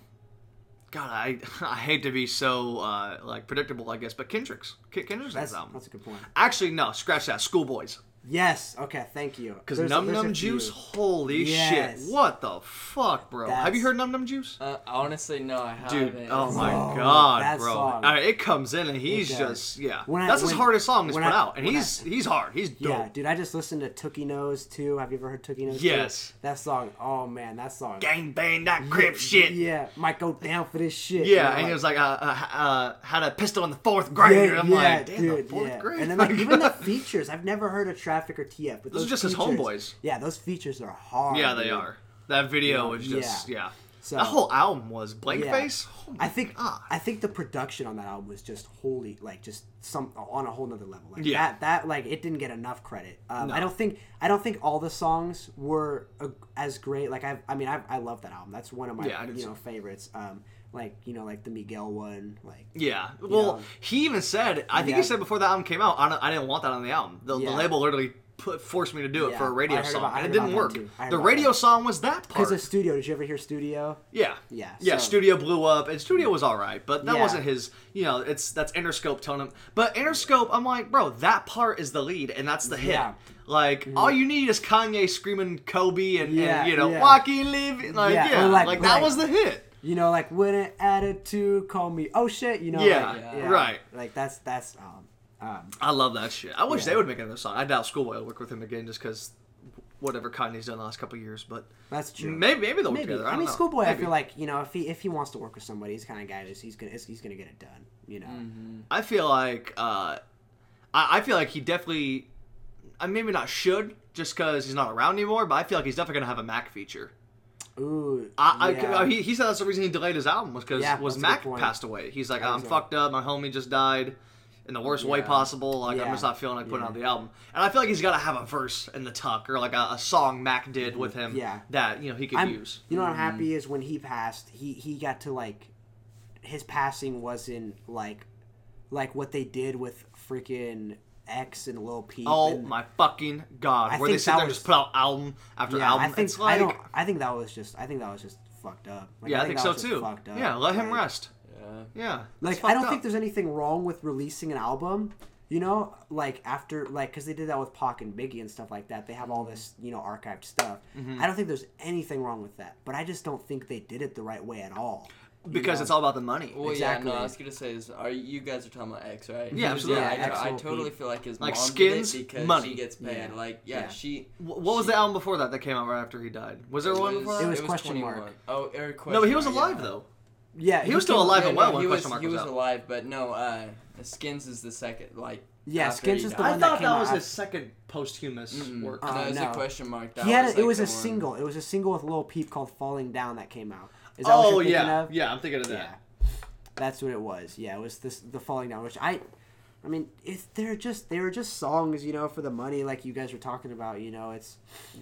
Speaker 2: God, I I hate to be so uh, like predictable, I guess, but Kendrick's Kendrick's
Speaker 1: That's
Speaker 2: album.
Speaker 1: that's a good point.
Speaker 2: Actually, no, scratch that. Schoolboys.
Speaker 1: Yes. Okay. Thank you.
Speaker 2: Because
Speaker 1: There's-
Speaker 2: Numb
Speaker 1: Numb.
Speaker 2: Juice, holy
Speaker 1: Yes.
Speaker 2: shit! What the fuck, bro? Have
Speaker 1: That's-
Speaker 2: you heard Numb Numb Juice?
Speaker 3: Uh, honestly, no, I
Speaker 2: Dude,
Speaker 3: haven't.
Speaker 2: Dude, oh my
Speaker 1: Oh,
Speaker 2: god,
Speaker 1: that
Speaker 2: bro!
Speaker 1: song.
Speaker 2: I it comes in and he's
Speaker 1: does.
Speaker 2: just yeah.
Speaker 1: When I-
Speaker 2: That's his
Speaker 1: when-
Speaker 2: hardest song he's
Speaker 1: when
Speaker 2: put
Speaker 1: I-
Speaker 2: out, and
Speaker 1: when I-
Speaker 2: he's he's hard. He's dope.
Speaker 1: Yeah, dude, I just listened to Tookie Knows too. Have you ever heard Tookie Knows? too?
Speaker 2: Yes.
Speaker 1: That song. Oh man, that song.
Speaker 2: Gang bang that crip shit. Yeah,
Speaker 1: Yeah, might go down for this shit. you know,
Speaker 2: and he was like, uh, uh, uh, had a pistol in the fourth grade. I'm like, damn, the fourth grade.
Speaker 1: And then like even the features, I've never heard of Traffic or TF, but
Speaker 2: Those
Speaker 1: those
Speaker 2: are just his homeboys.
Speaker 1: Yeah, those features are hard.
Speaker 2: yeah, they
Speaker 1: dude.
Speaker 2: are. That video
Speaker 1: Yeah,
Speaker 2: was just yeah.
Speaker 1: So-
Speaker 2: that whole album was blank
Speaker 1: Yeah.
Speaker 2: face. Oh
Speaker 1: I think
Speaker 2: God.
Speaker 1: I think the production on that album was just holy, like just some on a whole nother level. Like
Speaker 2: Yeah.
Speaker 1: that that like it didn't get enough credit. Um,
Speaker 2: No.
Speaker 1: I don't think I don't think all the songs were uh, as great. Like I I mean I I love that album. That's one of my
Speaker 2: Yeah,
Speaker 1: you know favorites. Um, like you know like the Miguel one. Like
Speaker 2: Yeah. Well,
Speaker 1: know.
Speaker 2: he even said, I think
Speaker 1: Yeah.
Speaker 2: he said before the album came out, I, don't, I didn't want that on the album. The, the label literally put, forced me to do it
Speaker 1: Yeah,
Speaker 2: for a radio song,
Speaker 1: about-
Speaker 2: and it didn't work.
Speaker 1: that too. I heard
Speaker 2: The radio
Speaker 1: that.
Speaker 2: song was that part.
Speaker 1: because of Studio. Did you ever hear Studio?
Speaker 2: yeah.
Speaker 1: Yeah,
Speaker 2: Yeah,
Speaker 1: so-
Speaker 2: Studio blew up, and Studio was all right, but that
Speaker 1: Yeah.
Speaker 2: wasn't his. You know, it's that's Interscope tone. him- But Interscope, I'm like, bro, that part is the lead, and that's the hit.
Speaker 1: Yeah.
Speaker 2: Like mm-hmm. all you need is Kanye screaming Kobe and,
Speaker 1: Yeah,
Speaker 2: and you know
Speaker 1: yeah.
Speaker 2: walking living like
Speaker 1: Yeah,
Speaker 2: yeah, like,
Speaker 1: like-
Speaker 2: that
Speaker 1: like-
Speaker 2: was the hit.
Speaker 1: You know, like with an attitude, call me oh shit. You know,
Speaker 2: Yeah,
Speaker 1: like,
Speaker 2: right.
Speaker 1: Like that's that's um um
Speaker 2: I love that shit. I wish
Speaker 1: Yeah.
Speaker 2: they would make another song. I doubt Schoolboy will work with him again just because whatever Kanye's done the last couple years. But
Speaker 1: that's true.
Speaker 2: maybe maybe they'll work
Speaker 1: Maybe.
Speaker 2: together. I,
Speaker 1: I, mean,
Speaker 2: know.
Speaker 1: Schoolboy. I feel like you know if he if he wants to work with somebody, he's kind of guy who's he's gonna he's gonna get it done. You know.
Speaker 2: I feel like uh, I, I feel like he definitely, I maybe not should just because he's not around anymore. But I feel like he's definitely gonna have a Mac feature.
Speaker 1: Ooh.
Speaker 2: I,
Speaker 1: yeah.
Speaker 2: I he, he said that's the reason he delayed his album was because
Speaker 1: Yeah,
Speaker 2: was
Speaker 1: that's a good
Speaker 2: Mac passed away. He's like, I'm fucked up. My homie just died. in the worst way possible. Like I'm just not feeling like putting
Speaker 1: Yeah.
Speaker 2: out the album. And I feel like he's got to have a verse in the tuck or like a, a song Mac did mm-hmm. with him.
Speaker 1: Yeah.
Speaker 2: that you know he could
Speaker 1: I'm,
Speaker 2: use.
Speaker 1: You know what I'm mm-hmm. happy is when he passed, he he got to like his passing wasn't like like what they did with freaking X and Lil Peep.
Speaker 2: Oh
Speaker 1: and,
Speaker 2: my fucking god!
Speaker 1: I
Speaker 2: Where they
Speaker 1: think
Speaker 2: sit
Speaker 1: that
Speaker 2: there and just put out album after
Speaker 1: yeah,
Speaker 2: album.
Speaker 1: I think
Speaker 2: like
Speaker 1: I don't. I think that was just. I think that was just fucked up. Like,
Speaker 2: yeah, I think,
Speaker 1: that
Speaker 2: so
Speaker 1: was
Speaker 2: too.
Speaker 1: fucked up.
Speaker 2: Yeah, let him
Speaker 1: Like-
Speaker 2: rest.
Speaker 3: Yeah.
Speaker 2: Yeah,
Speaker 1: Like I don't
Speaker 2: fucked
Speaker 1: think there's anything wrong with releasing an album. You know, like after like because they did that with Pac and Biggie and stuff like that. They have all this you know archived stuff.
Speaker 2: Mm-hmm.
Speaker 1: I don't think there's anything wrong with that. But I just don't think they did it the right way at all. You
Speaker 2: because
Speaker 1: know?
Speaker 2: it's all about the money.
Speaker 3: Well,
Speaker 1: Exactly.
Speaker 3: yeah, no, I was gonna say is, are you guys are talking about X, right?
Speaker 2: Yeah, absolutely.
Speaker 3: Yeah,
Speaker 1: Yeah, X
Speaker 3: I, I
Speaker 1: will
Speaker 3: totally feel like his
Speaker 2: Like
Speaker 3: mom
Speaker 2: Skins,
Speaker 3: did it because
Speaker 2: money.
Speaker 3: she gets paid.
Speaker 1: Yeah.
Speaker 3: Like, yeah,
Speaker 1: Yeah.
Speaker 3: she.
Speaker 2: What was
Speaker 3: she-
Speaker 2: the album before that that came out right after he died? Was there one before
Speaker 1: It
Speaker 2: that?
Speaker 1: was question
Speaker 3: 21.
Speaker 1: mark.
Speaker 3: Oh, or question
Speaker 2: no, but he was alive
Speaker 3: yeah.
Speaker 2: though.
Speaker 1: Yeah,
Speaker 2: He was still alive
Speaker 3: Yeah,
Speaker 2: and
Speaker 3: no,
Speaker 2: well when
Speaker 3: he was,
Speaker 2: Question Mark
Speaker 3: he
Speaker 2: was
Speaker 3: was
Speaker 2: out.
Speaker 3: alive, but no, uh, Skins is the second, like.
Speaker 1: Yeah,
Speaker 3: after
Speaker 1: Skins is the
Speaker 3: died.
Speaker 2: I
Speaker 1: one that
Speaker 2: thought that was
Speaker 1: after-
Speaker 2: his second posthumous work.
Speaker 1: Uh,
Speaker 3: no, it's
Speaker 1: no.
Speaker 3: a question mark. That
Speaker 1: He had
Speaker 3: was,
Speaker 1: a, it was a
Speaker 3: one-
Speaker 1: single. It was a single with Lil Peep called "Falling Down" that came out. Is that what
Speaker 2: oh
Speaker 1: you're thinking
Speaker 2: yeah,
Speaker 1: of?
Speaker 2: yeah, I'm thinking of
Speaker 1: Yeah,
Speaker 2: that.
Speaker 1: that's what it was. Yeah, it was this the "Falling Down," which I, I mean, it's they're just they were just songs, you know, for the money, like you guys were talking about. You know, it's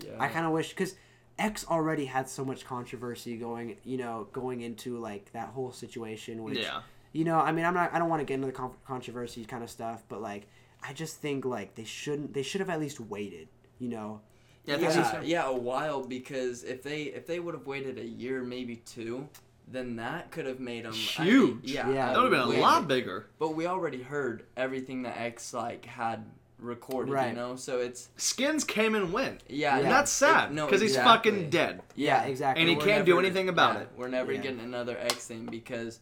Speaker 3: Yeah.
Speaker 1: I kind of wish because X already had so much controversy going, you know, going into like that whole situation. Which,
Speaker 2: Yeah.
Speaker 1: you know, I mean, I'm not, I don't want to get into the con- controversy kind of stuff, but like, I just think like they shouldn't, they should have at least waited. You know,
Speaker 2: Yeah,
Speaker 3: yeah,
Speaker 2: so.
Speaker 3: yeah, a while because if they if they would have waited a year, maybe two, then that could have made them
Speaker 2: Huge.
Speaker 3: yeah,
Speaker 1: Yeah.
Speaker 2: That would have been a lot
Speaker 3: big-
Speaker 2: bigger.
Speaker 3: But we already heard everything that X like had recorded,
Speaker 1: Right.
Speaker 3: you know. So it's
Speaker 2: Skins came and went.
Speaker 3: yeah,
Speaker 1: Yeah.
Speaker 2: And that's sad
Speaker 3: it- no,
Speaker 2: because he's fucking dead.
Speaker 1: yeah, exactly.
Speaker 2: And he
Speaker 3: We're
Speaker 2: can't do anything about
Speaker 3: yeah,
Speaker 2: it.
Speaker 3: We're never
Speaker 1: Yeah.
Speaker 3: getting another X thing because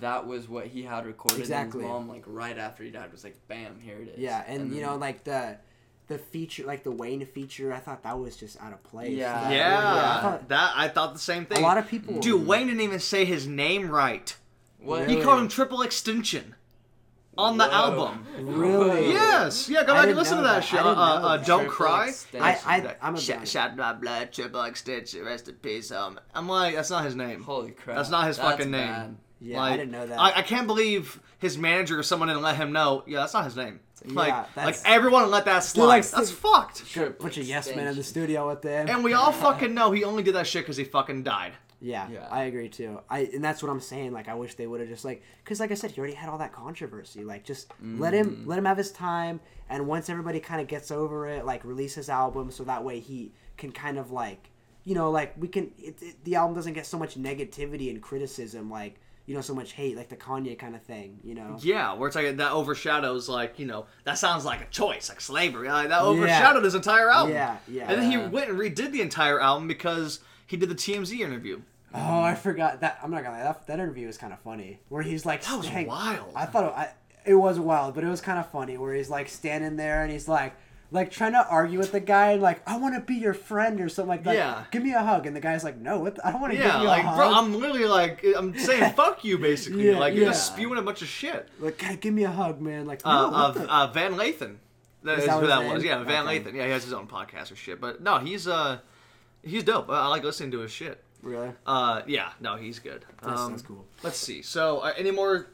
Speaker 3: that was what he had recorded.
Speaker 1: Exactly.
Speaker 3: And his mom, like right after he died, was like, "Bam, here it is."
Speaker 1: Yeah, and, you
Speaker 3: then-
Speaker 1: know, like the the feature, like the Wayne feature, I thought that was just out of place.
Speaker 3: Yeah.
Speaker 1: That-
Speaker 2: Yeah,
Speaker 1: I thought-
Speaker 2: that I thought the same thing.
Speaker 1: a lot of people.
Speaker 2: Dude, Wayne didn't even say his name right.
Speaker 3: what?
Speaker 2: He
Speaker 1: Really?
Speaker 2: called him Triple Extension on the
Speaker 3: Whoa.
Speaker 2: album.
Speaker 1: Really?
Speaker 2: Yes, yeah, go back and listen to that
Speaker 1: that.
Speaker 2: shit. Uh, uh,
Speaker 1: that.
Speaker 2: Don't
Speaker 3: Triple
Speaker 2: cry.
Speaker 3: extension.
Speaker 1: I, I, I'm a
Speaker 2: Shot, shot my blood, triple extension, rest in peace. Um, I'm like, that's not his name.
Speaker 3: Holy crap!
Speaker 2: That's not his fucking name.
Speaker 3: bad.
Speaker 1: Yeah,
Speaker 2: like,
Speaker 1: I didn't know that.
Speaker 2: I, I can't believe his manager or someone didn't let him know. Yeah, that's not his name. Like,
Speaker 1: Yeah,
Speaker 2: like everyone let that slide.
Speaker 1: like,
Speaker 2: that's
Speaker 1: think-
Speaker 2: fucked.
Speaker 1: Sure, bunch of yes men in the studio with them.
Speaker 2: And we all fucking know he only did that shit because he fucking died.
Speaker 1: Yeah,
Speaker 3: Yeah.
Speaker 1: I agree too. I and that's what I'm saying. Like, I wish they would have just like, because like I said, he already had all that controversy. Like, just let
Speaker 2: Mm.
Speaker 1: him let him have his time, and once everybody kind of gets over it, like release his album so that way he can kind of like, you know, like we can it, it, the album doesn't get so much negativity and criticism, like you know, so much hate, like the Kanye kind of thing. You know.
Speaker 2: Yeah, where it's like that overshadows like you know that sounds like a choice, like slavery. Like, that overshadowed his entire album.
Speaker 1: Yeah, yeah.
Speaker 2: And then he went and redid the entire album because he did the TMZ interview.
Speaker 1: Oh, I forgot that. I'm not gonna lie. That, that interview was kind of funny. Where he's like,
Speaker 2: That was wild.
Speaker 1: I thought it, I, it was wild, but it was kind of funny. Where he's like standing there and he's like, like trying to argue with the guy, and like, I want to be your friend or something like that.
Speaker 2: Yeah.
Speaker 1: Give me a hug, and the guy's like, No, what the- I don't want to give you
Speaker 2: like
Speaker 1: a hug.
Speaker 2: bro, I'm literally like I'm saying fuck you basically.
Speaker 1: Yeah,
Speaker 2: like you're just spewing a bunch of shit.
Speaker 1: like, "Guy, give me a hug, man. Like, no,
Speaker 2: Uh,
Speaker 1: what
Speaker 2: uh,
Speaker 1: the-
Speaker 2: uh, Van Lathan. That
Speaker 1: Is
Speaker 2: is
Speaker 1: that
Speaker 2: who that
Speaker 1: name?
Speaker 2: was. Yeah, Van
Speaker 1: Okay.
Speaker 2: Lathan. Yeah, he has his own podcast or shit. But no, he's uh, he's dope. I, I like listening to his shit.
Speaker 1: really?
Speaker 2: Uh, yeah, no, he's good.
Speaker 1: That
Speaker 2: Um,
Speaker 1: sounds cool.
Speaker 2: Let's see. So, uh, any more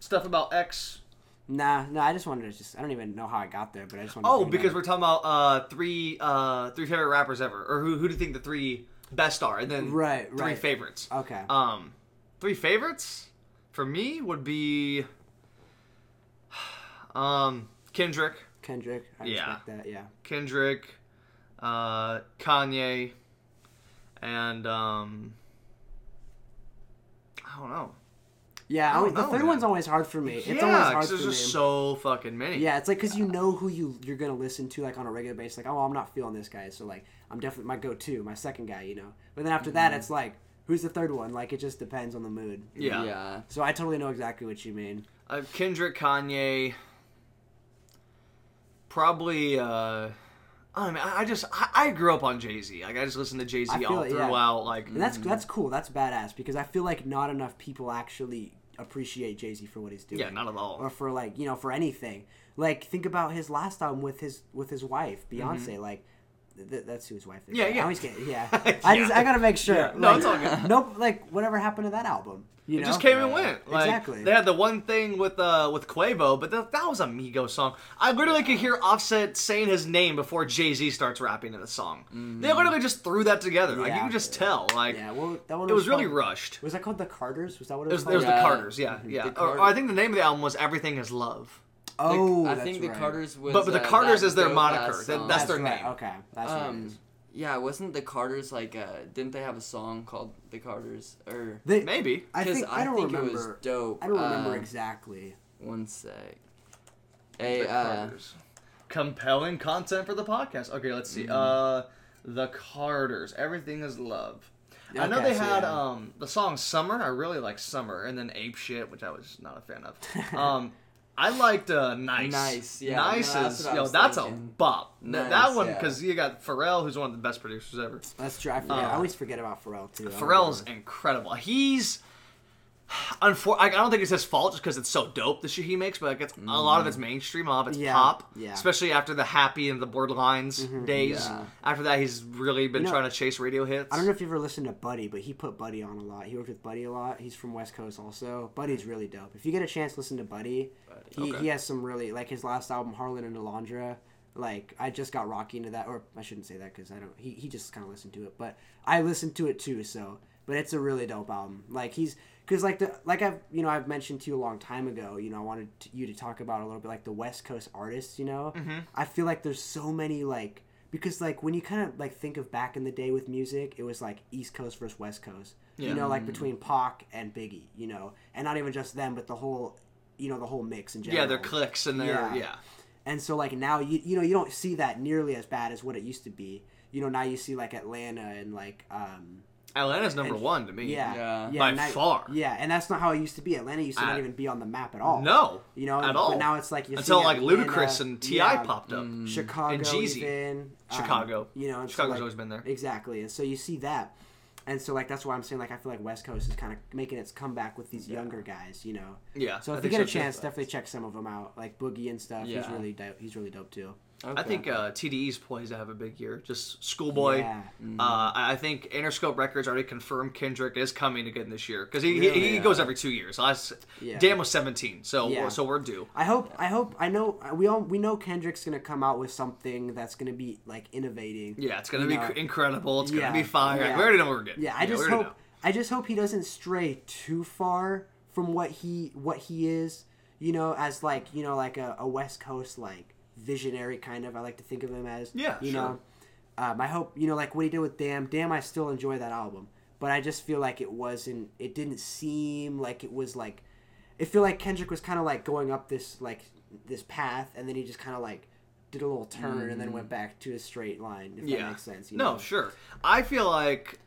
Speaker 2: stuff about X?
Speaker 1: Nah, no. I just wanted to just. I don't even know how I got there, but I just wanted.
Speaker 2: Oh,
Speaker 1: to bring it
Speaker 2: because we're talking about uh three uh three favorite rappers ever, or who who do you think the three best are, and then
Speaker 1: Right,
Speaker 2: three
Speaker 1: right.
Speaker 2: favorites.
Speaker 1: okay.
Speaker 2: Um, three favorites for me would be um Kendrick,
Speaker 1: Kendrick. I
Speaker 2: yeah.
Speaker 1: that. Yeah.
Speaker 2: Kendrick, uh, Kanye, and um, I don't know.
Speaker 1: Yeah.
Speaker 2: I
Speaker 1: I
Speaker 2: don't
Speaker 1: the
Speaker 2: know,
Speaker 1: third
Speaker 2: man.
Speaker 1: one's always hard for me. It's
Speaker 2: yeah,
Speaker 1: always hard
Speaker 2: 'cause
Speaker 1: for
Speaker 2: there's
Speaker 1: me.
Speaker 2: just so fucking many.
Speaker 1: Yeah, it's like because you know who you you're gonna listen to like on a regular basis. Like, oh, I'm not feeling this guy, so like I'm definitely my go-to, my second guy, you know. But then after that, it's like, who's the third one? Like, it just depends on the mood.
Speaker 2: Yeah.
Speaker 3: Yeah.
Speaker 1: So I totally know exactly what you mean.
Speaker 2: Uh, Kendrick, Kanye, probably. Uh, I don't know, man, I I just I, I grew up on Jay Z. Like I just listened to Jay Z
Speaker 1: feel
Speaker 2: all
Speaker 1: it, yeah.
Speaker 2: throughout. Like
Speaker 1: And that's that's cool. That's badass because I feel like not enough people actually appreciate Jay Z for what he's doing.
Speaker 2: yeah, not at all.
Speaker 1: or for like you know for anything. Like think about his last album with his with his wife Beyonce.
Speaker 2: Mm-hmm.
Speaker 1: Like th- that's who his wife is.
Speaker 2: Yeah,
Speaker 1: right?
Speaker 2: yeah.
Speaker 1: I always get yeah. I just I gotta make sure.
Speaker 2: Yeah. No,
Speaker 1: like,
Speaker 2: it's all good.
Speaker 1: Nope. Like whatever happened to that album? You
Speaker 2: It
Speaker 1: know?
Speaker 2: just came and went. Like,
Speaker 1: Exactly.
Speaker 2: They had the one thing with uh with Quavo, but that, that was a Migos song. I literally could hear Offset saying his name before Jay Z starts rapping in the song. They literally just threw that together. Like you.
Speaker 1: Yeah.
Speaker 2: could just tell. Like
Speaker 1: Yeah. Well, that one
Speaker 2: it was really
Speaker 1: called-
Speaker 2: rushed.
Speaker 1: Was that called the Carters? Was that what it
Speaker 2: It
Speaker 1: was?
Speaker 2: was, it was the
Speaker 3: Yeah.
Speaker 2: Carters, yeah,
Speaker 3: The
Speaker 2: yeah. Or, or I think the name of the album was Everything Is Love.
Speaker 1: Oh,
Speaker 3: I
Speaker 1: that's
Speaker 3: think the
Speaker 1: right.
Speaker 3: Carters was.
Speaker 2: But- but the
Speaker 3: uh,
Speaker 2: Carters is their moniker. That-
Speaker 3: song.
Speaker 2: that's their
Speaker 1: right.
Speaker 2: name.
Speaker 1: Okay, that's what it
Speaker 3: Um,
Speaker 1: is.
Speaker 3: yeah, wasn't the Carters like? Uh, didn't they have a song called "The Carters"? Or
Speaker 1: They,
Speaker 2: Maybe.
Speaker 1: I
Speaker 3: 'Cause
Speaker 1: think I don't
Speaker 3: think
Speaker 1: remember.
Speaker 3: it was dope.
Speaker 1: I don't remember
Speaker 3: Uh,
Speaker 1: exactly.
Speaker 3: One sec. Hey,
Speaker 2: The
Speaker 3: uh,
Speaker 2: Carters. Compelling content for the podcast. Okay, let's see.
Speaker 1: Mm-hmm.
Speaker 2: Uh, the Carters. Everything is love. I know they
Speaker 1: so
Speaker 2: had
Speaker 1: yeah.
Speaker 2: um the song "Summer." I really like "Summer," and then "Ape Shit," which I was not a fan of. um, I liked uh, "Nice."
Speaker 3: Nice, yeah,
Speaker 2: Nice
Speaker 3: no, that's
Speaker 2: is yo. That's a bop.
Speaker 3: Nice,
Speaker 2: that one
Speaker 3: yeah.
Speaker 2: because you got Pharrell, who's one of the best producers ever.
Speaker 1: That's true. I, forget,
Speaker 2: Uh,
Speaker 1: I always forget about Pharrell too.
Speaker 2: Pharrell's incredible. He's. Unfor- I don't think it's his fault just because it's so dope the shit he makes, but like it's, a lot of it's mainstream, a lot of it's
Speaker 1: Mm. Yeah,
Speaker 2: pop.
Speaker 1: yeah. Mm-hmm.
Speaker 2: Especially after the Happy and the Blurred Lines days.
Speaker 3: Yeah.
Speaker 2: After that, he's really been
Speaker 1: You know,
Speaker 2: trying to chase radio hits.
Speaker 1: I don't know if you ever listened to Buddy, but he put Buddy on a lot. He worked with Buddy a lot. He's from West Coast also. Buddy's really dope. If you get a chance, listen to Buddy. He,
Speaker 2: Okay.
Speaker 1: he has some really like his last album, Harlan and Alondra. Like I just got Rocky into that, or I shouldn't say that because I don't. He, he just kind of listened to it, but I listened to it too. So, but it's a really dope album. Like he's because like the like I've you know I've mentioned to you a long time ago. You know I wanted to, you to talk about a little bit like the West Coast artists. You know,
Speaker 2: Mm-hmm.
Speaker 1: I feel like there's so many like because like when you kind of like think of back in the day with music, it was like East Coast versus West Coast.
Speaker 2: Yeah.
Speaker 1: You know, like between Pac and Biggie. You know, and not even just them, but the whole you know the whole mix in general.
Speaker 2: Yeah, their clicks and their
Speaker 1: Yeah.
Speaker 2: yeah.
Speaker 1: And so like now you you know you don't see that nearly as bad as what it used to be. You know now you see like Atlanta and like um
Speaker 2: Atlanta's number
Speaker 1: And-
Speaker 2: one to me.
Speaker 1: yeah
Speaker 3: Yeah.
Speaker 2: By
Speaker 1: now-
Speaker 2: far.
Speaker 1: yeah and that's not how it used to be. Atlanta used to
Speaker 2: I-
Speaker 1: not even be on the map at all.
Speaker 2: No.
Speaker 1: you know
Speaker 2: at all.
Speaker 1: but now it's like you're
Speaker 2: Until like
Speaker 1: Atlanta,
Speaker 2: Ludacris and T.I
Speaker 1: yeah,
Speaker 2: popped up.
Speaker 1: Chicago
Speaker 2: and Jeezy.
Speaker 1: even um,
Speaker 2: Chicago.
Speaker 1: you know and so,
Speaker 2: Chicago's
Speaker 1: like-
Speaker 2: always been there.
Speaker 1: exactly and so you see that and so like that's why I'm saying like I feel like West Coast is kind of making its comeback with these younger guys you know
Speaker 2: Yeah.
Speaker 1: so
Speaker 2: I
Speaker 1: if you
Speaker 2: think
Speaker 1: get a
Speaker 2: so, too.
Speaker 1: chance definitely check some of them out like Boogie and stuff he's really dope he's really dope too
Speaker 2: I think uh, TDE's poised to have a big year. Just Schoolboy.
Speaker 1: Yeah.
Speaker 2: Uh, I think Interscope Records already confirmed Kendrick is coming again this year because he,
Speaker 1: Really?
Speaker 2: he, he goes every two years. Last
Speaker 1: Yeah.
Speaker 2: Damn was 17, so
Speaker 1: Yeah.
Speaker 2: so we're due.
Speaker 1: I hope. I hope. I know. We all. We know Kendrick's gonna come out with something that's gonna be like innovating.
Speaker 2: Yeah, it's gonna be
Speaker 1: know,
Speaker 2: incredible. It's gonna be fire. We already know we're getting.
Speaker 1: Yeah. I just hope.
Speaker 2: know.
Speaker 1: I just hope he doesn't stray too far from what he what he is. You know, as like you know like a, a West Coast like visionary kind of. I like to think of him as.
Speaker 2: Yeah,
Speaker 1: You
Speaker 2: sure.
Speaker 1: know. Um, I hope you know like what he did with Damn. Damn, I still enjoy that album, but I just feel like it wasn't. It didn't seem like it was like. I feel like Kendrick was kind of like going up this like this path, and then he just kind of like did a little turn and then went back to a straight line. If
Speaker 2: Mm. Yeah.
Speaker 1: that makes sense. You
Speaker 2: no,
Speaker 1: know?
Speaker 2: sure. I feel like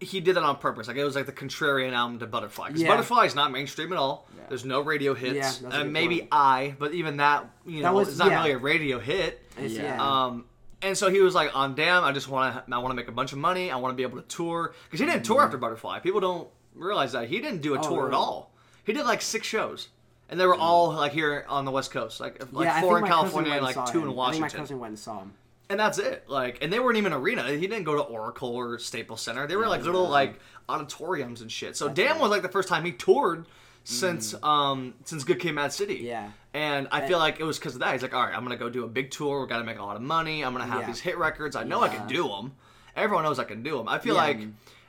Speaker 2: he did that on purpose. Like it was like the contrarian album to Butterfly. Because
Speaker 1: Yeah.
Speaker 2: Butterfly is not mainstream at all.
Speaker 3: Yeah.
Speaker 2: There's no radio hits.
Speaker 1: Yeah, that's
Speaker 2: and maybe
Speaker 1: point.
Speaker 2: I, but even that, you
Speaker 1: That
Speaker 2: know,
Speaker 1: was-
Speaker 2: it's not
Speaker 1: yeah.
Speaker 2: really a radio hit.
Speaker 1: It's-
Speaker 3: Yeah.
Speaker 1: yeah.
Speaker 2: Um, and so he was like, on Damn, I just want to, I want to make a bunch of money. I want to be able to tour because he didn't tour after Butterfly. People don't realize that he didn't do a
Speaker 1: Mm. Oh,
Speaker 2: tour at all. He did like six shows, and they were all like here on the West Coast, like like
Speaker 1: yeah,
Speaker 2: four in California and like two
Speaker 1: him.
Speaker 2: in
Speaker 1: I think
Speaker 2: Washington.
Speaker 1: my cousin went and saw him.
Speaker 2: And that's it. Like, and they weren't even arena. He didn't go to Oracle or Staples Center. They were like little like auditoriums and shit. So Damn was like the first time he toured since um since Good Kid, Mad City.
Speaker 1: Mm. Yeah.
Speaker 2: And I feel like it was because of that. He's like, all right, I'm gonna go do a big tour. We got to make a lot of money. I'm gonna have
Speaker 1: Yeah.
Speaker 2: these hit records. I know I can
Speaker 3: Yeah.
Speaker 2: do them. Everyone knows I can do them. I feel
Speaker 1: Yeah.
Speaker 2: like.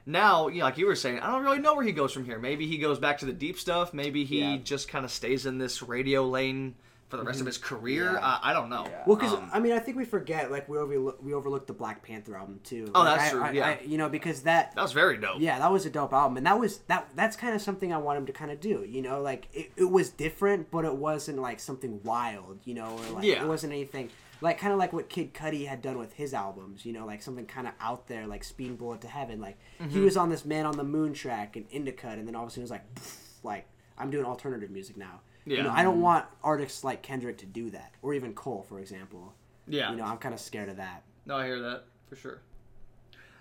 Speaker 2: Now, you know, like you were saying, I don't really know where he goes from here. Maybe he goes back to the deep stuff. Maybe he
Speaker 1: Yeah.
Speaker 2: just kind of stays in this radio lane for the rest of his career.
Speaker 1: Mm-hmm. Yeah.
Speaker 2: I, I don't know.
Speaker 3: Yeah.
Speaker 1: Well, because
Speaker 2: Um,
Speaker 1: I mean, I think we forget like we overlook we overlooked the Black Panther album too.
Speaker 2: Oh,
Speaker 1: Like,
Speaker 2: that's
Speaker 1: I-
Speaker 2: true,
Speaker 1: I-
Speaker 2: yeah.
Speaker 1: I- you know, because that
Speaker 2: that was very dope.
Speaker 1: yeah, that was a dope album, and that was that that's kind of something I want him to kind of do. You know, like it, it was different, but it wasn't like something wild. You know, or like
Speaker 2: Yeah.
Speaker 1: it wasn't anything like kind of like what Kid Cudi had done with his albums. You know, like something kind of out there, like Speed Bullet to Heaven. Like he
Speaker 2: Mm-hmm.
Speaker 1: was on this Man on the Moon track and Indicud, and then all of a sudden it was like, like I'm doing alternative music now. You
Speaker 2: Yeah.
Speaker 1: know, I don't want artists like Kendrick to do that, or even Cole, for example.
Speaker 2: Yeah.
Speaker 1: You know, I'm kind of scared of that.
Speaker 2: No, I hear that for sure.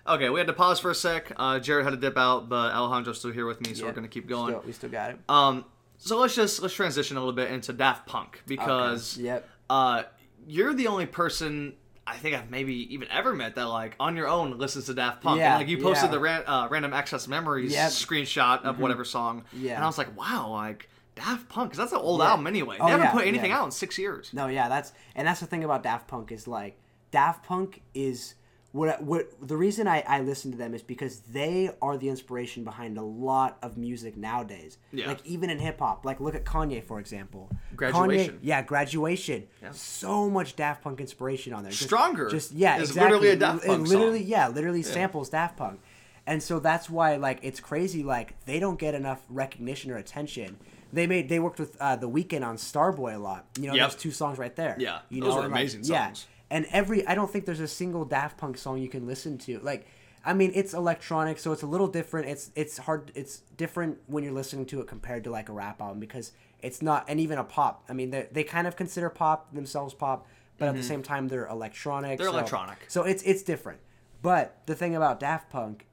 Speaker 2: Okay, we had to pause for a sec. Uh, Jared had to dip out, but Alejandro's still here with me, so we're gonna keep going.
Speaker 1: Still, we still got it.
Speaker 2: Um, so let's just let's transition a little bit into Daft Punk because
Speaker 1: Yep.
Speaker 2: uh, you're the only person I think I've maybe even ever met that like on your own listens to Daft Punk.
Speaker 1: Yeah,
Speaker 2: and like you posted
Speaker 1: yeah.
Speaker 2: the ran, uh, random access memories
Speaker 1: Yep.
Speaker 2: screenshot of whatever song.
Speaker 1: Yeah.
Speaker 2: And I was like, wow, like Daft Punk, because that's an old
Speaker 1: Yeah.
Speaker 2: album anyway.
Speaker 1: Oh,
Speaker 2: they haven't
Speaker 1: yeah,
Speaker 2: put anything
Speaker 1: yeah.
Speaker 2: out in six years.
Speaker 1: No, yeah, that's and that's the thing about Daft Punk is like Daft Punk is what what the reason I I listen to them is because they are the inspiration behind a lot of music nowadays.
Speaker 2: Yeah.
Speaker 1: Like even in hip hop, like look at Kanye for example.
Speaker 2: Graduation.
Speaker 1: Kanye, yeah, graduation.
Speaker 2: Yeah.
Speaker 1: So much Daft Punk inspiration on there. Just-
Speaker 2: Stronger
Speaker 1: Just yeah,
Speaker 2: is
Speaker 1: exactly.
Speaker 2: literally a Daft
Speaker 1: It
Speaker 2: Punk
Speaker 1: literally,
Speaker 2: song.
Speaker 1: yeah, literally samples Daft Punk. And so that's why like it's crazy like they don't get enough recognition or attention. They made they worked with uh, the Weeknd on Starboy a lot. You know,
Speaker 2: Yep.
Speaker 1: those two songs right there.
Speaker 2: Yeah,
Speaker 1: you
Speaker 2: those
Speaker 1: know,
Speaker 2: are
Speaker 1: and, like,
Speaker 2: amazing
Speaker 1: yeah. And every I don't think there's a single Daft Punk song you can listen to. Like I mean, it's electronic, so it's a little different. It's it's hard. It's different when you're listening to it compared to like a rap album because it's not, and even a pop. I mean, they they kind of consider pop themselves pop, but at the same time they're electronic.
Speaker 2: Mm-hmm. They're
Speaker 1: so-
Speaker 2: electronic.
Speaker 1: So it's it's different. But the thing about Daft Punk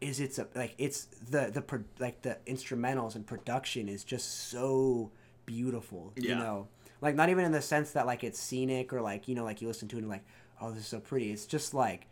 Speaker 1: is it's a like it's the the pro, like the instrumentals and production is just so beautiful. You know, like not even in the sense that like it's scenic or like you know like you listen to it and like oh this is so pretty. It's just like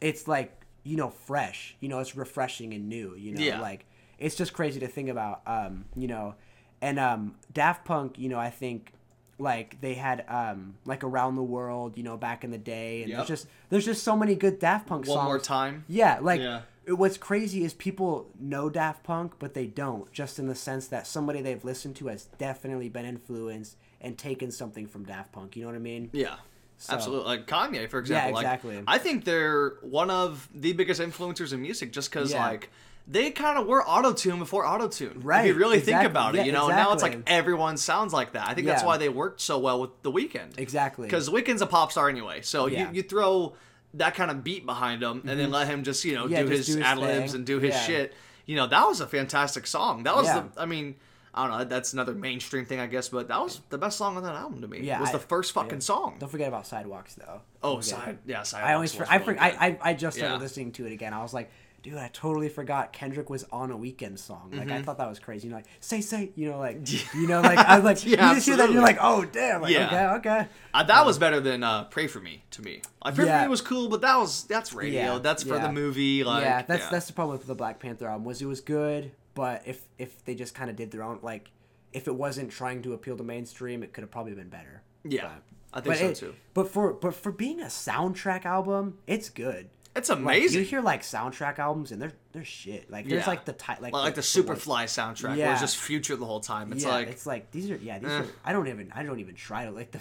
Speaker 1: it's like you know fresh. You know, it's refreshing and new. You know,
Speaker 2: Yeah.
Speaker 1: like it's just crazy to think about. Um, you know, and um, Daft Punk. You know, I think like they had um like around the world you know back in the day and
Speaker 2: Yep.
Speaker 1: there's just there's just so many good daft punk songs.
Speaker 2: One more time.
Speaker 1: yeah, like
Speaker 2: Yeah.
Speaker 1: What's crazy is people know Daft Punk, but they don't. Just in the sense that somebody they've listened to has definitely been influenced and taken something from Daft Punk. You know what I mean?
Speaker 2: Yeah.
Speaker 1: So-
Speaker 2: Absolutely, like Kanye, for example. Like,
Speaker 1: exactly.
Speaker 2: I think they're one of the biggest influencers in music, just because
Speaker 1: Yeah.
Speaker 2: like they kind of were auto tune before auto tune.
Speaker 1: Right.
Speaker 2: If you really
Speaker 1: exactly.
Speaker 2: think about it,
Speaker 1: Yeah,
Speaker 2: you know, and now it's like everyone sounds like that. I think that's why they worked so well with the Weeknd.
Speaker 1: Exactly.
Speaker 2: Because Weeknd's a pop star anyway, so
Speaker 1: Yeah.
Speaker 2: You, you throw that kind of beat behind him, and then mm-hmm. let him just you know
Speaker 1: Yeah,
Speaker 2: do, his
Speaker 1: do his
Speaker 2: ad libs and do his
Speaker 1: Yeah.
Speaker 2: shit. You know, that was a fantastic song. That was
Speaker 1: Yeah.
Speaker 2: the. I mean. I don't know. That's another mainstream thing, I guess, but that was the best song on that album to me.
Speaker 1: Yeah,
Speaker 2: was
Speaker 1: I-
Speaker 2: the first fucking
Speaker 1: yeah.
Speaker 2: song.
Speaker 1: Don't forget about Sidewalks though.
Speaker 2: Oh,
Speaker 1: Don't
Speaker 2: side, yeah, side.
Speaker 1: I always, for, I,
Speaker 2: really
Speaker 1: for, I. I, I just started listening to it again. I was like, dude, I totally forgot Kendrick was on a Weeknd song. Like
Speaker 2: Mm-hmm.
Speaker 1: I thought that was crazy. You know, like say say, you know, like you know, like I was like,
Speaker 2: Yeah,
Speaker 1: you just hear that, and you're like, oh damn, like
Speaker 2: Yeah.
Speaker 1: okay, okay.
Speaker 2: Uh, that was better than uh, "Pray for Me" to me. Like, "Pray for
Speaker 1: Yeah.
Speaker 2: Me" was cool, but that was that's radio.
Speaker 1: Yeah,
Speaker 2: That's for the movie. Like,
Speaker 1: yeah, that's that's the problem with the Black Panther album was it was good, but if if they just kind of did their own like, if it wasn't trying to appeal to mainstream, it could have probably been better.
Speaker 2: yeah. I think
Speaker 1: but
Speaker 2: so
Speaker 1: it-
Speaker 2: too.
Speaker 1: But for but for being a soundtrack album, it's good.
Speaker 2: It's
Speaker 1: Like,
Speaker 2: amazing.
Speaker 1: you hear like soundtrack albums and they're they're shit. Like there's
Speaker 2: Yeah.
Speaker 1: like the ti- like
Speaker 2: like, like the
Speaker 1: ones-
Speaker 2: Superfly soundtrack, where it's just Future the whole time. It's
Speaker 1: yeah,
Speaker 2: like
Speaker 1: it's like these are yeah these
Speaker 2: Eh.
Speaker 1: are I don't even I don't even try to like the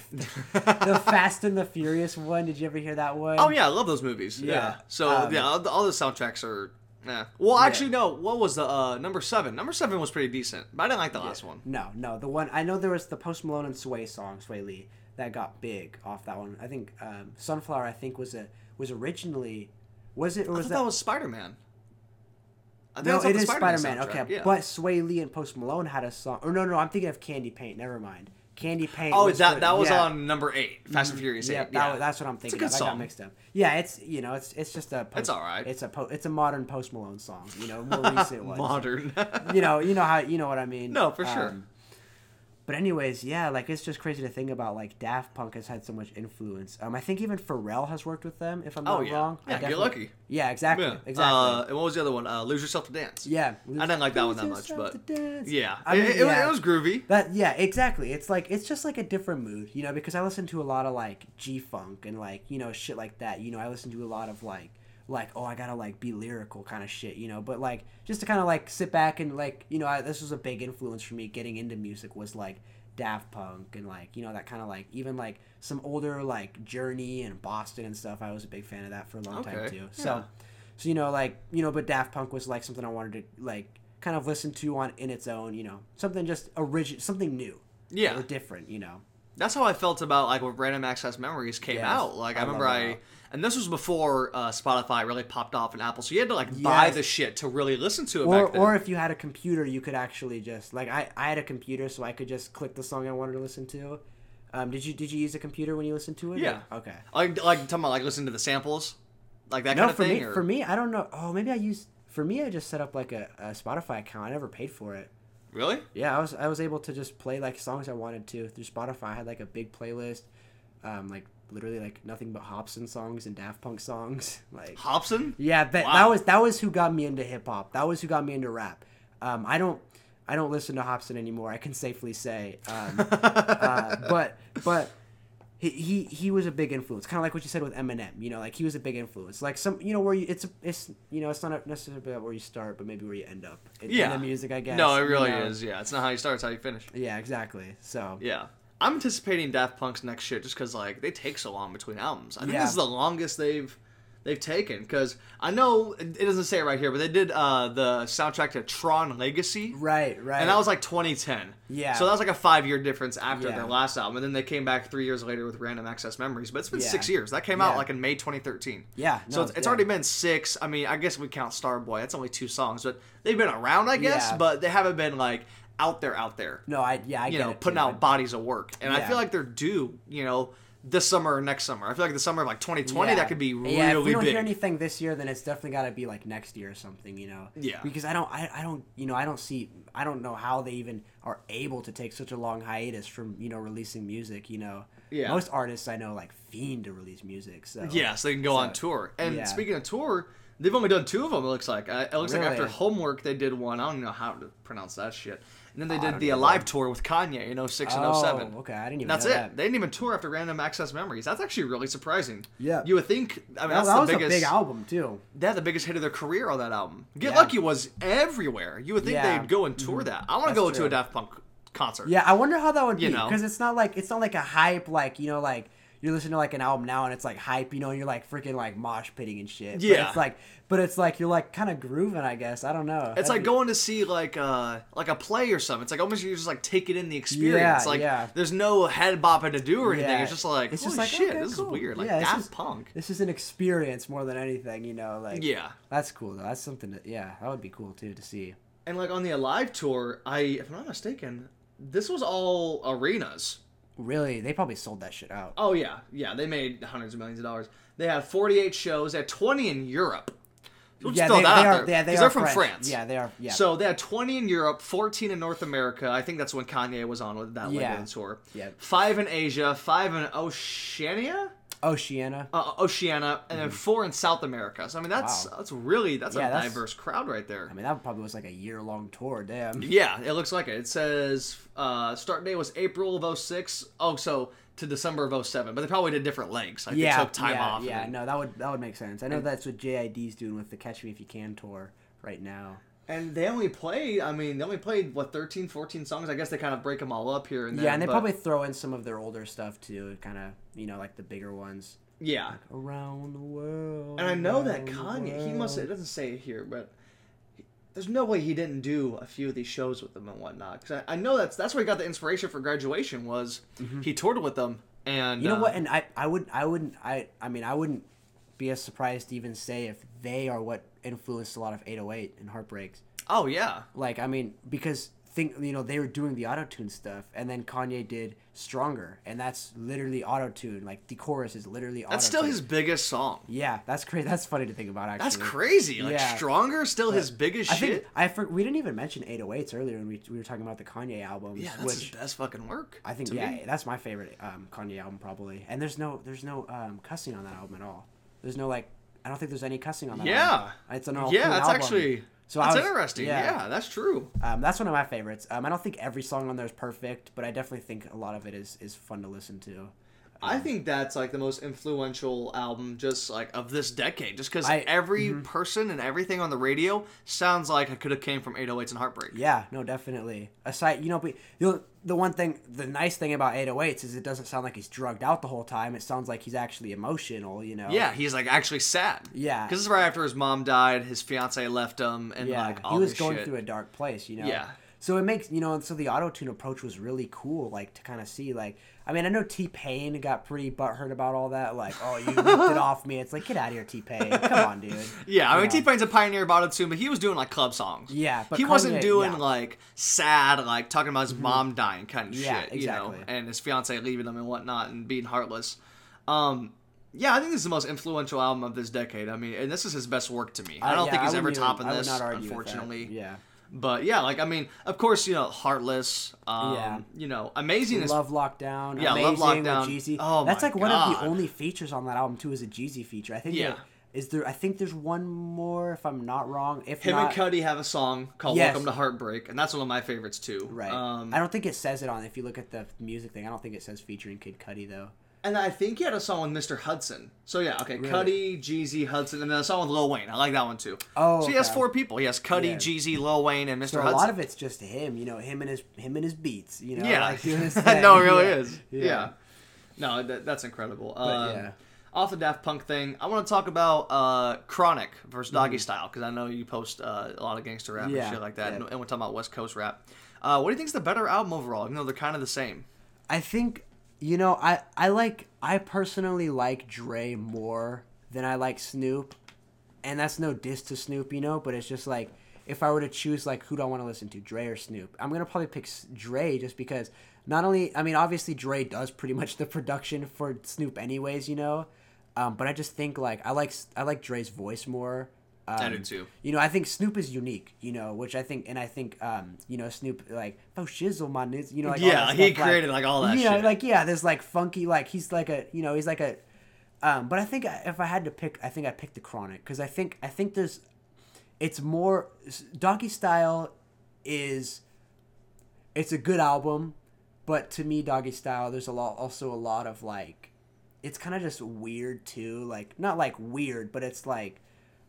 Speaker 1: the Fast and the Furious one. Did you ever hear that one?
Speaker 2: Oh yeah, I love those movies. Yeah.
Speaker 1: Yeah.
Speaker 2: So
Speaker 1: Um,
Speaker 2: yeah, all the, all the soundtracks are. Yeah. Well, actually, no. What was the uh, number seven? Number seven was pretty decent, but I didn't like the last one.
Speaker 1: No, no, the one I know there was the Post Malone and Swae song, Swae Lee, that got big off that one. I think um, Sunflower, I think was a was originally was it or
Speaker 2: I
Speaker 1: was
Speaker 2: thought
Speaker 1: that,
Speaker 2: that was Spider Man.
Speaker 1: No? It
Speaker 2: the
Speaker 1: Spider Man. Okay,
Speaker 2: yeah.
Speaker 1: but Swae Lee and Post Malone had a song. Or no, no, I'm thinking of Candy Paint. Never mind. Candy Paint.
Speaker 2: oh,
Speaker 1: was
Speaker 2: that
Speaker 1: for-
Speaker 2: that was
Speaker 1: yeah.
Speaker 2: on number eight, Fast and mm-hmm. Furious
Speaker 1: Yeah,
Speaker 2: eight.
Speaker 1: that,
Speaker 2: Yeah,
Speaker 1: that's what I'm thinking.
Speaker 2: It's a good
Speaker 1: of. I got mixed up. Yeah, it's you know it's it's just a post,
Speaker 2: It's alright.
Speaker 1: It's a po- it's a modern Post Malone song. You know, more recent ones.
Speaker 2: modern.
Speaker 1: You know, you know how you know what I mean.
Speaker 2: No, for sure.
Speaker 1: Um, But anyways, yeah, like it's just crazy to think about. Like Daft Punk has had so much influence. Um, I think even Pharrell has worked with them. If I'm
Speaker 2: Oh,
Speaker 1: not
Speaker 2: yeah.
Speaker 1: wrong.
Speaker 2: Yeah, Get Lucky.
Speaker 1: Yeah, exactly.
Speaker 2: yeah.
Speaker 1: Exactly.
Speaker 2: Uh, and what was the other one? Uh, Lose Yourself to Dance.
Speaker 1: yeah.
Speaker 2: I didn't like that one that much, but
Speaker 1: to dance.
Speaker 2: yeah,
Speaker 1: I mean,
Speaker 2: it, it,
Speaker 1: yeah.
Speaker 2: it was groovy.
Speaker 1: That yeah, exactly. It's like it's just like a different mood, you know, because I listen to a lot of like G funk and like, you know, shit like that. You know, I listen to a lot of like like, oh I gotta like be lyrical kind of shit, you know. But like just to kinda like sit back and like, you know, I, this was a big influence for me getting into music was like Daft Punk and like, you know, that kind of like even like some older like Journey and Boston and stuff. I was a big fan of that for a long time too.
Speaker 2: yeah.
Speaker 1: So so you know, like, you know, but Daft Punk was like something I wanted to like kind of listen to on in its own, you know. Something just original something new
Speaker 2: Yeah.
Speaker 1: or different, you know.
Speaker 2: That's how I felt about like when Random Access Memories came
Speaker 1: Yes,
Speaker 2: out. Like I,
Speaker 1: I
Speaker 2: remember I. and this was before uh, Spotify really popped off in Apple, so you had to like buy the shit to really listen to it
Speaker 1: Or,
Speaker 2: back then.
Speaker 1: or if you had a computer, you could actually just like I, I had a computer, so I could just click the song I wanted to listen to. Um, did you did you use a computer when you listened to it? or-
Speaker 2: Yeah.
Speaker 1: Okay.
Speaker 2: like like talking about like listening to the samples, like that
Speaker 1: No,
Speaker 2: kind of
Speaker 1: for
Speaker 2: thing.
Speaker 1: me,
Speaker 2: or-
Speaker 1: for me, I don't know. Oh, maybe I used. For me, I just set up like a, a Spotify account. I never paid for it.
Speaker 2: really?
Speaker 1: Yeah, I was I was able to just play like songs I wanted to through Spotify. I had like a big playlist. um, like literally like nothing but Hopsin songs and Daft Punk songs. Like
Speaker 2: Hopsin.
Speaker 1: yeah, that, that was that was who got me into hip hop. That was who got me into rap. Um, I don't I don't listen to Hopsin anymore. I can safely say, um, uh, but but he, he he was a big influence. Kind of like what you said with Eminem. You know, like he was a big influence. Like some you know where you it's it's you know it's not necessarily about where you start, but maybe where you end up in, in
Speaker 2: Yeah.
Speaker 1: the music. I guess.
Speaker 2: No, it
Speaker 1: you
Speaker 2: really
Speaker 1: know?
Speaker 2: is. Yeah, it's not how you start; it's how you finish.
Speaker 1: Yeah, exactly. So
Speaker 2: Yeah. I'm anticipating Daft Punk's next shit just because like they take so long between albums. I think
Speaker 1: Yeah.
Speaker 2: this is the longest they've they've taken because I know it doesn't say it right here, but they did uh, the soundtrack to Tron Legacy,
Speaker 1: right, right.
Speaker 2: and that was like 2010.
Speaker 1: Yeah.
Speaker 2: So that was like a five year difference after
Speaker 1: Yeah.
Speaker 2: their last album, and then they came back three years later with Random Access Memories. But it's been
Speaker 1: Yeah.
Speaker 2: six years. That came out like in May 2013.
Speaker 1: yeah.
Speaker 2: So it's, it's
Speaker 1: yeah.
Speaker 2: already been six. I mean, I guess we count Starboy. That's only two songs, but they've been around, I guess.
Speaker 1: Yeah.
Speaker 2: But they haven't been like out there, out there
Speaker 1: No, I yeah I
Speaker 2: you know, putting
Speaker 1: too.
Speaker 2: out bodies of work. And I feel like they're due, you know, this summer or next summer. I feel like the summer of like 2020,
Speaker 1: Yeah.
Speaker 2: that could be really
Speaker 1: yeah, if we don't
Speaker 2: big.
Speaker 1: hear anything this year, then it's definitely got to be like next year or something, you know.
Speaker 2: Yeah.
Speaker 1: Because I don't, I, I don't, you know, I don't see, I don't know how they even are able to take such a long hiatus from, you know, releasing music. You know.
Speaker 2: Yeah.
Speaker 1: Most artists I know like fiend to release music. So.
Speaker 2: yeah, so they can go on tour. And
Speaker 1: yeah.
Speaker 2: speaking of tour, they've only done two of them, it looks like. It looks like after Homework, they did one. I don't even know how to pronounce that shit. And then they
Speaker 1: Oh,
Speaker 2: did the. Alive tour with Kanye in 06 and
Speaker 1: oh, oh,
Speaker 2: 07.
Speaker 1: okay. I didn't even.
Speaker 2: And that's it.
Speaker 1: That.
Speaker 2: They didn't even tour after Random Access Memories. That's actually really surprising.
Speaker 1: Yeah.
Speaker 2: You would think. I mean,
Speaker 1: That,
Speaker 2: that's
Speaker 1: that
Speaker 2: the
Speaker 1: was
Speaker 2: biggest.
Speaker 1: a big album too.
Speaker 2: They had the biggest hit of their career on that album. Get
Speaker 1: Yeah.
Speaker 2: Lucky was everywhere. You would think
Speaker 1: Yeah.
Speaker 2: they'd go and tour mm-hmm. that. I want to go to a Daft Punk concert.
Speaker 1: Yeah, I wonder how that would
Speaker 2: You
Speaker 1: be because it's not like it's not like a hype like you know like you're listening to like an album now and it's like hype you know and you're like freaking like mosh pitting and shit. But
Speaker 2: Yeah.
Speaker 1: it's like but it's like you're like kind of grooving I guess I don't know.
Speaker 2: It's
Speaker 1: That'd
Speaker 2: like
Speaker 1: be-
Speaker 2: going to see like uh like a play or something. It's like almost you're just like taking in the experience.
Speaker 1: Yeah,
Speaker 2: like
Speaker 1: yeah.
Speaker 2: there's no head bopping to do or anything.
Speaker 1: Yeah.
Speaker 2: It's just like
Speaker 1: It's just like,
Speaker 2: shit,
Speaker 1: okay,
Speaker 2: this
Speaker 1: cool.
Speaker 2: is weird. Like
Speaker 1: Yeah, is-
Speaker 2: Punk.
Speaker 1: This is an experience more than anything, you know. Like
Speaker 2: Yeah.
Speaker 1: that's cool though. That's something that yeah, that would be cool too to see.
Speaker 2: And like on the Alive tour, I if I'm not mistaken, this was all arenas.
Speaker 1: Really, they probably sold that shit out.
Speaker 2: Oh yeah, yeah. They made hundreds of millions of dollars. They had 48 shows. They had 20 in Europe. Let's
Speaker 1: yeah, they, they are, Yeah, they are
Speaker 2: they're from
Speaker 1: French.
Speaker 2: France.
Speaker 1: Yeah, they are. Yeah.
Speaker 2: So they had 20 in Europe, 14 in North America. I think that's when Kanye was on with that
Speaker 1: Yeah.
Speaker 2: tour.
Speaker 1: Yeah.
Speaker 2: Five in Asia, five in Oceania,
Speaker 1: Oceania.
Speaker 2: uh, Oceania, and then four in South America. So I mean, that's
Speaker 1: Mm-hmm. Wow.
Speaker 2: that's really that's
Speaker 1: Yeah,
Speaker 2: a
Speaker 1: that's-
Speaker 2: diverse crowd right there.
Speaker 1: I mean, that probably was like a year long tour. Damn.
Speaker 2: Yeah, it looks like it. It says uh, start date was April of 06. Oh, so to December of 07. But they probably did different legs. Like
Speaker 1: yeah,
Speaker 2: they took time
Speaker 1: yeah,
Speaker 2: off.
Speaker 1: Yeah,
Speaker 2: then-
Speaker 1: no, that would that would make sense. I know that's what JID's doing with the Catch Me If You Can tour right now.
Speaker 2: And they only played, I mean, they only played, what, 13, 14 songs? I guess they kind of break them all up here and there.
Speaker 1: yeah, and they
Speaker 2: but-
Speaker 1: probably throw in some of their older stuff too, kind of you know like the bigger ones.
Speaker 2: Yeah.
Speaker 1: Around the world.
Speaker 2: And I know that Kanye, he must, it doesn't say it here, but there's no way he didn't do a few of these shows with them and whatnot. Because I, I know that's that's where he got the inspiration for graduation was he toured with them. And
Speaker 1: Mm-hmm. You know
Speaker 2: uh,
Speaker 1: what? And I, I would, I wouldn't, I, I mean, I wouldn't be as surprised to even say if they are what influenced a lot of 808 and Heartbreaks.
Speaker 2: Oh, yeah.
Speaker 1: Like, I mean, because think, you know, they were doing the auto tune stuff, and then Kanye did Stronger, and that's literally auto tune. Like the chorus is literally auto.
Speaker 2: That's still his biggest song.
Speaker 1: Yeah, that's crazy. That's funny to think about. Actually,
Speaker 2: That's crazy. Like,
Speaker 1: Yeah.
Speaker 2: Stronger, still his biggest
Speaker 1: I
Speaker 2: shit.
Speaker 1: think I for, we didn't even mention 808s earlier when we, we were talking about the Kanye albums.
Speaker 2: yeah, that's
Speaker 1: which
Speaker 2: his best fucking work.
Speaker 1: I think yeah,
Speaker 2: me.
Speaker 1: that's my favorite um, Kanye album probably. And there's no there's no um, cussing on that album at all. There's no like I don't think there's any cussing on that. Album.
Speaker 2: Yeah.
Speaker 1: album. it's an all
Speaker 2: Yeah, that's
Speaker 1: album.
Speaker 2: actually
Speaker 1: So
Speaker 2: that's
Speaker 1: was-
Speaker 2: interesting. Yeah.
Speaker 1: yeah.
Speaker 2: that's true.
Speaker 1: Um, that's one of my favorites. Um, I don't think every song on there is perfect, but I definitely think a lot of it is is fun to listen to.
Speaker 2: I think that's like the most influential album, just like of this decade, just because
Speaker 1: I- mm-hmm.
Speaker 2: every person and everything on the radio sounds like it could have came from 808s and Heartbreak.
Speaker 1: Yeah, no, definitely. Aside, you know, but you know, the one thing, the nice thing about 808s is it doesn't sound like he's drugged out the whole time. It sounds like he's actually emotional. You know.
Speaker 2: Yeah, he's like actually sad.
Speaker 1: Yeah.
Speaker 2: because this is right after his mom died, his fiance left him, and
Speaker 1: yeah,
Speaker 2: like all
Speaker 1: he was going
Speaker 2: shit.
Speaker 1: through a dark place, you know.
Speaker 2: Yeah.
Speaker 1: So it makes you know, and so the auto tune approach was really cool, like to kind of see, like, I mean, I know T Pain got pretty butthurt about all that, like, oh, you ripped it off me. It's like, get out of here, T Pain. Come on, dude.
Speaker 2: Yeah, I mean,
Speaker 1: You know?
Speaker 2: T Pain's a pioneer of auto-tune, but he was doing like club songs.
Speaker 1: Yeah, but
Speaker 2: he wasn't doing
Speaker 1: yeah. Mm-hmm.
Speaker 2: like sad, like talking about his mom dying kind of
Speaker 1: Yeah,
Speaker 2: shit, you know, and his fiance leaving him and whatnot and being heartless. Um, yeah, I think this is the most influential album of this decade. I mean, and this is his best work to me. I, don't
Speaker 1: yeah,
Speaker 2: think he's ever topping this,
Speaker 1: not argue with that.
Speaker 2: unfortunately.
Speaker 1: Yeah.
Speaker 2: But yeah, like I mean, of course, you know, Heartless. Um,
Speaker 1: Yeah.
Speaker 2: You know, Amazing is
Speaker 1: Love Lockdown.
Speaker 2: Yeah,
Speaker 1: Amazing
Speaker 2: Love
Speaker 1: with
Speaker 2: Lockdown.
Speaker 1: Jeezy.
Speaker 2: Oh
Speaker 1: That's like one of the only features on that album too. Is a Jeezy feature. I think.
Speaker 2: Yeah.
Speaker 1: there- Is there? I think there's one more. If I'm not wrong. If
Speaker 2: him
Speaker 1: not,
Speaker 2: and Cudi have a song called
Speaker 1: Yes.
Speaker 2: "Welcome to Heartbreak," and that's one of my favorites too.
Speaker 1: Right.
Speaker 2: Um,
Speaker 1: I don't think it says it on. If you look at the music thing, I don't think it says featuring Kid Cudi though.
Speaker 2: And I think he had a song with Mr. Hudson. So yeah, okay,
Speaker 1: Really?
Speaker 2: Cudi, Jeezy, Hudson, and then a song with Lil Wayne. I like that one too.
Speaker 1: Oh,
Speaker 2: so he has four people. He has Cudi,
Speaker 1: Yeah.
Speaker 2: Jeezy, Lil Wayne, and Mr.
Speaker 1: So a
Speaker 2: Hudson.
Speaker 1: lot of it's just him. You know, him and his him and his beats. You know.
Speaker 2: yeah,
Speaker 1: Like
Speaker 2: no, it really
Speaker 1: Yeah.
Speaker 2: is. Yeah. No, that, that's incredible. Um,
Speaker 1: yeah.
Speaker 2: Off the Daft Punk thing, I want to talk about uh, Chronic versus Doggy
Speaker 1: Mm-hmm.
Speaker 2: Style because I know you post uh, a lot of gangster rap
Speaker 1: Yeah,
Speaker 2: and shit like that,
Speaker 1: yeah.
Speaker 2: and, and we're talking about West Coast rap. Uh, what do you think is the better album overall? Even though they're kind of the same.
Speaker 1: I think you know I I like I personally like Dre more than I like Snoop, and that's no diss to Snoop, you know. But it's just like if I were to choose like who do I want to listen to, Dre or Snoop? I'm gonna probably pick Dre just because not only I mean obviously Dre does pretty much the production for Snoop anyways, you know. Um, but I just think like I like I like Dre's voice more. Um,
Speaker 2: I do too.
Speaker 1: You know, I think Snoop is unique. You know, which I think, and I think, um, you know, Snoop like oh shizzle my niz, you know, like
Speaker 2: Yeah, he
Speaker 1: stuff,
Speaker 2: created, like, all that
Speaker 1: Yeah,
Speaker 2: shit.
Speaker 1: like yeah, there's like funky, like he's like a, you know, he's like a, um, but I think if I had to pick, I think I picked the Chronic because I think I think there's, it's more Doggy Style, is, it's a good album, but to me Doggy Style, there's a lot also a lot of like, it's kind of just weird too, like not like weird, but it's like.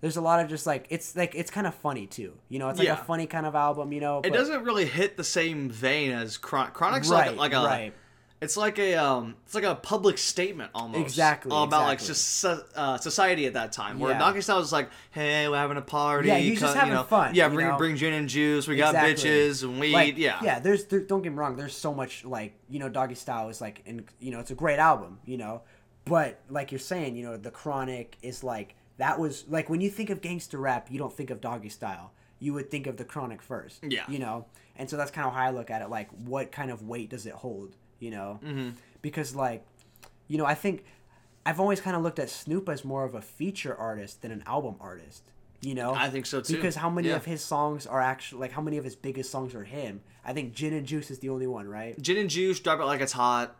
Speaker 1: There's a lot of just like it's like it's kind of funny too, you know. It's like
Speaker 2: Yeah.
Speaker 1: a funny kind of album, you know.
Speaker 2: It
Speaker 1: but-
Speaker 2: doesn't really hit the same vein as Chron- Chronic's
Speaker 1: right,
Speaker 2: like, like a
Speaker 1: right.
Speaker 2: it's like a um it's like a public statement almost
Speaker 1: Exactly,
Speaker 2: all about like
Speaker 1: exactly.
Speaker 2: just so- uh, society at that time where
Speaker 1: Yeah.
Speaker 2: Doggy Style is like hey we're having a party
Speaker 1: Yeah, he's just having
Speaker 2: you know,
Speaker 1: fun,
Speaker 2: yeah bring
Speaker 1: know?
Speaker 2: bring gin and juice we got bitches and weed
Speaker 1: like,
Speaker 2: yeah
Speaker 1: yeah. There's there, don't get me wrong. There's so much like you know, Doggy Style is like, and you know, it's a great album, you know, but like you're saying, you know, the Chronic is like that was like when you think of gangster rap, you don't think of Doggy Style. You would think of the Chronic first.
Speaker 2: Yeah.
Speaker 1: You know, and so that's kind of how I look at it. Like, what kind of weight does it hold? You know, mm-hmm. because like, you know, I think I've always kind of looked at Snoop as more of a feature artist than an album artist. You know,
Speaker 2: I think so too
Speaker 1: because how many
Speaker 2: Yeah.
Speaker 1: of his songs are actually like how many of his biggest songs are him? I think Gin and Juice is the only one, right?
Speaker 2: gin and juice drop it like it's hot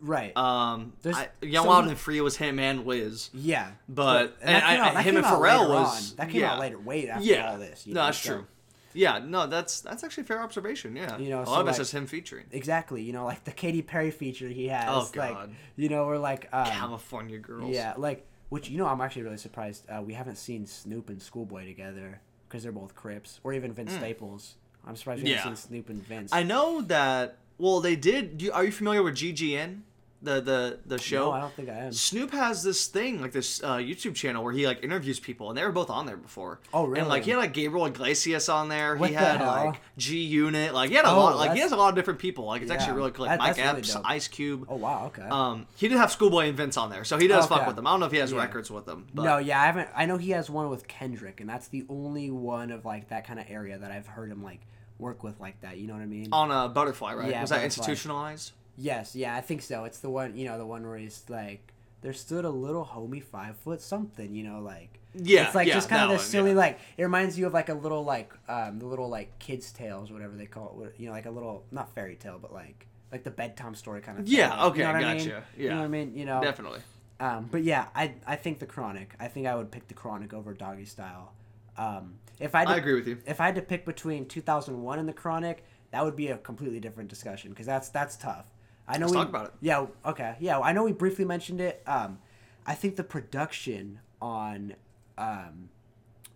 Speaker 1: Right.
Speaker 2: um
Speaker 1: There's
Speaker 2: I, Young
Speaker 1: so
Speaker 2: Wild and Free was him and Wiz
Speaker 1: yeah,
Speaker 2: but-
Speaker 1: that
Speaker 2: and I-
Speaker 1: out- that
Speaker 2: him and Pharrell was-
Speaker 1: on. that came
Speaker 2: yeah.
Speaker 1: out later, way after
Speaker 2: yeah
Speaker 1: all this. you
Speaker 2: no
Speaker 1: know,
Speaker 2: that's
Speaker 1: so-
Speaker 2: true yeah no that's that's actually a fair observation yeah
Speaker 1: You know,
Speaker 2: a
Speaker 1: so,
Speaker 2: lot of
Speaker 1: like-
Speaker 2: says him featuring
Speaker 1: Exactly, you know, like the Katy Perry feature he has.
Speaker 2: Oh,
Speaker 1: like,
Speaker 2: God.
Speaker 1: you know, or like um,
Speaker 2: California girls
Speaker 1: Yeah, like which you know, I'm actually really surprised uh, we haven't seen Snoop and Schoolboy together because they're both Crips, or even Vince Staples. I'm surprised we.
Speaker 2: Yeah.
Speaker 1: haven't seen Snoop and Vince.
Speaker 2: I know that. Well, they did. Do you, are you familiar with GGN, the the the show?
Speaker 1: no, I don't think I am.
Speaker 2: Snoop has this thing, like this uh, YouTube channel where he like interviews people, and they were both on there before.
Speaker 1: Oh, really?
Speaker 2: And like he had like Gabriel Iglesias on there.
Speaker 1: What
Speaker 2: he
Speaker 1: the
Speaker 2: had
Speaker 1: hell?
Speaker 2: like G Unit. Like he had a
Speaker 1: Oh,
Speaker 2: lot. Like he has a lot of different people. Like it's
Speaker 1: Yeah.
Speaker 2: actually really cool. Like
Speaker 1: That-
Speaker 2: Mike
Speaker 1: that's really
Speaker 2: Epps. Ice Cube.
Speaker 1: Oh wow, okay.
Speaker 2: Um, he did have Schoolboy and Vince on there, so he does fuck with them. I don't know if he has
Speaker 1: Yeah.
Speaker 2: records with them. But
Speaker 1: no, yeah, I haven't. I know he has one with Kendrick, and that's the only one of like that kind of area that I've heard him like work with like that. You know what I mean?
Speaker 2: on a Butterfly, right?
Speaker 1: Yeah,
Speaker 2: Was that institutionalized?
Speaker 1: Yes, yeah, I think so. It's the one, you know, the one where he's like, there stood a little homie five foot something, you know, like.
Speaker 2: Yeah,
Speaker 1: It's like
Speaker 2: yeah,
Speaker 1: just kind of this
Speaker 2: one,
Speaker 1: silly,
Speaker 2: yeah.
Speaker 1: like it reminds you of like a little like um the little like kids tales, whatever they call it, you know, like a little not fairy tale, but like like the bedtime story kind of. thing.
Speaker 2: Yeah, okay,
Speaker 1: you know what I mean?
Speaker 2: gotcha,
Speaker 1: You
Speaker 2: yeah.
Speaker 1: know what I mean? You know,
Speaker 2: Definitely.
Speaker 1: Um, but yeah, I I think the Chronic. I think I would pick the Chronic over Doggy Style. Um, if I
Speaker 2: I agree with you.
Speaker 1: If I had to pick between 2001 and the Chronic, that would be a completely different discussion because that's that's tough. I know
Speaker 2: Let's
Speaker 1: we,
Speaker 2: talk about it.
Speaker 1: Yeah. Okay. Yeah. I know we briefly mentioned it. Um, I think the production on um,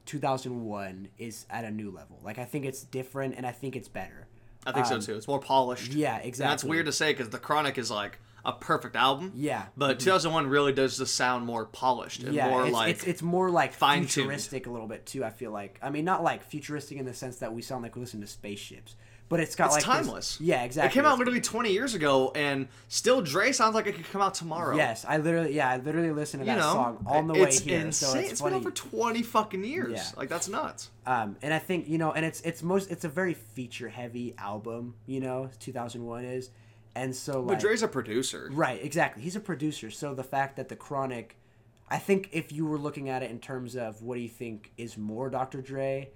Speaker 1: 2001 is at a new level. Like I think it's different and I think it's better.
Speaker 2: I think
Speaker 1: Um,
Speaker 2: so too. It's more polished.
Speaker 1: yeah,
Speaker 2: And that's weird to say because the Chronic is like a perfect album.
Speaker 1: Yeah. Mm-hmm.
Speaker 2: But 2001 really does just sound more polished and
Speaker 1: yeah,
Speaker 2: more
Speaker 1: it's,
Speaker 2: like
Speaker 1: it's it's more like
Speaker 2: fine-tuned.
Speaker 1: futuristic a little bit too. I feel like I mean not like futuristic in the sense that we sound like we listen to spaceships, but it's got
Speaker 2: it's
Speaker 1: like this-
Speaker 2: timeless.
Speaker 1: yeah, exactly.
Speaker 2: It came out literally 20 years ago, and still Dre sounds like it could come out tomorrow.
Speaker 1: Yes, I literally yeah I literally listened to
Speaker 2: You
Speaker 1: that
Speaker 2: know,
Speaker 1: song on the
Speaker 2: it's
Speaker 1: way here,
Speaker 2: insane.
Speaker 1: so it's,
Speaker 2: it's
Speaker 1: funny.
Speaker 2: been over 20 fucking years.
Speaker 1: Yeah.
Speaker 2: Like that's nuts.
Speaker 1: um, and I think you know, and it's it's most it's a very feature heavy album. You know, 2001 is, and so like
Speaker 2: But Dre's a producer.
Speaker 1: Right, exactly. He's a producer, so the fact that the Chronic, I think if you were looking at it in terms of what do you think is more Dr. Dre,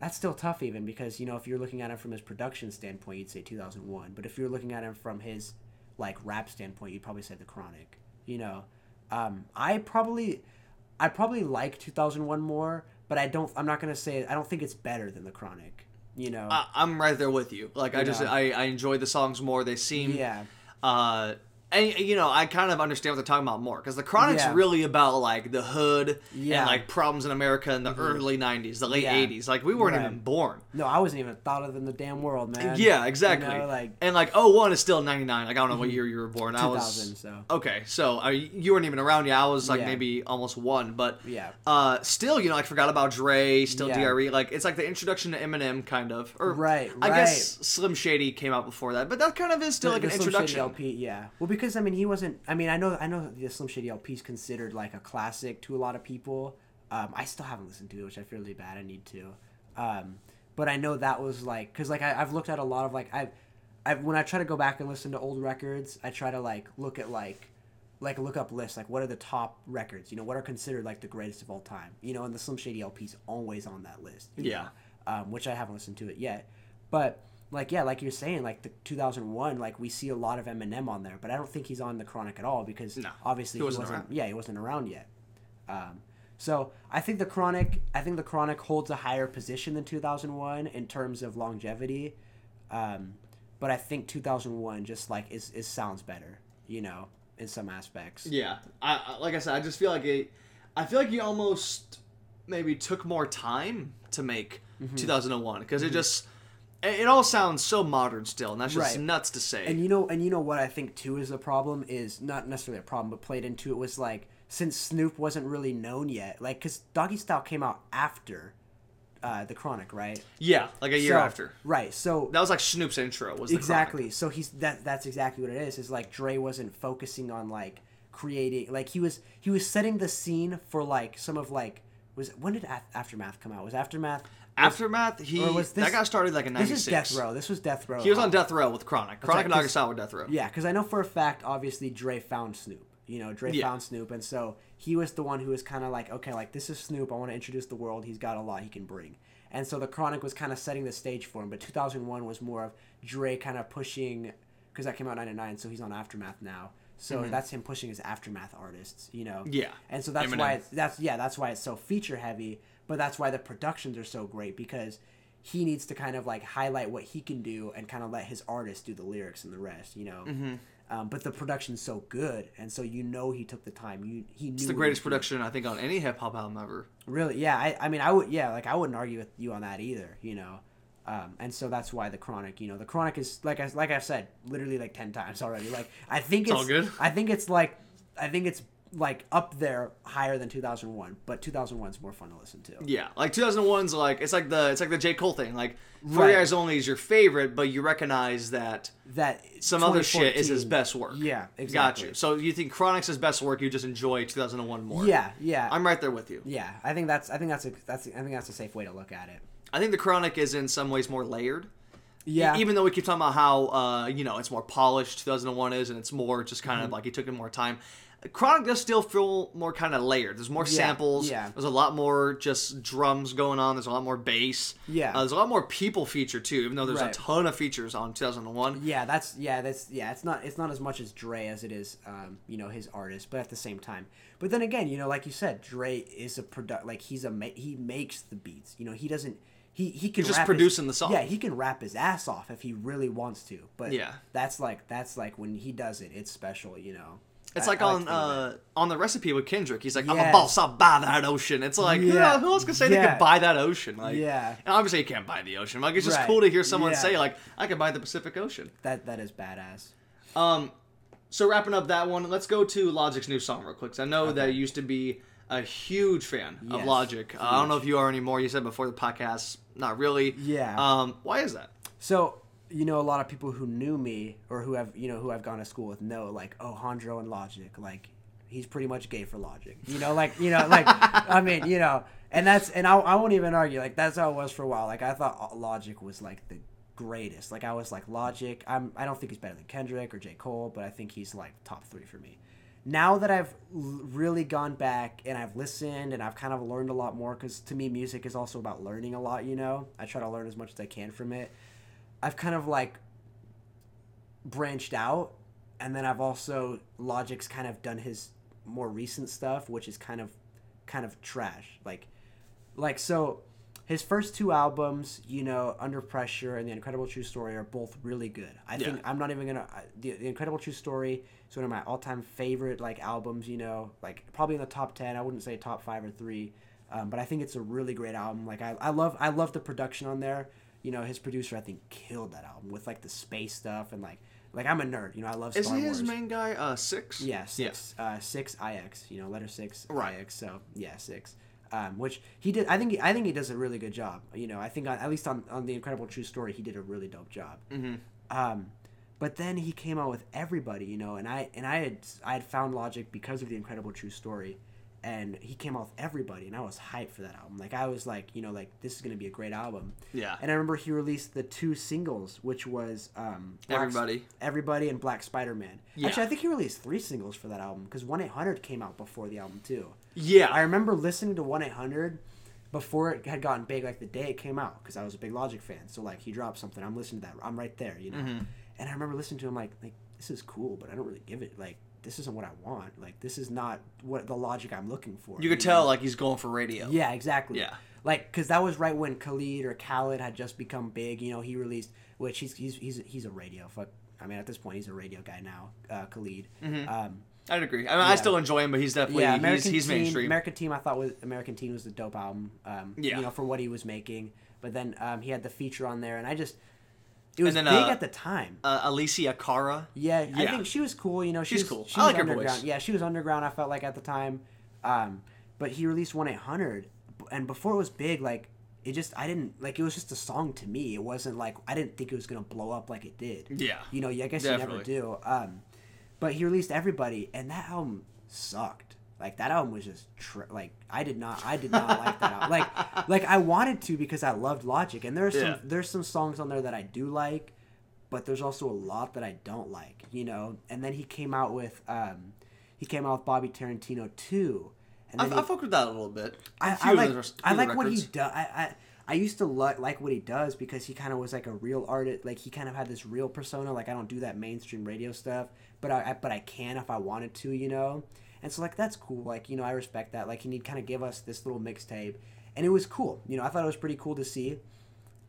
Speaker 1: that's still tough even because you know if you're looking at him from his production standpoint, you'd say 2001. But if you're looking at him from his like rap standpoint, you'd probably say the Chronic. You know, um, I probably I probably like 2001 more, but I don't. I'm not gonna say I don't think it's better than the Chronic. You know,
Speaker 2: I, I'm right there with you. Like I just I, I enjoy the songs more. They seem
Speaker 1: yeah,
Speaker 2: uh and you know i kind of understand what they're talking about more because the chronic's
Speaker 1: Yeah.
Speaker 2: really about like the hood
Speaker 1: Yeah.
Speaker 2: and like problems in america in the early 90s the late
Speaker 1: Yeah.
Speaker 2: 80s like we weren't
Speaker 1: Right.
Speaker 2: even born
Speaker 1: no, I wasn't even thought of in the damn world, man.
Speaker 2: yeah exactly
Speaker 1: You know, like
Speaker 2: and like oh one is still 99 like i don't know what year you were born i
Speaker 1: 2000.
Speaker 2: was
Speaker 1: So
Speaker 2: okay so uh, you weren't even around yeah i was like maybe almost one but
Speaker 1: yeah,
Speaker 2: uh still you know like forgot about dre still dre like it's like the introduction to eminem kind of or
Speaker 1: Right,
Speaker 2: i
Speaker 1: right.
Speaker 2: guess slim shady came out before that but that kind of is still like
Speaker 1: the
Speaker 2: an
Speaker 1: Slim Shady
Speaker 2: introduction
Speaker 1: LP, yeah. Well, because I mean, he wasn't. I mean, I know, I know the Slim Shady LP is considered like a classic to a lot of people. Um, I still haven't listened to it, which I feel really bad. I need to. Um, but I know that was like, cause like I, I've looked at a lot of like I've, I when I try to go back and listen to old records, I try to like look at like, like look up lists, like what are the top records? You know, what are considered like the greatest of all time? You know, and the Slim Shady LP is always on that list.
Speaker 2: Yeah.
Speaker 1: um, which I haven't listened to it yet, but like yeah, like you're saying, like the 2001, like we see a lot of Eminem on there, but I don't think he's on the Chronic at all because
Speaker 2: No,
Speaker 1: obviously
Speaker 2: he
Speaker 1: he
Speaker 2: wasn't
Speaker 1: wasn't.
Speaker 2: around.
Speaker 1: Yeah, he wasn't around yet. Um, so I think the Chronic, I think the Chronic holds a higher position than 2001 in terms of longevity, um, but I think 2001 just like is, is sounds better, you know, in some aspects.
Speaker 2: Yeah, I, like I said, I just feel like it. I feel like you almost maybe took more time to make
Speaker 1: Mm-hmm.
Speaker 2: 2001 because it just it, all sounds so modern still, and that's just
Speaker 1: Right.
Speaker 2: nuts to say.
Speaker 1: And you know, and you know what I think too is a problem is not necessarily a problem, but played into it was like since Snoop wasn't really known yet, like because Doggy Style came out after uh, the Chronic, right?
Speaker 2: yeah, like a year
Speaker 1: So-
Speaker 2: after.
Speaker 1: right? So
Speaker 2: That was like Snoop's intro. Was
Speaker 1: exactly.
Speaker 2: Chronic.
Speaker 1: So he's that. That's exactly what it is. Is like Dre wasn't focusing on like creating, like he was he was setting the scene for like some of like was when did Af- Aftermath come out? Was Aftermath?
Speaker 2: Aftermath. He
Speaker 1: was this-
Speaker 2: that got started like in
Speaker 1: This is Death Row. This was Death Row.
Speaker 2: He was on Death Row with Chronic. Chronic and
Speaker 1: 'cause-
Speaker 2: August Out were Death Row.
Speaker 1: Yeah, because I know for a fact, obviously Dre found Snoop. You know, Dre
Speaker 2: Yeah.
Speaker 1: found Snoop, and so he was the one who was kind of like, okay, like this is Snoop. I want to introduce the world. He's got a lot he can bring. And so the Chronic was kind of setting the stage for him. But 2001 was more of Dre kind of pushing, because that came out '99, so he's on Aftermath now. So that's him pushing his Aftermath artists. You know.
Speaker 2: Mm-hmm. Yeah.
Speaker 1: And so that's
Speaker 2: Eminem.
Speaker 1: why it's, that's yeah that's why it's so feature heavy. But that's why the productions are so great because he needs to kind of like highlight what he can do and kind of let his artist do the lyrics and the rest. You know.
Speaker 2: Mm-hmm.
Speaker 1: Um, but the production's so good, and so you know he took the time. You he knew
Speaker 2: It's the greatest production I think on any hip hop album ever.
Speaker 1: Really, yeah. I, I mean, I would, yeah. Like I wouldn't argue with you on that either. You know, um, and so that's why the chronic. You know, the chronic is like I like I've said, literally like ten times already. Like I think
Speaker 2: It's
Speaker 1: it's,
Speaker 2: all good.
Speaker 1: I think it's like I think it's like up there higher than 2001, but 2001 is more fun to listen to.
Speaker 2: Yeah, like 2001's like it's like the it's like the J Cole thing. Like For
Speaker 1: Right.
Speaker 2: Eyes Only is your favorite, but you recognize that
Speaker 1: That
Speaker 2: some other shit is his best work.
Speaker 1: Yeah,
Speaker 2: Got you. So you think Chronic's his best work? You just enjoy 2001 more.
Speaker 1: Yeah, yeah,
Speaker 2: I'm right there with you.
Speaker 1: yeah. I think that's I think that's a that's I think that's a safe way to look at it.
Speaker 2: I think the Chronic is in some ways more layered.
Speaker 1: Yeah,
Speaker 2: Even though we keep talking about how uh, you know it's more polished, 2001 is, and it's more just kind
Speaker 1: Mm-hmm.
Speaker 2: of like he took it more time. Chronic does still feel more kind of layered. There's more
Speaker 1: Yeah,
Speaker 2: samples.
Speaker 1: yeah.
Speaker 2: There's a lot more just drums going on. There's a lot more bass.
Speaker 1: Yeah.
Speaker 2: Uh, there's a lot more people feature too. Even though there's
Speaker 1: Right.
Speaker 2: a ton of features on 2001.
Speaker 1: Yeah, that's yeah, that's yeah. It's not it's not as much as Dre as it is, um, you know, his artist. But at the same time, but then again, you know, like you said, Dre is a product. Like he's a ma- he makes the beats. You know, he doesn't. He he can
Speaker 2: He's just
Speaker 1: rap his-
Speaker 2: producing the song.
Speaker 1: Yeah, he can rap his ass off if he really wants to. But
Speaker 2: Yeah.
Speaker 1: that's like that's like when he does it, it's special. You know.
Speaker 2: It's
Speaker 1: I-
Speaker 2: like
Speaker 1: I
Speaker 2: on uh, on the recipe with Kendrick. He's like, I'm a
Speaker 1: Yes.
Speaker 2: boss. I'll buy that ocean. It's like, who,
Speaker 1: Yeah.
Speaker 2: who else can say they
Speaker 1: Yeah.
Speaker 2: can buy that ocean? Like,
Speaker 1: Yeah.
Speaker 2: And obviously, you can't buy the ocean. Like, it's just
Speaker 1: Right.
Speaker 2: cool to hear someone
Speaker 1: Yeah.
Speaker 2: say, like, I can buy the Pacific Ocean.
Speaker 1: that. That is badass.
Speaker 2: Um, so wrapping up that one, let's go to Logic's new song real quick. quick. 'cause I know that you used to be a huge fan of
Speaker 1: Yes,
Speaker 2: Logic. Uh, I don't know if you are anymore. You said before the podcast, not really.
Speaker 1: Yeah.
Speaker 2: Um, why is that?
Speaker 1: So you know, a lot of people who knew me or who have you know who I've gone to school with know like, oh, Hondro and Logic, like he's pretty much gay for Logic. You know, like you know, like I mean, you know, and that's and I, I won't even argue. Like that's how it was for a while. Like I thought Logic was like the greatest. Like I was like Logic. I'm I don't think he's better than Kendrick or J Cole, but I think he's like top three for me. now that I've really gone back and I've listened and I've kind of learned a lot more because to me music is also about learning a lot. You know, I try to learn as much as I can from it. I've kind of like branched out, and then I've also Logic's kind of done his more recent stuff, which is kind of kind of trash. Like like so his first two albums, you know, Under Pressure and The Incredible True Story are both really good. I
Speaker 2: Yeah.
Speaker 1: think I'm not even gonna the, the Incredible True Story is one of my all time favorite like albums. You know, like probably in the top ten. I wouldn't say top five or three, um, but I think it's a really great album. Like I, I love I love the production on there. You know, his producer I think killed that album with like the space stuff and like like I'm a nerd. You know, I love Star
Speaker 2: Isn't
Speaker 1: Wars.
Speaker 2: his main guy uh six?
Speaker 1: Yeah, six, uh, six IX. You know, letter six
Speaker 2: Right.
Speaker 1: IX. So yeah, six. Um, which he did. I think. He, I think he does a really good job. You know, I think on, at least on on the Incredible True Story, he did a really dope job.
Speaker 2: Mm-hmm.
Speaker 1: Um, but then he came out with everybody. You know, and I and I had I had found Logic because of the Incredible True Story, and he came out with everybody, and I was hyped for that album. Like I was like, you know, like this is gonna be a great album.
Speaker 2: Yeah.
Speaker 1: And I remember he released the two singles, which was um, Black-
Speaker 2: Everybody.
Speaker 1: Everybody and Black Spider Man.
Speaker 2: Yeah.
Speaker 1: Actually, I think he released three singles for that album because One Eight Hundred came out before the album too.
Speaker 2: Yeah.
Speaker 1: I remember listening to One Eight Hundred before it had gotten big, like the day it came out, because I was a big Logic fan. So like he dropped something, I'm listening to that. I'm right there, you know.
Speaker 2: Mm-hmm.
Speaker 1: And I remember listening to him like, like this is cool, but I don't really give it like this isn't what I want. Like this is not what the Logic I'm looking for.
Speaker 2: you could
Speaker 1: know?
Speaker 2: tell like he's going for radio.
Speaker 1: Yeah, exactly.
Speaker 2: Yeah.
Speaker 1: Like, cause that was right when Khalid or Khaled had just become big. You know, he released, which he's he's he's he's a radio. Fuck, I mean, at this point, he's a radio guy now. Uh, Khalid. Um,
Speaker 2: I'd agree. I mean, I still enjoy him, but he's definitely
Speaker 1: yeah,
Speaker 2: he's,
Speaker 1: American
Speaker 2: he's
Speaker 1: Teen.
Speaker 2: mainstream.
Speaker 1: American Teen, I thought was American Teen was the dope album. Um,
Speaker 2: Yeah.
Speaker 1: You know, for what he was making, but then um, he had the feature on there, and I just it was
Speaker 2: then,
Speaker 1: big
Speaker 2: uh,
Speaker 1: at the time.
Speaker 2: uh, Alessia Cara.
Speaker 1: Yeah, I think she was cool. You know, she
Speaker 2: She's
Speaker 1: was,
Speaker 2: cool.
Speaker 1: She
Speaker 2: I like her voice.
Speaker 1: Yeah, she was underground. I felt like at the time, um, but he released one eight hundred, and before it was big, like it just I didn't like it was just a song to me. It wasn't like I didn't think it was gonna blow up like it did.
Speaker 2: Yeah.
Speaker 1: You know, I guess you never do. Um, but he released everybody, and that album sucked. Like that album was just tr- like I did not I did not like that album. Like like I wanted to because I loved Logic, and there's some
Speaker 2: Yeah.
Speaker 1: there's some songs on there that I do like, but there's also a lot that I don't like. You know, and then he came out with um, he came out with Bobby Tarantino too, and
Speaker 2: I,
Speaker 1: then
Speaker 2: I
Speaker 1: he-
Speaker 2: fucked with that a little bit.
Speaker 1: I,
Speaker 2: of
Speaker 1: like
Speaker 2: the-
Speaker 1: I like what he does. I, I I used to li- like what he does because he kind of was like a real artist. Like he kind of had this real persona. Like I don't do that mainstream radio stuff, but I, I but I can if I wanted to, you know. And so like that's cool. Like you know I respect that. Like he need kind of give us this little mixtape, and it was cool. You know I thought it was pretty cool to see.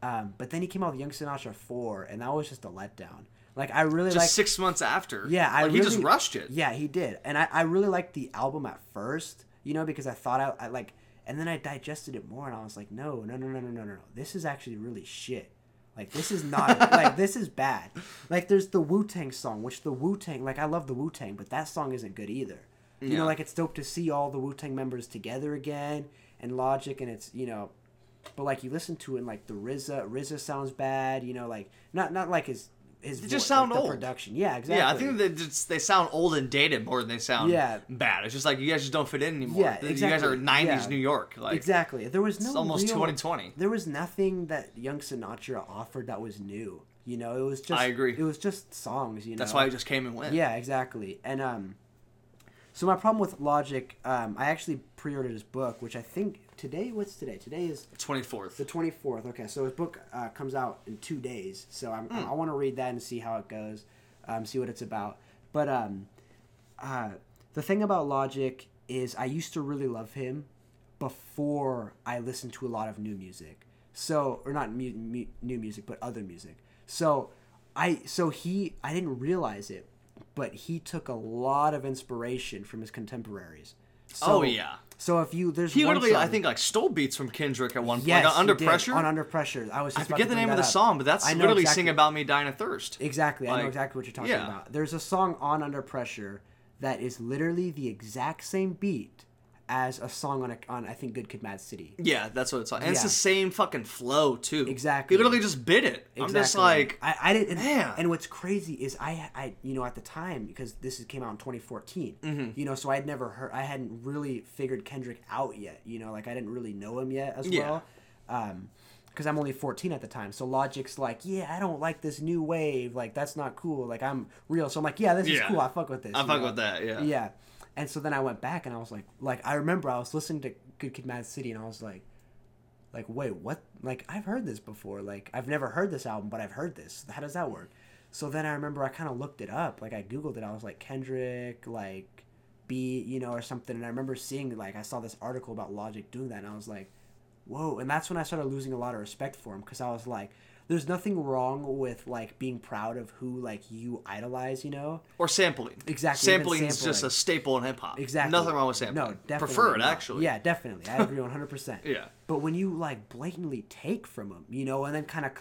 Speaker 1: Um, but then he came out with Young Sinatra four, and that was just a letdown. Like I really like
Speaker 2: six months after.
Speaker 1: Yeah, I
Speaker 2: like,
Speaker 1: really,
Speaker 2: he just rushed it.
Speaker 1: Yeah, he did, and I, I really liked the album at first, you know, because I thought I, I like, and then I digested it more, and I was like, no, no, no, no, no, no, no, this is actually really shit. Like this is not like this is bad. Like there's the Wu Tang song, which the Wu Tang like I love the Wu Tang, but that song isn't good either. You
Speaker 2: Yeah.
Speaker 1: know, like it's dope to see all the Wu Tang members together again and Logic, and it's you know, but like you listen to it, and like the RZA, RZA sounds bad. You know, like not not like his his
Speaker 2: They just
Speaker 1: vo-
Speaker 2: sound
Speaker 1: like, the
Speaker 2: old.
Speaker 1: production. Yeah, exactly.
Speaker 2: Yeah, I think they just they sound old and dated more than they sound
Speaker 1: Yeah.
Speaker 2: bad. It's just like you guys just don't fit in anymore.
Speaker 1: Yeah, exactly.
Speaker 2: You guys are '90s
Speaker 1: Yeah.
Speaker 2: New York. Like
Speaker 1: exactly. There was no
Speaker 2: it's almost
Speaker 1: real-
Speaker 2: 2020.
Speaker 1: There was nothing that Young Sinatra offered that was new. You know, it was just
Speaker 2: I agree.
Speaker 1: It was just songs. You know,
Speaker 2: That's why he just came and went.
Speaker 1: Yeah, exactly. And um, so my problem with Logic, um, I actually pre-ordered his book, which I think today. What's today? Today is
Speaker 2: 24th.
Speaker 1: the twenty fourth. Okay, so his book uh, comes out in two days. So I'm,
Speaker 2: Hmm.
Speaker 1: I want to read that and see how it goes, um, see what it's about. But um, uh, the thing about Logic is I used to really love him before I listened to a lot of new music. So or not mu- mu- new music, but other music. So I so he I didn't realize it, but he took a lot of inspiration from his contemporaries. Oh, so,
Speaker 2: Oh, yeah.
Speaker 1: So if you there's
Speaker 2: he
Speaker 1: one
Speaker 2: literally, I think, like stole beats from Kendrick at one point.
Speaker 1: Yes,
Speaker 2: like, under pressure.
Speaker 1: On under pressure. I was.
Speaker 2: I forget the name of the
Speaker 1: up.
Speaker 2: song, but that's
Speaker 1: I
Speaker 2: literally
Speaker 1: exactly-
Speaker 2: "Sing About Me, Dying of Thirst."
Speaker 1: Exactly, I know exactly what you're talking
Speaker 2: yeah.
Speaker 1: about. There's a song on Under Pressure that is literally the exact same beat as a song on a, on I think Good Kid, Mad City.
Speaker 2: Yeah, that's what it's like. And it's the same fucking flow too.
Speaker 1: Exactly.
Speaker 2: He literally just bit it. I'm just like,
Speaker 1: I, I didn't. And,
Speaker 2: Man.
Speaker 1: and what's crazy is I, I, you know, at the time because this came out in 2014.
Speaker 2: Mm-hmm.
Speaker 1: You know, so I had never heard. I hadn't really figured Kendrick out yet. You know, like I didn't really know him yet as
Speaker 2: Yeah.
Speaker 1: well. Um, because I'm only 14 at the time. So Logic's like, yeah, I don't like this new wave. Like that's not cool. Like I'm real. So I'm like, yeah, this is
Speaker 2: Yeah.
Speaker 1: cool. I fuck with this.
Speaker 2: I fuck
Speaker 1: know?
Speaker 2: with that. Yeah.
Speaker 1: Yeah. And so then I went back and I was like, like I remember I was listening to Good Kid, Mad City and I was like, like wait, what? Like I've heard this before. Like I've never heard this album, but I've heard this. How does that work? So then I remember I kind of looked it up. Like I googled it. I was like Kendrick, like B, you know, or something. And I remember seeing like I saw this article about Logic doing that, and I was like, whoa. And that's when I started losing a lot of respect for him because I was like. There's nothing wrong with like being proud of who like you idolize, you know.
Speaker 2: Or sampling.
Speaker 1: Exactly,
Speaker 2: Sampling is just a staple in hip hop.
Speaker 1: Exactly.
Speaker 2: Nothing wrong with sampling.
Speaker 1: No, definitely.
Speaker 2: Prefer it actually.
Speaker 1: Yeah, definitely. I agree 100%.
Speaker 2: Yeah.
Speaker 1: But when you like blatantly take from them, you know, and then kind of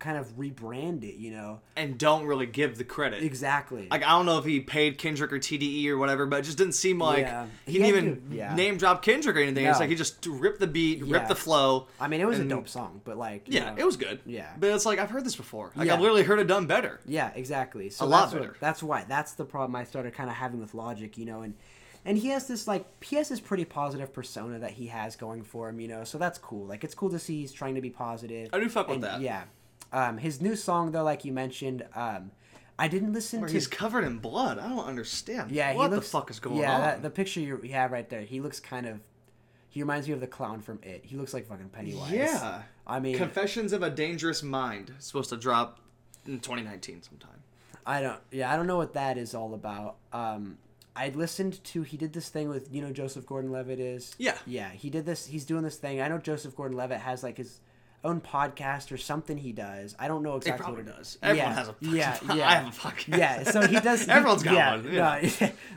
Speaker 1: kind of rebrand it, you know.
Speaker 2: And don't really give the credit.
Speaker 1: Exactly.
Speaker 2: Like I don't know if he paid Kendrick or TDE or whatever, but it just didn't seem like
Speaker 1: Yeah.
Speaker 2: he
Speaker 1: He
Speaker 2: didn't even
Speaker 1: to- yeah.
Speaker 2: name drop Kendrick or anything. It's like he just ripped the beat,
Speaker 1: Yeah.
Speaker 2: ripped the flow.
Speaker 1: I mean, it was
Speaker 2: and-
Speaker 1: a dope song, but like
Speaker 2: Yeah,
Speaker 1: know,
Speaker 2: it was good.
Speaker 1: Yeah.
Speaker 2: but it's like I've heard this before. Like. I've literally heard it done better.
Speaker 1: Yeah, exactly. So
Speaker 2: A lot
Speaker 1: that's what-
Speaker 2: better.
Speaker 1: that's why. That's the problem I started kind of having with Logic, you know, and and he has this like he has this pretty positive persona that he has going for him, you know. So that's cool. Like it's cool to see he's trying to be positive.
Speaker 2: I do fuck with that.
Speaker 1: Yeah. Um, his new song though, like you mentioned, um, I didn't listen
Speaker 2: Where
Speaker 1: to.
Speaker 2: he's covered in blood. I don't understand.
Speaker 1: Yeah,
Speaker 2: what
Speaker 1: he looks,
Speaker 2: the fuck is going
Speaker 1: yeah,
Speaker 2: on?
Speaker 1: that, the picture you, you have right there, he looks kind of. He reminds me of the clown from It. He looks like fucking Pennywise.
Speaker 2: yeah.
Speaker 1: I mean,
Speaker 2: Confessions of a Dangerous Mind. Supposed to drop in 2019 sometime.
Speaker 1: I don't. Yeah, I don't know what that is all about. Um, I listened to. He did this thing with you know Joseph Gordon-Levitt is.
Speaker 2: Yeah.
Speaker 1: Yeah, he did this. He's doing this thing. I know Joseph Gordon-Levitt has like his own podcast or something. He does. I don't know exactly what it
Speaker 2: does. Everyone
Speaker 1: yeah,
Speaker 2: has a fucking
Speaker 1: yeah, yeah.
Speaker 2: I have a podcast.
Speaker 1: Yeah, so he does. he-
Speaker 2: Everyone's got
Speaker 1: yeah,
Speaker 2: one,
Speaker 1: No,
Speaker 2: yeah.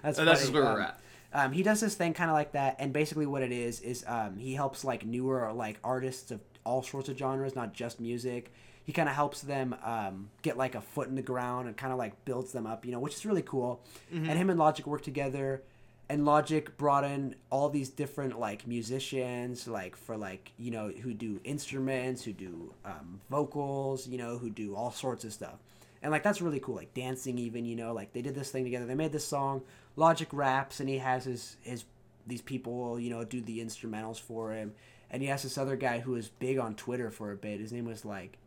Speaker 1: that's
Speaker 2: And that's just where we're
Speaker 1: Um,
Speaker 2: at.
Speaker 1: Um, he does this thing kind of like that, and basically what it is is um, he helps like newer like artists of all sorts of genres, not just music. He kind of helps them um, get like a foot in the ground and kind of like builds them up, you know, which is really cool.
Speaker 2: Mm-hmm.
Speaker 1: And him and Logic work together, and Logic brought in all these different like musicians, like for like you know who do instruments, who do um, vocals, you know, who do all sorts of stuff. And like that's really cool like dancing even you know like they did this thing together they made this song. Logic raps and he has his his these people you know do the instrumentals for him. And he has this other guy who was big on twitter for a bit. His name was like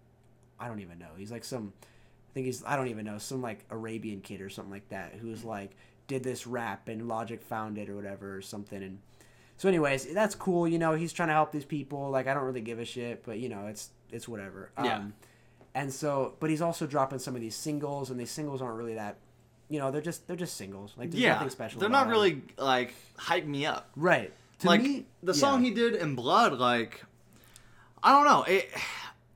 Speaker 1: i don't even know. He's like some i think he's i don't even know some like arabian kid or something like that who was like did this rap and logic found it or whatever or something and so anyways that's cool you know he's trying to help these people like i don't really give a shit but you know it's it's whatever
Speaker 2: Yeah.
Speaker 1: um, and so but he's also dropping some of these singles and these singles aren't really that you know they're just they're just singles like there's
Speaker 2: Yeah,
Speaker 1: nothing special
Speaker 2: they're not really like hype me up.
Speaker 1: right to
Speaker 2: like
Speaker 1: me
Speaker 2: the
Speaker 1: yeah.
Speaker 2: song he did in Blood, like I don't know. It,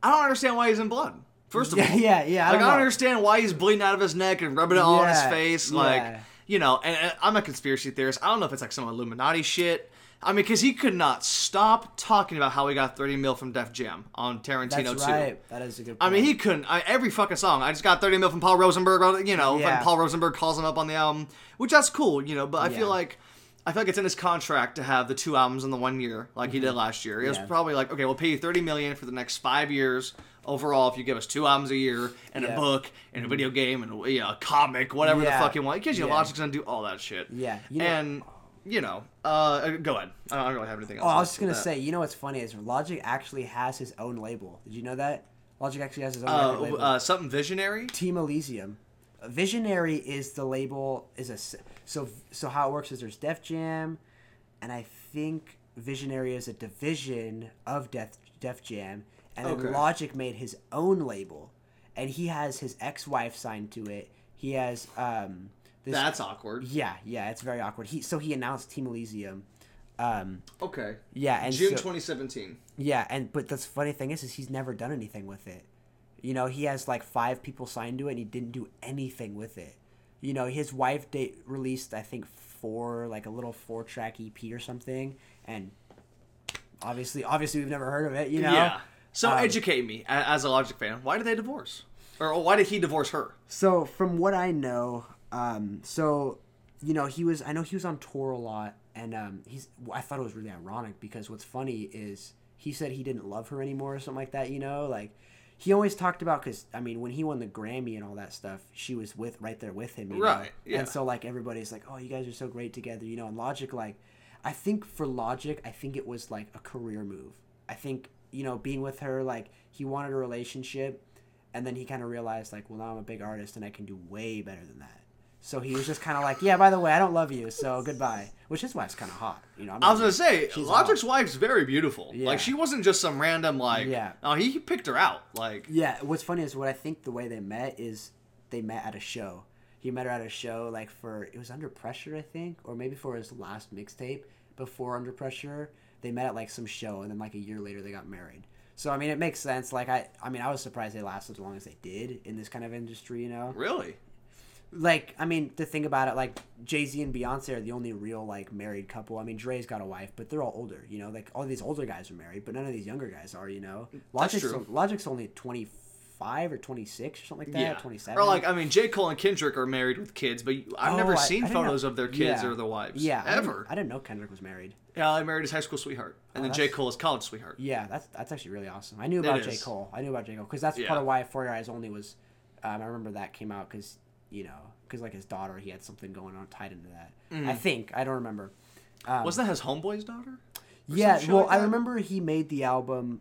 Speaker 2: I don't understand why he's in blood. First of
Speaker 1: yeah
Speaker 2: all,
Speaker 1: yeah yeah I
Speaker 2: like
Speaker 1: don't,
Speaker 2: I don't understand why he's bleeding out of his neck and rubbing it all on his face. Like
Speaker 1: yeah.
Speaker 2: You know, and, and I'm a conspiracy theorist. I don't know if it's like some Illuminati shit. I mean, because he could not stop talking about how he got 30 mil from Def Jam on Tarantino
Speaker 1: that's
Speaker 2: too.
Speaker 1: right that is a good
Speaker 2: I mean, he couldn't. I, every fucking song. I just got 30 mil from Paul Rosenberg. You know,
Speaker 1: Yeah.
Speaker 2: Paul Rosenberg calls him up on the album, which that's cool. You know, but I
Speaker 1: Yeah.
Speaker 2: feel like I feel like it's in his contract to have the two albums in the one year, like he did last year. It was
Speaker 1: Mm-hmm.
Speaker 2: Probably like, okay, we'll pay you 30 million for the next five years overall if you give us two albums a year and
Speaker 1: Yeah. Mm-hmm.
Speaker 2: a book and a video game and you know, a comic, whatever
Speaker 1: Yeah.
Speaker 2: the fuck you want. Because you know,
Speaker 1: Yeah.
Speaker 2: Logic's gonna do all that shit.
Speaker 1: Yeah, you know-
Speaker 2: and you know, uh, go ahead. I don't really have anything else.
Speaker 1: oh i was just gonna
Speaker 2: that.
Speaker 1: say you know what's funny is logic actually has his own label did you know that logic actually has his own
Speaker 2: Uh,
Speaker 1: label
Speaker 2: uh, something visionary.
Speaker 1: Team Elysium. Visionary is the label is a so so how it works is there's Def Jam, and I think Visionary is a division of Def Def Jam, and then
Speaker 2: Okay.
Speaker 1: Logic made his own label, and he has his ex-wife signed to it. He has um this
Speaker 2: That's awkward.
Speaker 1: yeah yeah it's very awkward. He so he announced Team Elysium, um
Speaker 2: Okay.
Speaker 1: yeah and
Speaker 2: June
Speaker 1: so-
Speaker 2: 2017.
Speaker 1: yeah, and but the funny thing is, is he's never done anything with it. You know, he has like five people signed to it, and he didn't do anything with it. You know, his wife date released, I think, four like a little four track EP or something, and obviously, obviously, we've never heard of it. You know,
Speaker 2: Yeah. So
Speaker 1: Um,
Speaker 2: educate me as a Logic fan. Why did they divorce? Or why did he divorce her?
Speaker 1: So from what I know, um, so you know he was I know he was on tour a lot, and um, he's I thought it was really ironic because what's funny is he said he didn't love her anymore or something like that. You know, like he always talked about because I mean when he won the Grammy and all that stuff, she was with right there with him. You know?
Speaker 2: Right, yeah.
Speaker 1: And so like everybody's like, oh, you guys are so great together. You know, and Logic like, I think for Logic, I think it was like a career move. I think you know being with her like he wanted a relationship and then he kind of realized like well now i'm a big artist and i can do way better than that so he was just kind of like yeah by the way i don't love you so goodbye which his wife's kind of hot you know I'm
Speaker 2: I was gonna say, Logic's
Speaker 1: hot.
Speaker 2: wife's very beautiful.
Speaker 1: Yeah.
Speaker 2: Like she wasn't just some random like.
Speaker 1: Yeah.
Speaker 2: No, he, he picked her out. Like.
Speaker 1: Yeah, what's funny is what I think the way they met is they met at a show. He met her at a show like for it was Under Pressure, I think, or maybe for his last mixtape before Under Pressure. They met at like some show, and then like a year later they got married. So I mean, it makes sense. Like I, I mean, I was surprised they lasted as long as they did in this kind of industry. You know,
Speaker 2: Really?
Speaker 1: like I mean, to think about it, like Jay Z and Beyonce are the only real like married couple. I mean, Dre's got a wife, but they're all older. You know, like all these older guys are married, but none of these younger guys are. You know,
Speaker 2: That's
Speaker 1: Logic's
Speaker 2: true.
Speaker 1: Logic's only twenty five or twenty six or something like that.
Speaker 2: Yeah.
Speaker 1: Twenty seven.
Speaker 2: Or like I mean, J Cole and Kendrick are married with kids, but I've
Speaker 1: Oh,
Speaker 2: never
Speaker 1: I-
Speaker 2: seen
Speaker 1: I
Speaker 2: photos
Speaker 1: know-
Speaker 2: of their kids
Speaker 1: yeah.
Speaker 2: or their wives.
Speaker 1: yeah, I didn't-
Speaker 2: Ever.
Speaker 1: I didn't know Kendrick was married.
Speaker 2: Yeah, I married his high school sweetheart, and
Speaker 1: Oh,
Speaker 2: then J Cole is college sweetheart.
Speaker 1: Yeah, that's that's actually really awesome. I knew about J. Cole. I knew about J Cole because that's
Speaker 2: Yeah.
Speaker 1: part of why For Your Eyes Only was. Um, I remember that came out because you know because like his daughter, he had something going on tied into that. I think I don't remember. Um,
Speaker 2: Wasn't that his homeboy's daughter?
Speaker 1: Yeah, well,
Speaker 2: like
Speaker 1: I remember he made the album,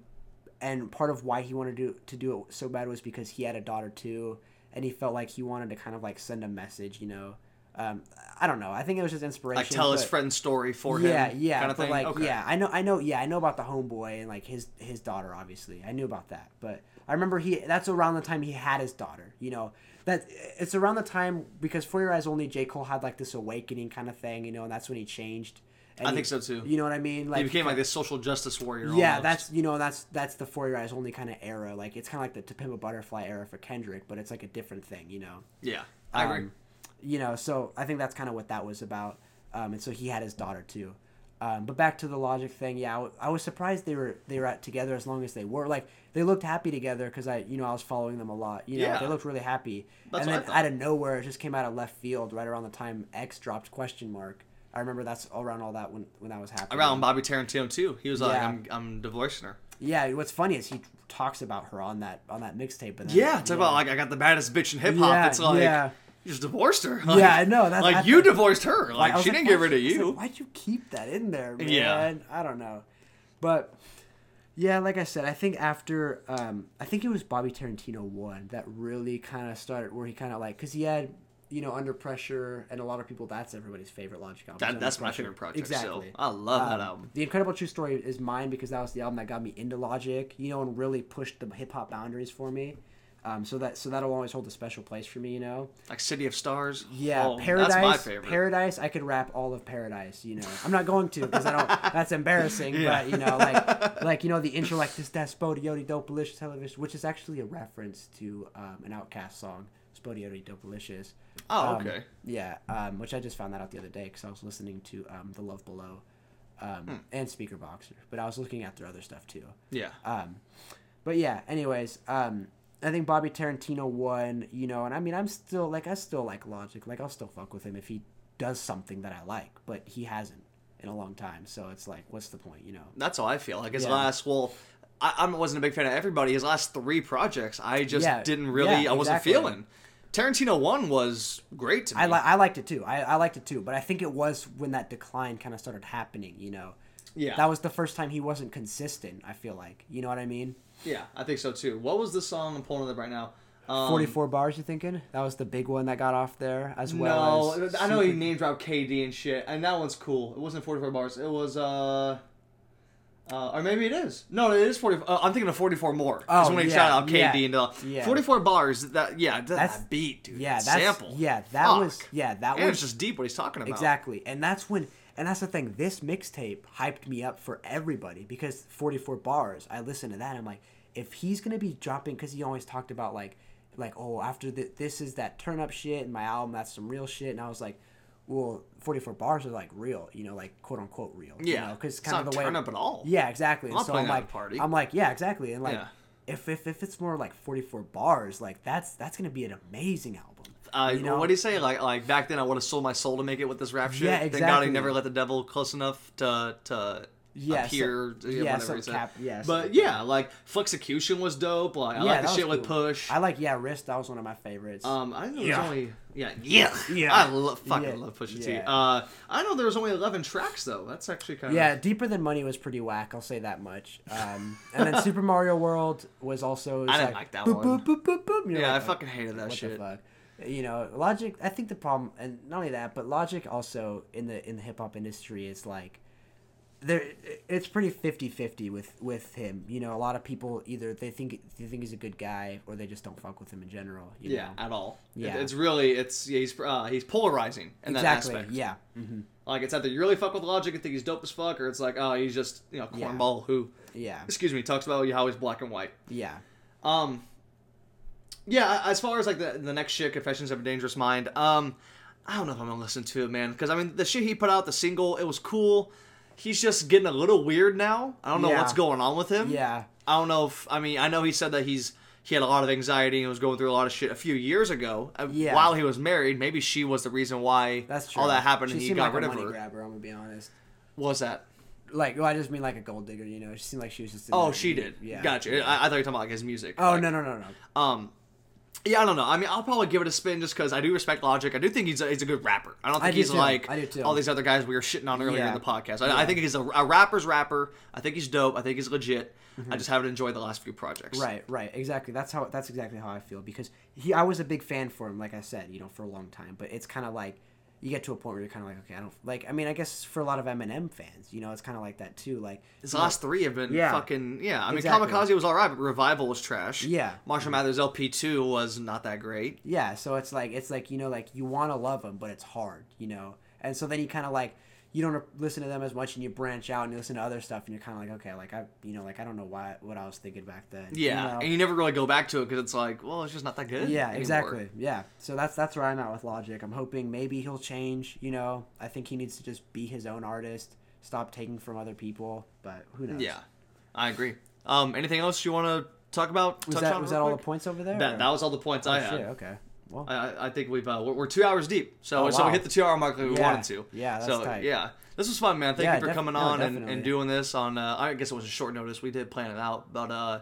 Speaker 1: and part of why he wanted to to do it so bad was because he had a daughter too, and he felt like he wanted to kind of like send a message, you know. Um, I don't know. I think it was just inspiration.
Speaker 2: Like tell his friend's story for
Speaker 1: yeah,
Speaker 2: him.
Speaker 1: yeah,
Speaker 2: kind of
Speaker 1: but
Speaker 2: thing.
Speaker 1: like,
Speaker 2: okay.
Speaker 1: yeah, I know, I know, yeah, I know about the homeboy and like his his daughter. Obviously, I knew about that, but I remember he. That's around the time he had his daughter. You know, that it's around the time because For Your Eyes Only, J Cole had like this awakening kind of thing, you know, and that's when he changed. And
Speaker 2: I
Speaker 1: he-
Speaker 2: think so, too.
Speaker 1: You know what I mean?
Speaker 2: Like he became like this social justice warrior.
Speaker 1: Yeah,
Speaker 2: almost.
Speaker 1: that's you know that's that's the Four Your Eyes Only kind of era. Like it's kind of like the To Butterfly era for Kendrick, but it's like a different thing. You know.
Speaker 2: yeah. I agree.
Speaker 1: Um, you know, so I think that's kind of what that was about. Um, and so he had his daughter too. Um, but back to the logic thing, yeah, I, w- I was surprised they were they were at together as long as they were. Like they looked happy together because I you know I was following them a lot. You know,
Speaker 2: Yeah.
Speaker 1: they looked really happy.
Speaker 2: That's
Speaker 1: and then out of nowhere, it just came out of left field right around the time X dropped question mark. I remember that's around all that when when that was happening.
Speaker 2: Around Bobby Tarantino too. He was like, I'm I'm divorcing her.
Speaker 1: Yeah, what's funny is he talks about her on that on that mixtape. But then,
Speaker 2: Yeah, talk about like I got the baddest bitch in hip hop.
Speaker 1: Yeah,
Speaker 2: it's like
Speaker 1: yeah.
Speaker 2: you just divorced her.
Speaker 1: Yeah, I know, that's-
Speaker 2: like you divorced her. Like
Speaker 1: I
Speaker 2: she
Speaker 1: like,
Speaker 2: didn't get rid of you.
Speaker 1: like, Why'd you keep that in there, man?
Speaker 2: Yeah.
Speaker 1: I don't know. But yeah, like I said, I think after um, I think it was Bobby Tarantino one that really kind of started where he kind of like because he had you know Under Pressure and a lot of people that's everybody's favorite Logic album.
Speaker 2: That, that's my favorite project.
Speaker 1: Exactly.
Speaker 2: Still. I love that
Speaker 1: Um,
Speaker 2: album.
Speaker 1: The Incredible True Story is mine because that was the album that got me into Logic, you know, and really pushed the hip hop boundaries for me. Um, so that so that'll always hold a special place for me, you know.
Speaker 2: Like City of Stars.
Speaker 1: Yeah,
Speaker 2: Oh,
Speaker 1: Paradise.
Speaker 2: That's my favorite.
Speaker 1: Paradise. I could rap all of Paradise. You know, I'm not going to because I don't. That's embarrassing.
Speaker 2: Yeah.
Speaker 1: But you know, like, like you know, the intro, like this, that SpottieOttieDopaliscious Television, which is actually a reference to um, an OutKast song, SpottieOttieDopaliscious.
Speaker 2: oh,
Speaker 1: Um,
Speaker 2: okay.
Speaker 1: Yeah, um, which I just found that out the other day because I was listening to um, The Love Below, um,
Speaker 2: Hmm.
Speaker 1: and Speakerboxxx, but I was looking at their other stuff too.
Speaker 2: yeah.
Speaker 1: Um, but yeah, anyways, um, I think Bobby Tarantino won, you know, and I mean, I'm still like, I still like Logic. Like, I'll still fuck with him if he does something that I like, but he hasn't in a long time. So it's like, what's the point, you know?
Speaker 2: That's how I feel. Like his
Speaker 1: Yeah.
Speaker 2: last, well, I, I wasn't a big fan of everybody. His last three projects, I just
Speaker 1: Yeah,
Speaker 2: didn't really.
Speaker 1: yeah,
Speaker 2: I wasn't feeling. Tarantino one was great to me.
Speaker 1: I, li- I liked it too. I, I liked it too, but I think it was when that decline kind of started happening, you know?
Speaker 2: yeah,
Speaker 1: That was the first time he wasn't consistent, I feel like. You know what I mean?
Speaker 2: yeah, I think so too. What was the song I'm pulling up right now? Um,
Speaker 1: 44 bars, you thinking? That was the big one that got off there, as well
Speaker 2: no,
Speaker 1: as.
Speaker 2: I know he
Speaker 1: Super-
Speaker 2: name dropped KD and shit, and that one's cool. It wasn't 44 bars. It was uh. Uh, or maybe it is. No, it is 40. Uh, I'm thinking of 44 more.
Speaker 1: Oh,
Speaker 2: That's when he
Speaker 1: yeah,
Speaker 2: shouted out KD
Speaker 1: yeah,
Speaker 2: and uh,
Speaker 1: yeah.
Speaker 2: 44 bars. That yeah, that,
Speaker 1: That's-
Speaker 2: that beat, dude.
Speaker 1: Yeah,
Speaker 2: that
Speaker 1: that's
Speaker 2: sample.
Speaker 1: yeah, that
Speaker 2: Fuck.
Speaker 1: was yeah, that
Speaker 2: and
Speaker 1: was
Speaker 2: it's just deep what he's talking about.
Speaker 1: exactly, and that's when and that's the thing. This mixtape hyped me up for everybody because 44 bars. I listened to that. And I'm like, if he's gonna be dropping, because he always talked about like, like oh, after the, this is that turn up shit, and my album that's some real shit, and I was like. Well, 44 bars are like real, you know, like quote unquote real.
Speaker 2: Yeah,
Speaker 1: you because
Speaker 2: it's
Speaker 1: kind of the way
Speaker 2: turn up at all.
Speaker 1: Yeah, exactly.
Speaker 2: I'm
Speaker 1: And
Speaker 2: not
Speaker 1: so I'm like,
Speaker 2: party.
Speaker 1: I'm like, yeah, exactly. And like,
Speaker 2: Yeah.
Speaker 1: if, if if it's more like 44 bars, like that's that's gonna be an amazing album.
Speaker 2: Uh,
Speaker 1: You know?
Speaker 2: What do you say? Like, like back then, I would have sold my soul to make it with this rap shit.
Speaker 1: Yeah, exactly.
Speaker 2: Thank God he never let the devil close enough to to
Speaker 1: Yeah,
Speaker 2: up
Speaker 1: so-
Speaker 2: yeah,
Speaker 1: yeah,
Speaker 2: whatever
Speaker 1: some
Speaker 2: he said.
Speaker 1: cap- yeah,
Speaker 2: but
Speaker 1: something.
Speaker 2: yeah, like Flexecution was dope. Like I
Speaker 1: Yeah,
Speaker 2: like the shit
Speaker 1: was
Speaker 2: with. Push.
Speaker 1: I like yeah, wrist. That was one of my favorites.
Speaker 2: Um, I know
Speaker 1: Yeah.
Speaker 2: only yeah yeah
Speaker 1: Yeah.
Speaker 2: I love fucking
Speaker 1: Yeah.
Speaker 2: love Pusha T. Uh, I know there was only eleven tracks though. That's actually kind of
Speaker 1: yeah, deeper than money was pretty whack. I'll say that much. Um, and then Super Mario World was also. was
Speaker 2: I didn't like that
Speaker 1: boop,
Speaker 2: one.
Speaker 1: Boop, boop, boop, boop.
Speaker 2: Yeah,
Speaker 1: like,
Speaker 2: I fucking hated that
Speaker 1: what
Speaker 2: shit.
Speaker 1: The fuck? You know, Logic. I think the problem, and not only that, but Logic also in the in the hip hop industry is like, there. It's pretty 50-50 with with him. You know, a lot of people either they think they think he's a good guy or they just don't fuck with him in general. You
Speaker 2: Yeah,
Speaker 1: know?
Speaker 2: at all. It-
Speaker 1: Yeah.
Speaker 2: it's really it's yeah, he's uh, he's polarizing in
Speaker 1: exactly.
Speaker 2: that aspect.
Speaker 1: Yeah. hmm
Speaker 2: Like it's either you really fuck with Logic and think he's dope as fuck, or it's like oh he's just you know
Speaker 1: Yeah.
Speaker 2: cornball who
Speaker 1: Yeah.
Speaker 2: excuse me talks about how he's black and white.
Speaker 1: Yeah.
Speaker 2: Um, yeah, as far as like the the next shit, Confessions of a Dangerous Mind. Um, I don't know if I'm gonna listen to it, man, because I mean the shit he put out, the single, it was cool. He's just getting a little weird now. I don't know
Speaker 1: Yeah.
Speaker 2: what's going on with him.
Speaker 1: Yeah.
Speaker 2: I don't know if I mean I know he said that he's he had a lot of anxiety and was going through a lot of shit a few years ago uh,
Speaker 1: Yeah.
Speaker 2: while he was married. Maybe she was the reason why
Speaker 1: That's true.
Speaker 2: all that happened
Speaker 1: She
Speaker 2: and he got
Speaker 1: like
Speaker 2: rid
Speaker 1: a
Speaker 2: of
Speaker 1: money
Speaker 2: her.
Speaker 1: grabber. I'm gonna be honest.
Speaker 2: What was that?
Speaker 1: Like, well, I just mean like a gold digger. You know, she seemed like she was just.
Speaker 2: Oh, she did.
Speaker 1: Yeah.
Speaker 2: Gotcha. I, I thought you were talking about like his music.
Speaker 1: Oh
Speaker 2: Like,
Speaker 1: no no no no.
Speaker 2: Um, yeah, I don't know. I mean, I'll probably give it a spin just because I do respect Logic. I do think he's a, he's a good rapper. I don't
Speaker 1: I
Speaker 2: think
Speaker 1: do
Speaker 2: he's like
Speaker 1: I
Speaker 2: all these other guys we were shitting on earlier
Speaker 1: Yeah.
Speaker 2: in the podcast. I,
Speaker 1: Yeah.
Speaker 2: I think he's a, a rapper's rapper. I think he's dope. I think he's legit. I just haven't enjoyed the last few projects.
Speaker 1: Mm-hmm. Right, right, exactly. That's how. That's exactly how I feel because he. I was a big fan for him, like I said, you know, for a long time. But it's kind of like you get to a point where you're kind of like, okay, I don't like. I mean, I guess for a lot of Eminem fans, you know, it's kind of like that too. Like
Speaker 2: His
Speaker 1: you know,
Speaker 2: last three have been
Speaker 1: Yeah.
Speaker 2: fucking yeah. I mean,
Speaker 1: Exactly.
Speaker 2: Kamikaze was alright, but Revival was trash.
Speaker 1: Yeah.
Speaker 2: Marshall Mathers LP two was not that great.
Speaker 1: Yeah, so it's like it's like you know, like you want to love him, but it's hard, you know. And so then you kind of like you don't listen to them as much, and you branch out and you listen to other stuff, and you're kind of like, okay, like I, you know, like I don't know why what I was thinking back then. you
Speaker 2: Yeah,
Speaker 1: know?
Speaker 2: and you never really go back to it because it's like, well, it's just not that good.
Speaker 1: Yeah,
Speaker 2: anymore.
Speaker 1: exactly. Yeah. So that's that's where I'm at with Logic. I'm hoping maybe he'll change. You know, I think he needs to just be his own artist, stop taking from other people. But who knows?
Speaker 2: Yeah, I agree. Um, anything else you want to talk about?
Speaker 1: Was
Speaker 2: touch
Speaker 1: that
Speaker 2: on
Speaker 1: was that all the points over there?
Speaker 2: That,
Speaker 1: or-
Speaker 2: that was all the points
Speaker 1: oh,
Speaker 2: I
Speaker 1: shit,
Speaker 2: had.
Speaker 1: Okay. Well.
Speaker 2: I- I, think we've uh, we're, we're two hours deep, so
Speaker 1: Oh,
Speaker 2: so we hit the two hour mark like we
Speaker 1: Yeah.
Speaker 2: wanted to.
Speaker 1: Yeah, that's
Speaker 2: so
Speaker 1: tight.
Speaker 2: yeah, this was fun, man. Thank
Speaker 1: Yeah,
Speaker 2: you for
Speaker 1: def-
Speaker 2: coming
Speaker 1: no,
Speaker 2: on and, and doing this on. Uh, I guess it was a short notice. We did plan it out, but uh,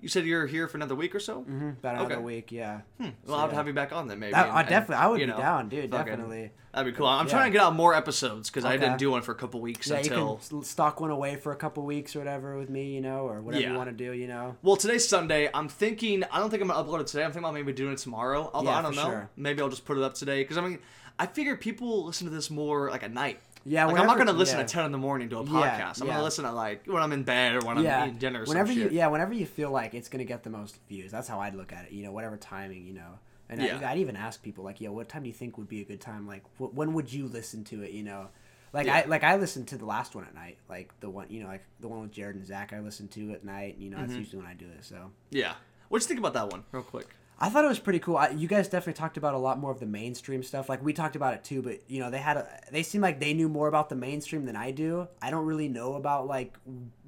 Speaker 2: you said you're here for another week or so.
Speaker 1: Mhm, about another
Speaker 2: Okay.
Speaker 1: week. Yeah.
Speaker 2: Well,
Speaker 1: So,
Speaker 2: I'll have to
Speaker 1: yeah.
Speaker 2: have you back on then, maybe.
Speaker 1: That-
Speaker 2: and-
Speaker 1: I
Speaker 2: and,
Speaker 1: definitely, I would be
Speaker 2: know,
Speaker 1: down, dude.
Speaker 2: fucking-
Speaker 1: Definitely.
Speaker 2: That'd be cool. I'm
Speaker 1: Yeah.
Speaker 2: trying to get out more episodes because I didn't do one for a couple weeks
Speaker 1: Yeah,
Speaker 2: until.
Speaker 1: you can stock one away for a couple weeks or whatever with me, you know, or whatever you want to do, you know.
Speaker 2: Well, today's Sunday. I'm thinking. I don't think I'm gonna upload it today. I'm thinking about maybe doing it tomorrow. Although I don't know.
Speaker 1: sure.
Speaker 2: Maybe I'll just put it up today because I mean, I figure people listen to this more like at night.
Speaker 1: Yeah,
Speaker 2: like I'm not gonna listen
Speaker 1: yeah.
Speaker 2: at ten in the morning to a
Speaker 1: Yeah,
Speaker 2: podcast. I'm
Speaker 1: yeah.
Speaker 2: gonna listen at like when I'm in bed or when
Speaker 1: yeah.
Speaker 2: I'm eating dinner or
Speaker 1: whenever you,
Speaker 2: shit.
Speaker 1: yeah, whenever you feel like it's gonna get the most views, that's how I'd look at it. You know, whatever timing, you know. And
Speaker 2: Yeah.
Speaker 1: I, I'd even ask people like, "Yo, what time do you think would be a good time? Like, wh- when would you listen to it? You know." Like
Speaker 2: Yeah.
Speaker 1: I like I listened to the last one at night, like the one you know, like the one with Jared and Zach. I listened to at night. You know,
Speaker 2: Mm-hmm.
Speaker 1: that's usually when I do this. So
Speaker 2: Yeah. What do you think about that one, real quick?
Speaker 1: I thought it was pretty cool. I, you guys definitely talked about a lot more of the mainstream stuff. Like we talked about it too, but you know they had a, they seem like they knew more about the mainstream than I do. I don't really know about like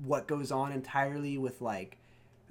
Speaker 1: what goes on entirely with like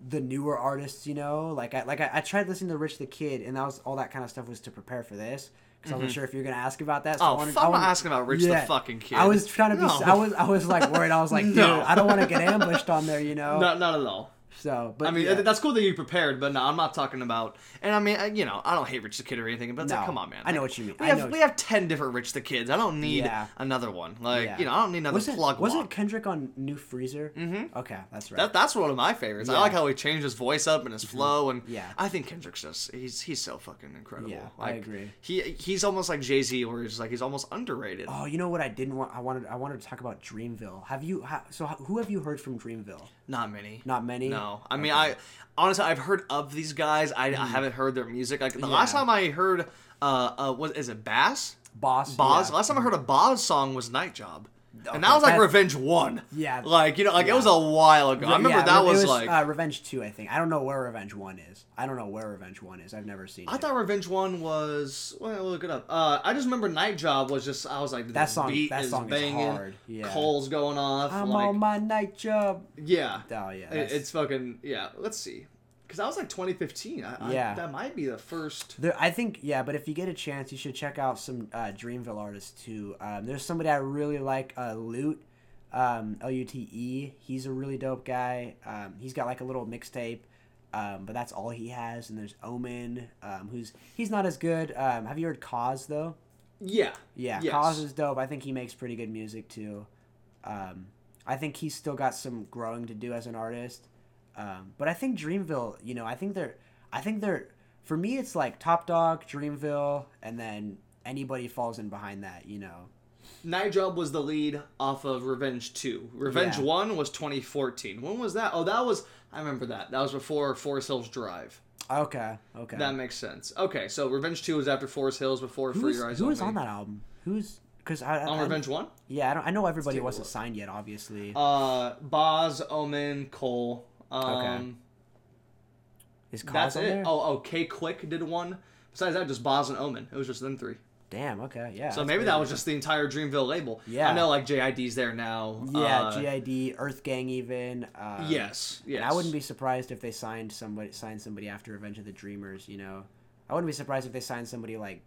Speaker 1: the newer artists. You know, like I like I, I tried listening to Rich the Kid, and that was all that kind of stuff was to prepare for this because I wasn't mm-hmm. sure if you were gonna ask about that. So oh, I
Speaker 2: Oh,
Speaker 1: wanted,
Speaker 2: fuck,
Speaker 1: I
Speaker 2: I'm not
Speaker 1: wanted-
Speaker 2: asking about Rich the fucking Kid.
Speaker 1: I was trying to be.
Speaker 2: No.
Speaker 1: I was I was like worried. I was like, dude,
Speaker 2: No.
Speaker 1: I don't want to get ambushed on there. You know.
Speaker 2: Not, not at all.
Speaker 1: So, but
Speaker 2: I mean,
Speaker 1: yeah.
Speaker 2: that's cool that you prepared, but no, I'm not talking about. And I mean, I- you know, I don't hate Rich the Kid or anything, but it's like, come on, man.
Speaker 1: I know what you mean.
Speaker 2: We
Speaker 1: I
Speaker 2: have we have ten different Rich the Kids. I don't need
Speaker 1: Yeah.
Speaker 2: another one. Like,
Speaker 1: Yeah.
Speaker 2: you know, I don't need another
Speaker 1: wasn't,
Speaker 2: plug.
Speaker 1: wasn't. Kendrick on New Freezer? Mm-hmm. Okay, that's right.
Speaker 2: That, that's one of my favorites. I like how he changed his voice up and his flow, and
Speaker 1: Yeah.
Speaker 2: I think Kendrick's just he's he's so fucking incredible.
Speaker 1: Yeah, I agree.
Speaker 2: He he's almost like Jay Z, where he's like he's almost underrated.
Speaker 1: Oh, you know what? I didn't want. I wanted. I wanted to talk about Dreamville. Have you? Ha, so, who have you heard from Dreamville?
Speaker 2: Not many.
Speaker 1: Not many.
Speaker 2: No, I mean, I honestly I've heard of these guys. I, I haven't heard their music. Like the last
Speaker 1: Mm.
Speaker 2: Time I heard, uh, uh, what is it? Bass.
Speaker 1: Boss.
Speaker 2: Boz.
Speaker 1: yeah.
Speaker 2: Last time I heard a Boz song was Night Job,
Speaker 1: Okay,
Speaker 2: and that was like Revenge One.
Speaker 1: Yeah.
Speaker 2: Like you know, like it was a while ago. I remember
Speaker 1: Yeah,
Speaker 2: that
Speaker 1: it
Speaker 2: was, like.
Speaker 1: uh, Revenge Two. I think. I don't know where Revenge One is. I don't know where Revenge One is. I've never seen
Speaker 2: I
Speaker 1: it.
Speaker 2: thought Revenge One was well, look it up. Uh, I just remember Night Job was just I was like
Speaker 1: That song-
Speaker 2: beat
Speaker 1: that
Speaker 2: is
Speaker 1: song is
Speaker 2: banging,
Speaker 1: hard, yeah.
Speaker 2: Cole's going off.
Speaker 1: I'm
Speaker 2: like,
Speaker 1: on my night job.
Speaker 2: yeah,
Speaker 1: Oh yeah.
Speaker 2: It- it's fucking yeah. Let's see, because that was like 2015. I, I,
Speaker 1: Yeah.
Speaker 2: that might be the first.
Speaker 1: There, I think yeah, but if you get a chance, you should check out some uh, Dreamville artists too. Um, there's somebody I really like, uh, Lute. um, L U T E. He's a really dope guy. Um, he's got like a little mixtape, um, but that's all he has. And there's Omen, um, who's he's not as good. Um, have you heard Cozz though?
Speaker 2: Yeah.
Speaker 1: Yeah,
Speaker 2: Yes.
Speaker 1: Cozz is dope. I think he makes pretty good music too. Um, I think he's still got some growing to do as an artist. Um, but I think Dreamville, you know, I think they're, I think they're, for me, it's like Top Dawg, Dreamville, and then anybody falls in behind that, you know.
Speaker 2: Night Job was the lead off of Revenge 2. Revenge
Speaker 1: Yeah.
Speaker 2: 1 was 2014. When was that? Oh, that was I remember that. That was before Forest Hills Drive.
Speaker 1: Okay, okay.
Speaker 2: That makes sense. Okay, so Revenge 2 was after Forest Hills before Free
Speaker 1: Who's,
Speaker 2: Your Eyes
Speaker 1: who was on that album? Who's, because I,
Speaker 2: On
Speaker 1: I,
Speaker 2: Revenge 1?
Speaker 1: yeah, I don't, I know everybody wasn't signed yet, obviously.
Speaker 2: Uh Boz, Omen, Cole. Um
Speaker 1: is Cozz
Speaker 2: that's it.
Speaker 1: there?
Speaker 2: Oh, oh, K Quick did one. Besides that, just Boz and Omen. It was just them three.
Speaker 1: Damn, okay, yeah.
Speaker 2: So maybe that was just the entire Dreamville label.
Speaker 1: Yeah.
Speaker 2: I know like JID's there now.
Speaker 1: Yeah,
Speaker 2: Uh,
Speaker 1: JID, Earth Gang, even. Um,
Speaker 2: Yes,
Speaker 1: and
Speaker 2: yes.
Speaker 1: I wouldn't be surprised if they signed somebody signed somebody after Revenge of the Dreamers. You know, I wouldn't be surprised if they signed somebody like,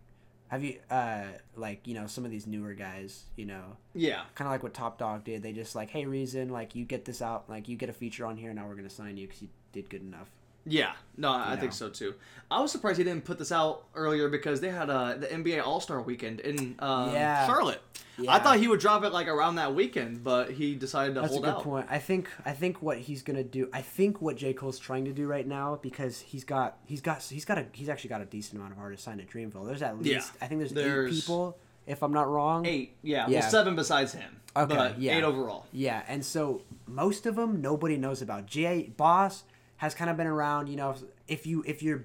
Speaker 1: have you uh like you know some of these newer guys. You know,
Speaker 2: Yeah.
Speaker 1: kind of like what Top Dawg did. They just like, hey, Reason, like you get this out, like you get a feature on here. Now we're gonna sign you because you did good enough.
Speaker 2: Yeah, no, I
Speaker 1: You
Speaker 2: think
Speaker 1: know.
Speaker 2: so too. I was surprised he didn't put this out earlier because they had uh, the NBA All Star Weekend in uh,
Speaker 1: Yeah.
Speaker 2: Charlotte. I thought he would drop it like around that weekend, but he decided to
Speaker 1: That's a
Speaker 2: hold
Speaker 1: good
Speaker 2: out.
Speaker 1: point. I think I think what he's gonna do. I think what J Cole's trying to do right now because he's got he's got he's got a he's actually got a decent amount of artists signed at Dreamville. There's at
Speaker 2: Yeah.
Speaker 1: least I think there's,
Speaker 2: There's-
Speaker 1: eight people if I'm not wrong.
Speaker 2: Eight, yeah,
Speaker 1: Yeah.
Speaker 2: well, seven besides him.
Speaker 1: Okay,
Speaker 2: but
Speaker 1: yeah.
Speaker 2: eight overall.
Speaker 1: Yeah, and so most of them nobody knows about. J Boss has kind of been around. You know, if you if you're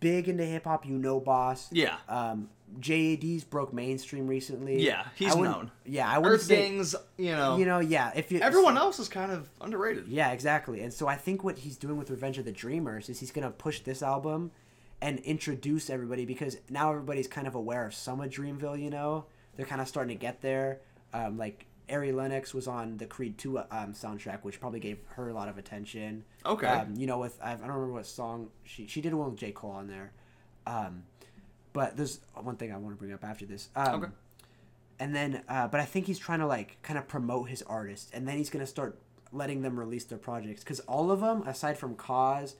Speaker 1: big into hip hop, you know Boss.
Speaker 2: Yeah.
Speaker 1: Um, JID's broke mainstream recently.
Speaker 2: Yeah, he's known.
Speaker 1: Yeah, I
Speaker 2: Earth
Speaker 1: say.
Speaker 2: Gangs, you know,
Speaker 1: You know, yeah. If you
Speaker 2: everyone else is kind of underrated.
Speaker 1: Yeah, exactly. And so I think what he's doing with Revenge of the Dreamers is he's gonna push this album and introduce everybody because now everybody's kind of aware of some of Dreamville. You know, they're kind of starting to get there. Um, like Ari Lennox was on the Creed Two um, soundtrack, which probably gave her a lot of attention.
Speaker 2: Okay.
Speaker 1: Um, you know, with I, I don't remember what song she she did one with J Cole on there. Um, but there's one thing I want to bring up after this. Um,
Speaker 2: Okay.
Speaker 1: and then uh, but i think he's trying to like kind of promote his artists and then he's going to start letting them release their projects because all of them aside from Cozz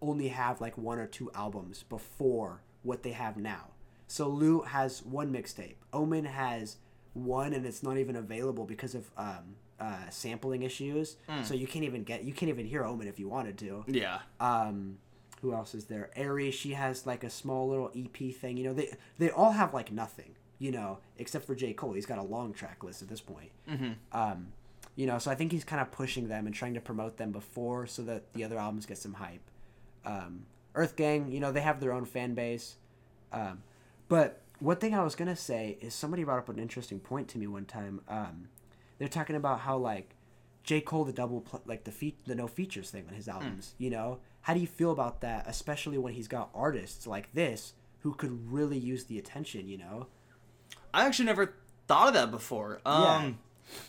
Speaker 1: only have like one or two albums before what they have now so lou has one mixtape omen has one and it's not even available because of um, uh, sampling issues. So you can't even get you can't even hear omen if you wanted to.
Speaker 2: Yeah.
Speaker 1: um who else is there? Aries she has like a small little EP thing. You know they they all have like nothing you know except for J. Cole. He's got a long track list at this point. Mm-hmm. um you know so I think he's kind of pushing them and trying to promote them before so that the other albums get some hype. Um Earth Gang you know they have their own fan base. Um but one thing I was gonna say is somebody brought up an interesting point to me one time um they're talking about how like J. Cole the double pl- like the feat the no features thing on his albums. You know, how do you feel about that, especially when he's got artists like this who could really use the attention? You know,
Speaker 2: I actually never thought of that before. Um,
Speaker 1: Yeah.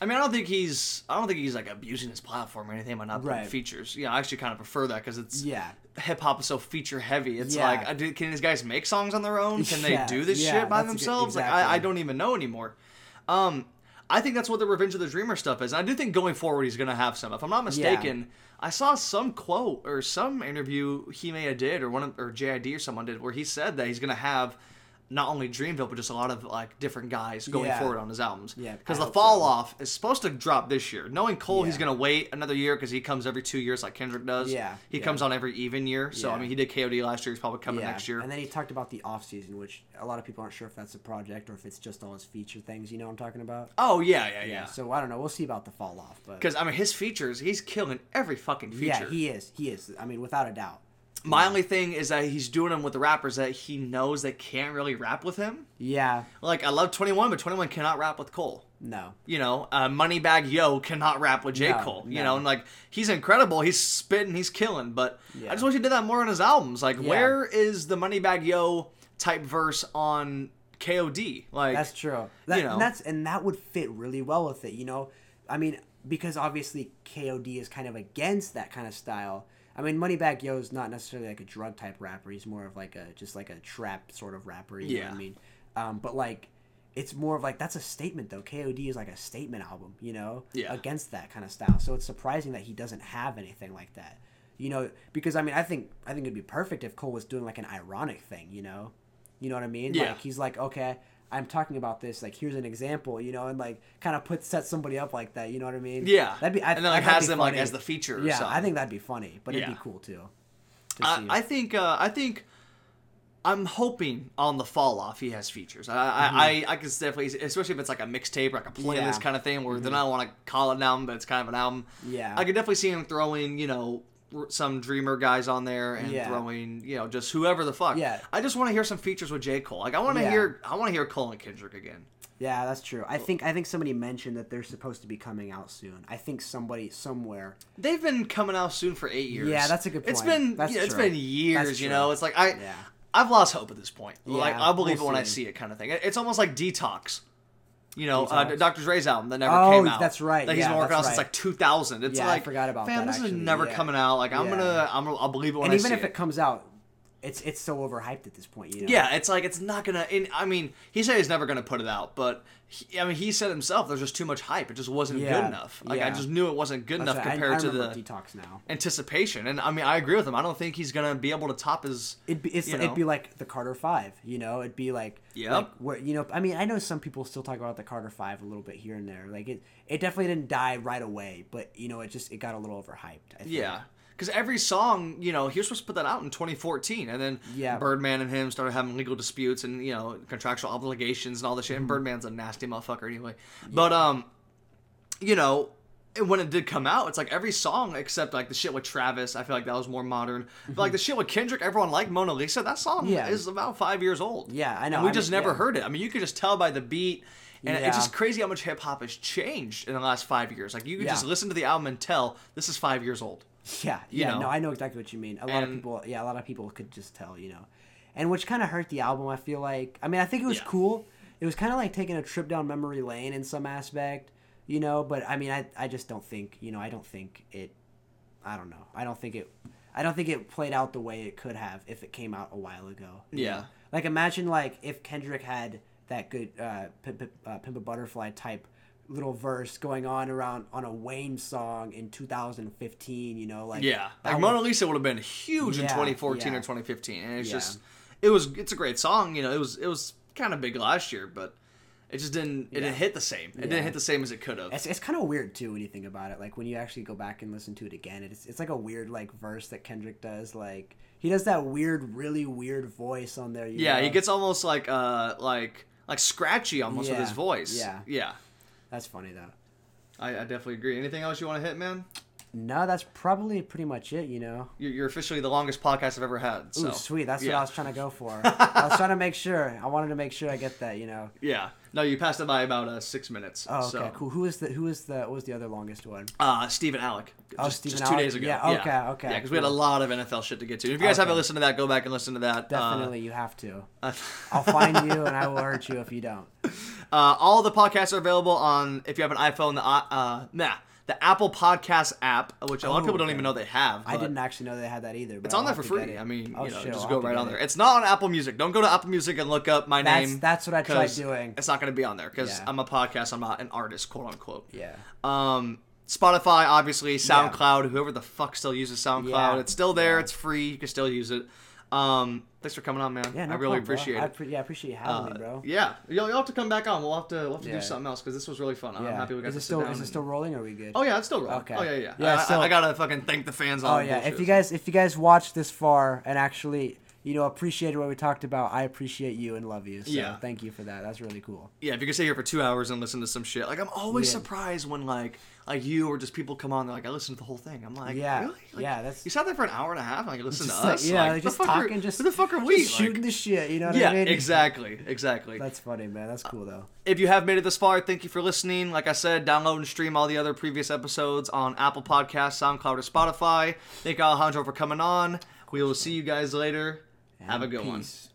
Speaker 2: I mean, I don't think he's. I don't think he's like abusing his platform or anything by not putting
Speaker 1: Right.
Speaker 2: features. Yeah, I actually kind of prefer that because it's
Speaker 1: yeah,
Speaker 2: hip hop is so feature heavy. It's
Speaker 1: Yeah.
Speaker 2: like, do, can these guys make songs on their own? Can they
Speaker 1: Yeah,
Speaker 2: do this
Speaker 1: yeah,
Speaker 2: shit by
Speaker 1: a good-
Speaker 2: themselves? Like, I. I don't even know anymore. Um, I think that's what the Revenge of the Dreamer stuff is. And I do think going forward he's gonna have some. If I'm not mistaken, I saw some quote or some interview he may have did or one of, or JID or someone did where he said that he's gonna have not only Dreamville but just a lot of like different guys going
Speaker 1: Yeah.
Speaker 2: forward on his albums.
Speaker 1: Yeah,
Speaker 2: because the fall
Speaker 1: so.
Speaker 2: off is supposed to drop this year. Knowing Cole, he's gonna wait another year because he comes every two years like Kendrick does.
Speaker 1: Yeah,
Speaker 2: he
Speaker 1: yeah.
Speaker 2: comes on every even year. So I mean, he did KOD last year. He's probably coming
Speaker 1: yeah.
Speaker 2: next year.
Speaker 1: And then he talked about the off season, which a lot of people aren't sure if that's a project or if it's just all his feature things. You know what I'm talking about?
Speaker 2: oh yeah, yeah, yeah.
Speaker 1: So I don't know. We'll see about the fall off, but
Speaker 2: Because I mean, his features, he's killing every fucking feature.
Speaker 1: yeah, he is. He is. I mean, without a doubt.
Speaker 2: My only thing is that he's doing them with the rappers that he knows that can't really rap with him.
Speaker 1: Yeah.
Speaker 2: Like I love Twenty One, but Twenty One cannot rap with Cole.
Speaker 1: No.
Speaker 2: You know, uh, Moneybag Yo cannot rap with J
Speaker 1: No,
Speaker 2: Cole. You
Speaker 1: no.
Speaker 2: know, and like he's incredible. He's spitting, he's killing. But
Speaker 1: Yeah.
Speaker 2: I just wish he did that more on his albums. Like,
Speaker 1: Yeah.
Speaker 2: where is the Moneybag Yo type verse on KOD? Like,
Speaker 1: That's true. That,
Speaker 2: you know.
Speaker 1: and that's and that would fit really well with it. You know, I mean, because obviously KOD is kind of against that kind of style. I mean, Moneybag Yo is not necessarily like a drug type rapper. He's more of like a just like a trap sort of rapper. You know what
Speaker 2: Yeah.
Speaker 1: I mean? Um, but like it's more of like that's a statement though. KOD is like a statement album, you know,
Speaker 2: Yeah.
Speaker 1: against that kind of style. So it's surprising that he doesn't have anything like that, you know. Because I mean, I think I think it'd be perfect if Cole was doing like an ironic thing, you know, you know what I mean?
Speaker 2: Yeah.
Speaker 1: Like he's like, okay, I'm talking about this. Like here's an example, you know, and like kind of put set somebody up like that. You know what I mean?
Speaker 2: Yeah.
Speaker 1: that'd be. I,
Speaker 2: And then, like, has them, like, as the feature
Speaker 1: Yeah, I think that'd be funny, but it'd be cool too. to
Speaker 2: I. I think uh, I think I'm hoping on the fall off he has features. I
Speaker 1: Mm-hmm.
Speaker 2: I, I, can definitely, especially if it's like a mixtape or like a playlist
Speaker 1: Yeah. Mm-hmm.
Speaker 2: kind of thing where then I don't want to call it an album, but it's kind of an album.
Speaker 1: Yeah.
Speaker 2: I could definitely see him throwing you know some Dreamer guys on there and
Speaker 1: Yeah.
Speaker 2: throwing you know just whoever the fuck.
Speaker 1: Yeah.
Speaker 2: I just want to hear some features with J Cole. Like I want to
Speaker 1: Yeah.
Speaker 2: hear I want to hear Cole and Kendrick again.
Speaker 1: Yeah, that's true. I think I think somebody mentioned that they're supposed to be coming out soon. I think somebody somewhere.
Speaker 2: They've been coming out soon for eight years.
Speaker 1: Yeah, that's a good
Speaker 2: It's
Speaker 1: point.
Speaker 2: been
Speaker 1: That's
Speaker 2: yeah, it's
Speaker 1: true.
Speaker 2: been years. You know, it's like I
Speaker 1: Yeah.
Speaker 2: I've lost hope at this point. like I'll believe
Speaker 1: we'll
Speaker 2: it when I
Speaker 1: see.
Speaker 2: see it, kind of thing. It's almost like Detox. You know, uh? Dr. Dre's album that never
Speaker 1: Oh,
Speaker 2: came out.
Speaker 1: that's right.
Speaker 2: That he's
Speaker 1: Yeah,
Speaker 2: been working on since
Speaker 1: right.
Speaker 2: like 2000. It's
Speaker 1: Yeah, I forgot about
Speaker 2: fam,
Speaker 1: that,
Speaker 2: this is never
Speaker 1: yeah.
Speaker 2: coming out. Like I'm gonna, I'm gonna, I'll believe it when
Speaker 1: and
Speaker 2: I
Speaker 1: even if it comes out, it's it's so overhyped at this point. You know.
Speaker 2: Yeah, it's like it's not gonna. And, I mean, he said he's never gonna put it out, but he, I mean, he said himself there's just too much hype. It just wasn't
Speaker 1: Yeah,
Speaker 2: good enough. Like I just knew it wasn't good
Speaker 1: That's
Speaker 2: enough
Speaker 1: right.
Speaker 2: Compared
Speaker 1: I,
Speaker 2: to the
Speaker 1: detox now.
Speaker 2: anticipation. And I mean, I agree with him. I don't think he's gonna be able to top his.
Speaker 1: It'd be it's,
Speaker 2: you
Speaker 1: it'd be like the Carter Five, you know. It'd be like
Speaker 2: yeah,
Speaker 1: like where you know. I mean, I know some people still talk about the Carter Five a little bit here and there. Like it, it definitely didn't die right away, but you know, it just it got a little overhyped. I think.
Speaker 2: Yeah. Because every song, you know, he was supposed to put that out in 2014, and then
Speaker 1: Yeah.
Speaker 2: Birdman and him started having legal disputes and you know contractual obligations and all this shit.
Speaker 1: Mm-hmm.
Speaker 2: And Birdman's a nasty motherfucker anyway. But um, you know, when it did come out, it's like every song except like the shit with Travis. I feel like that was more modern. But like the shit with Kendrick, everyone liked Mona Lisa. That song
Speaker 1: Mm-hmm. Yeah.
Speaker 2: is about five years old.
Speaker 1: Yeah, I know.
Speaker 2: And we
Speaker 1: I
Speaker 2: just
Speaker 1: mean,
Speaker 2: never
Speaker 1: yeah.
Speaker 2: heard it. I mean, you could just tell by the beat. And
Speaker 1: Yeah.
Speaker 2: it's just crazy how much hip hop has changed in the last five years. Like you could
Speaker 1: Yeah.
Speaker 2: just listen to the album and tell this is five years old.
Speaker 1: Yeah,
Speaker 2: You
Speaker 1: yeah,
Speaker 2: know?
Speaker 1: no, I know exactly what you mean. A lot of people, yeah, a lot of people could just tell, you know, and which kind of hurt the album. I feel like, I mean, I think it was
Speaker 2: Yeah.
Speaker 1: cool. It was kind of like taking a trip down memory lane in some aspect, you know. But I mean, I, I just don't think, you know, I don't think it. I don't know. I don't think it. I don't think it played out the way it could have if it came out a while ago.
Speaker 2: Yeah.
Speaker 1: know? Like imagine like if Kendrick had that good uh, Pimp- uh, Pimp a Butterfly type little verse going on around on a Wayne song in 2015. You know, like
Speaker 2: Yeah, like Mona Lisa would have been huge in 2014
Speaker 1: yeah.
Speaker 2: or 2015, and it's
Speaker 1: Yeah.
Speaker 2: just it was it's a great song. You know, it was it was kind of big last year, but it just didn't it
Speaker 1: Yeah.
Speaker 2: didn't hit the same. It
Speaker 1: Yeah.
Speaker 2: didn't hit the same as it could have.
Speaker 1: It's, it's kind of weird too when you think about it. Like when you actually go back and listen to it again, it's it's like a weird like verse that Kendrick does. Like he does that weird, really weird voice on there.
Speaker 2: Yeah,
Speaker 1: know?
Speaker 2: he gets almost like uh like like scratchy almost with his voice.
Speaker 1: yeah.
Speaker 2: yeah.
Speaker 1: That's funny though.
Speaker 2: I, I definitely agree. Anything else you want to hit, man?
Speaker 1: No, that's probably pretty much it. You know.
Speaker 2: You're, you're officially the longest podcast I've ever had. So
Speaker 1: Ooh, sweet. That's what. I was trying to go for. I was trying to make sure. I wanted to make sure I get that. You know.
Speaker 2: Yeah. No, you passed it by about uh, six minutes.
Speaker 1: Oh, okay,
Speaker 2: so.
Speaker 1: cool. Who is the who is the what was the other longest one?
Speaker 2: Uh, Stephen Alec.
Speaker 1: Oh,
Speaker 2: just,
Speaker 1: Stephen
Speaker 2: just two
Speaker 1: Alec.
Speaker 2: days ago.
Speaker 1: Yeah, okay, okay,
Speaker 2: Yeah, because we had a lot of NFL shit to get to. If you guys haven't listened to that, go back and listen to that. Uh,
Speaker 1: Definitely, you have to.
Speaker 2: Uh,
Speaker 1: I'll find you and I will hurt you if you don't.
Speaker 2: uh, all the podcasts are available on if you have an iPhone, the uh, nah, the Apple Podcast app, which a lot of
Speaker 1: Oh,
Speaker 2: people don't
Speaker 1: okay.
Speaker 2: even know they have.
Speaker 1: I didn't actually know they had that either. But
Speaker 2: It's
Speaker 1: I'll
Speaker 2: on there for free. I mean,
Speaker 1: Oh,
Speaker 2: you know,
Speaker 1: shit,
Speaker 2: just
Speaker 1: I'll
Speaker 2: go right on
Speaker 1: it.
Speaker 2: there. It's not on Apple Music. Don't go to Apple Music and look up my
Speaker 1: That's
Speaker 2: name.
Speaker 1: that's what I tried doing.
Speaker 2: It's not going to be on there because
Speaker 1: Yeah.
Speaker 2: I'm a podcast. I'm not an artist, quote unquote.
Speaker 1: Yeah.
Speaker 2: Um, Spotify, obviously, SoundCloud, whoever the fuck still uses SoundCloud,
Speaker 1: Yeah.
Speaker 2: it's still there.
Speaker 1: Yeah.
Speaker 2: It's free. You can still use it. Um, thanks for coming on, man.
Speaker 1: Yeah, no
Speaker 2: I really
Speaker 1: problem, bro.
Speaker 2: appreciate
Speaker 1: I
Speaker 2: it.
Speaker 1: pre- yeah, I appreciate you having
Speaker 2: Uh,
Speaker 1: me, bro.
Speaker 2: Yeah, you'll, you'll have to come back on. We'll have to we'll have to
Speaker 1: Yeah.
Speaker 2: do something else because this was really fun. I'm
Speaker 1: yeah.
Speaker 2: happy we got
Speaker 1: is
Speaker 2: to
Speaker 1: it
Speaker 2: sit
Speaker 1: still
Speaker 2: down
Speaker 1: is it still rolling? Or are we good?
Speaker 2: Oh yeah, it's still rolling.
Speaker 1: Okay.
Speaker 2: Oh yeah, yeah.
Speaker 1: Yeah,
Speaker 2: I, I-
Speaker 1: so-
Speaker 2: I, gotta fucking thank the fans. On
Speaker 1: Oh yeah.
Speaker 2: bullshit,
Speaker 1: If you
Speaker 2: so.
Speaker 1: guys if you guys watched this far and actually you know appreciated what we talked about, I appreciate you and love you. So
Speaker 2: Yeah.
Speaker 1: thank you for that. That's really cool.
Speaker 2: yeah, if you could stay here for two hours and listen to some shit, like I'm always
Speaker 1: Yeah.
Speaker 2: surprised when like like you or just people come on, they're like I listened to the whole thing. I'm like,
Speaker 1: Yeah,
Speaker 2: really? Like,
Speaker 1: yeah, that's-
Speaker 2: you sat there for an hour and a half, and like
Speaker 1: Just
Speaker 2: to
Speaker 1: like,
Speaker 2: us,
Speaker 1: yeah,
Speaker 2: like,
Speaker 1: just
Speaker 2: fuck are-
Speaker 1: just
Speaker 2: who the fuck are we?
Speaker 1: shooting the shit. You know what
Speaker 2: yeah,
Speaker 1: I mean?
Speaker 2: exactly, exactly.
Speaker 1: That's funny, man. That's cool though.
Speaker 2: If you have made it this far, thank you for listening. Like I said, download and stream all the other previous episodes on Apple Podcasts, SoundCloud, or Spotify. Thank you, Alejandro, for coming on. We will see you guys later. have a
Speaker 1: And
Speaker 2: good one.
Speaker 1: peace.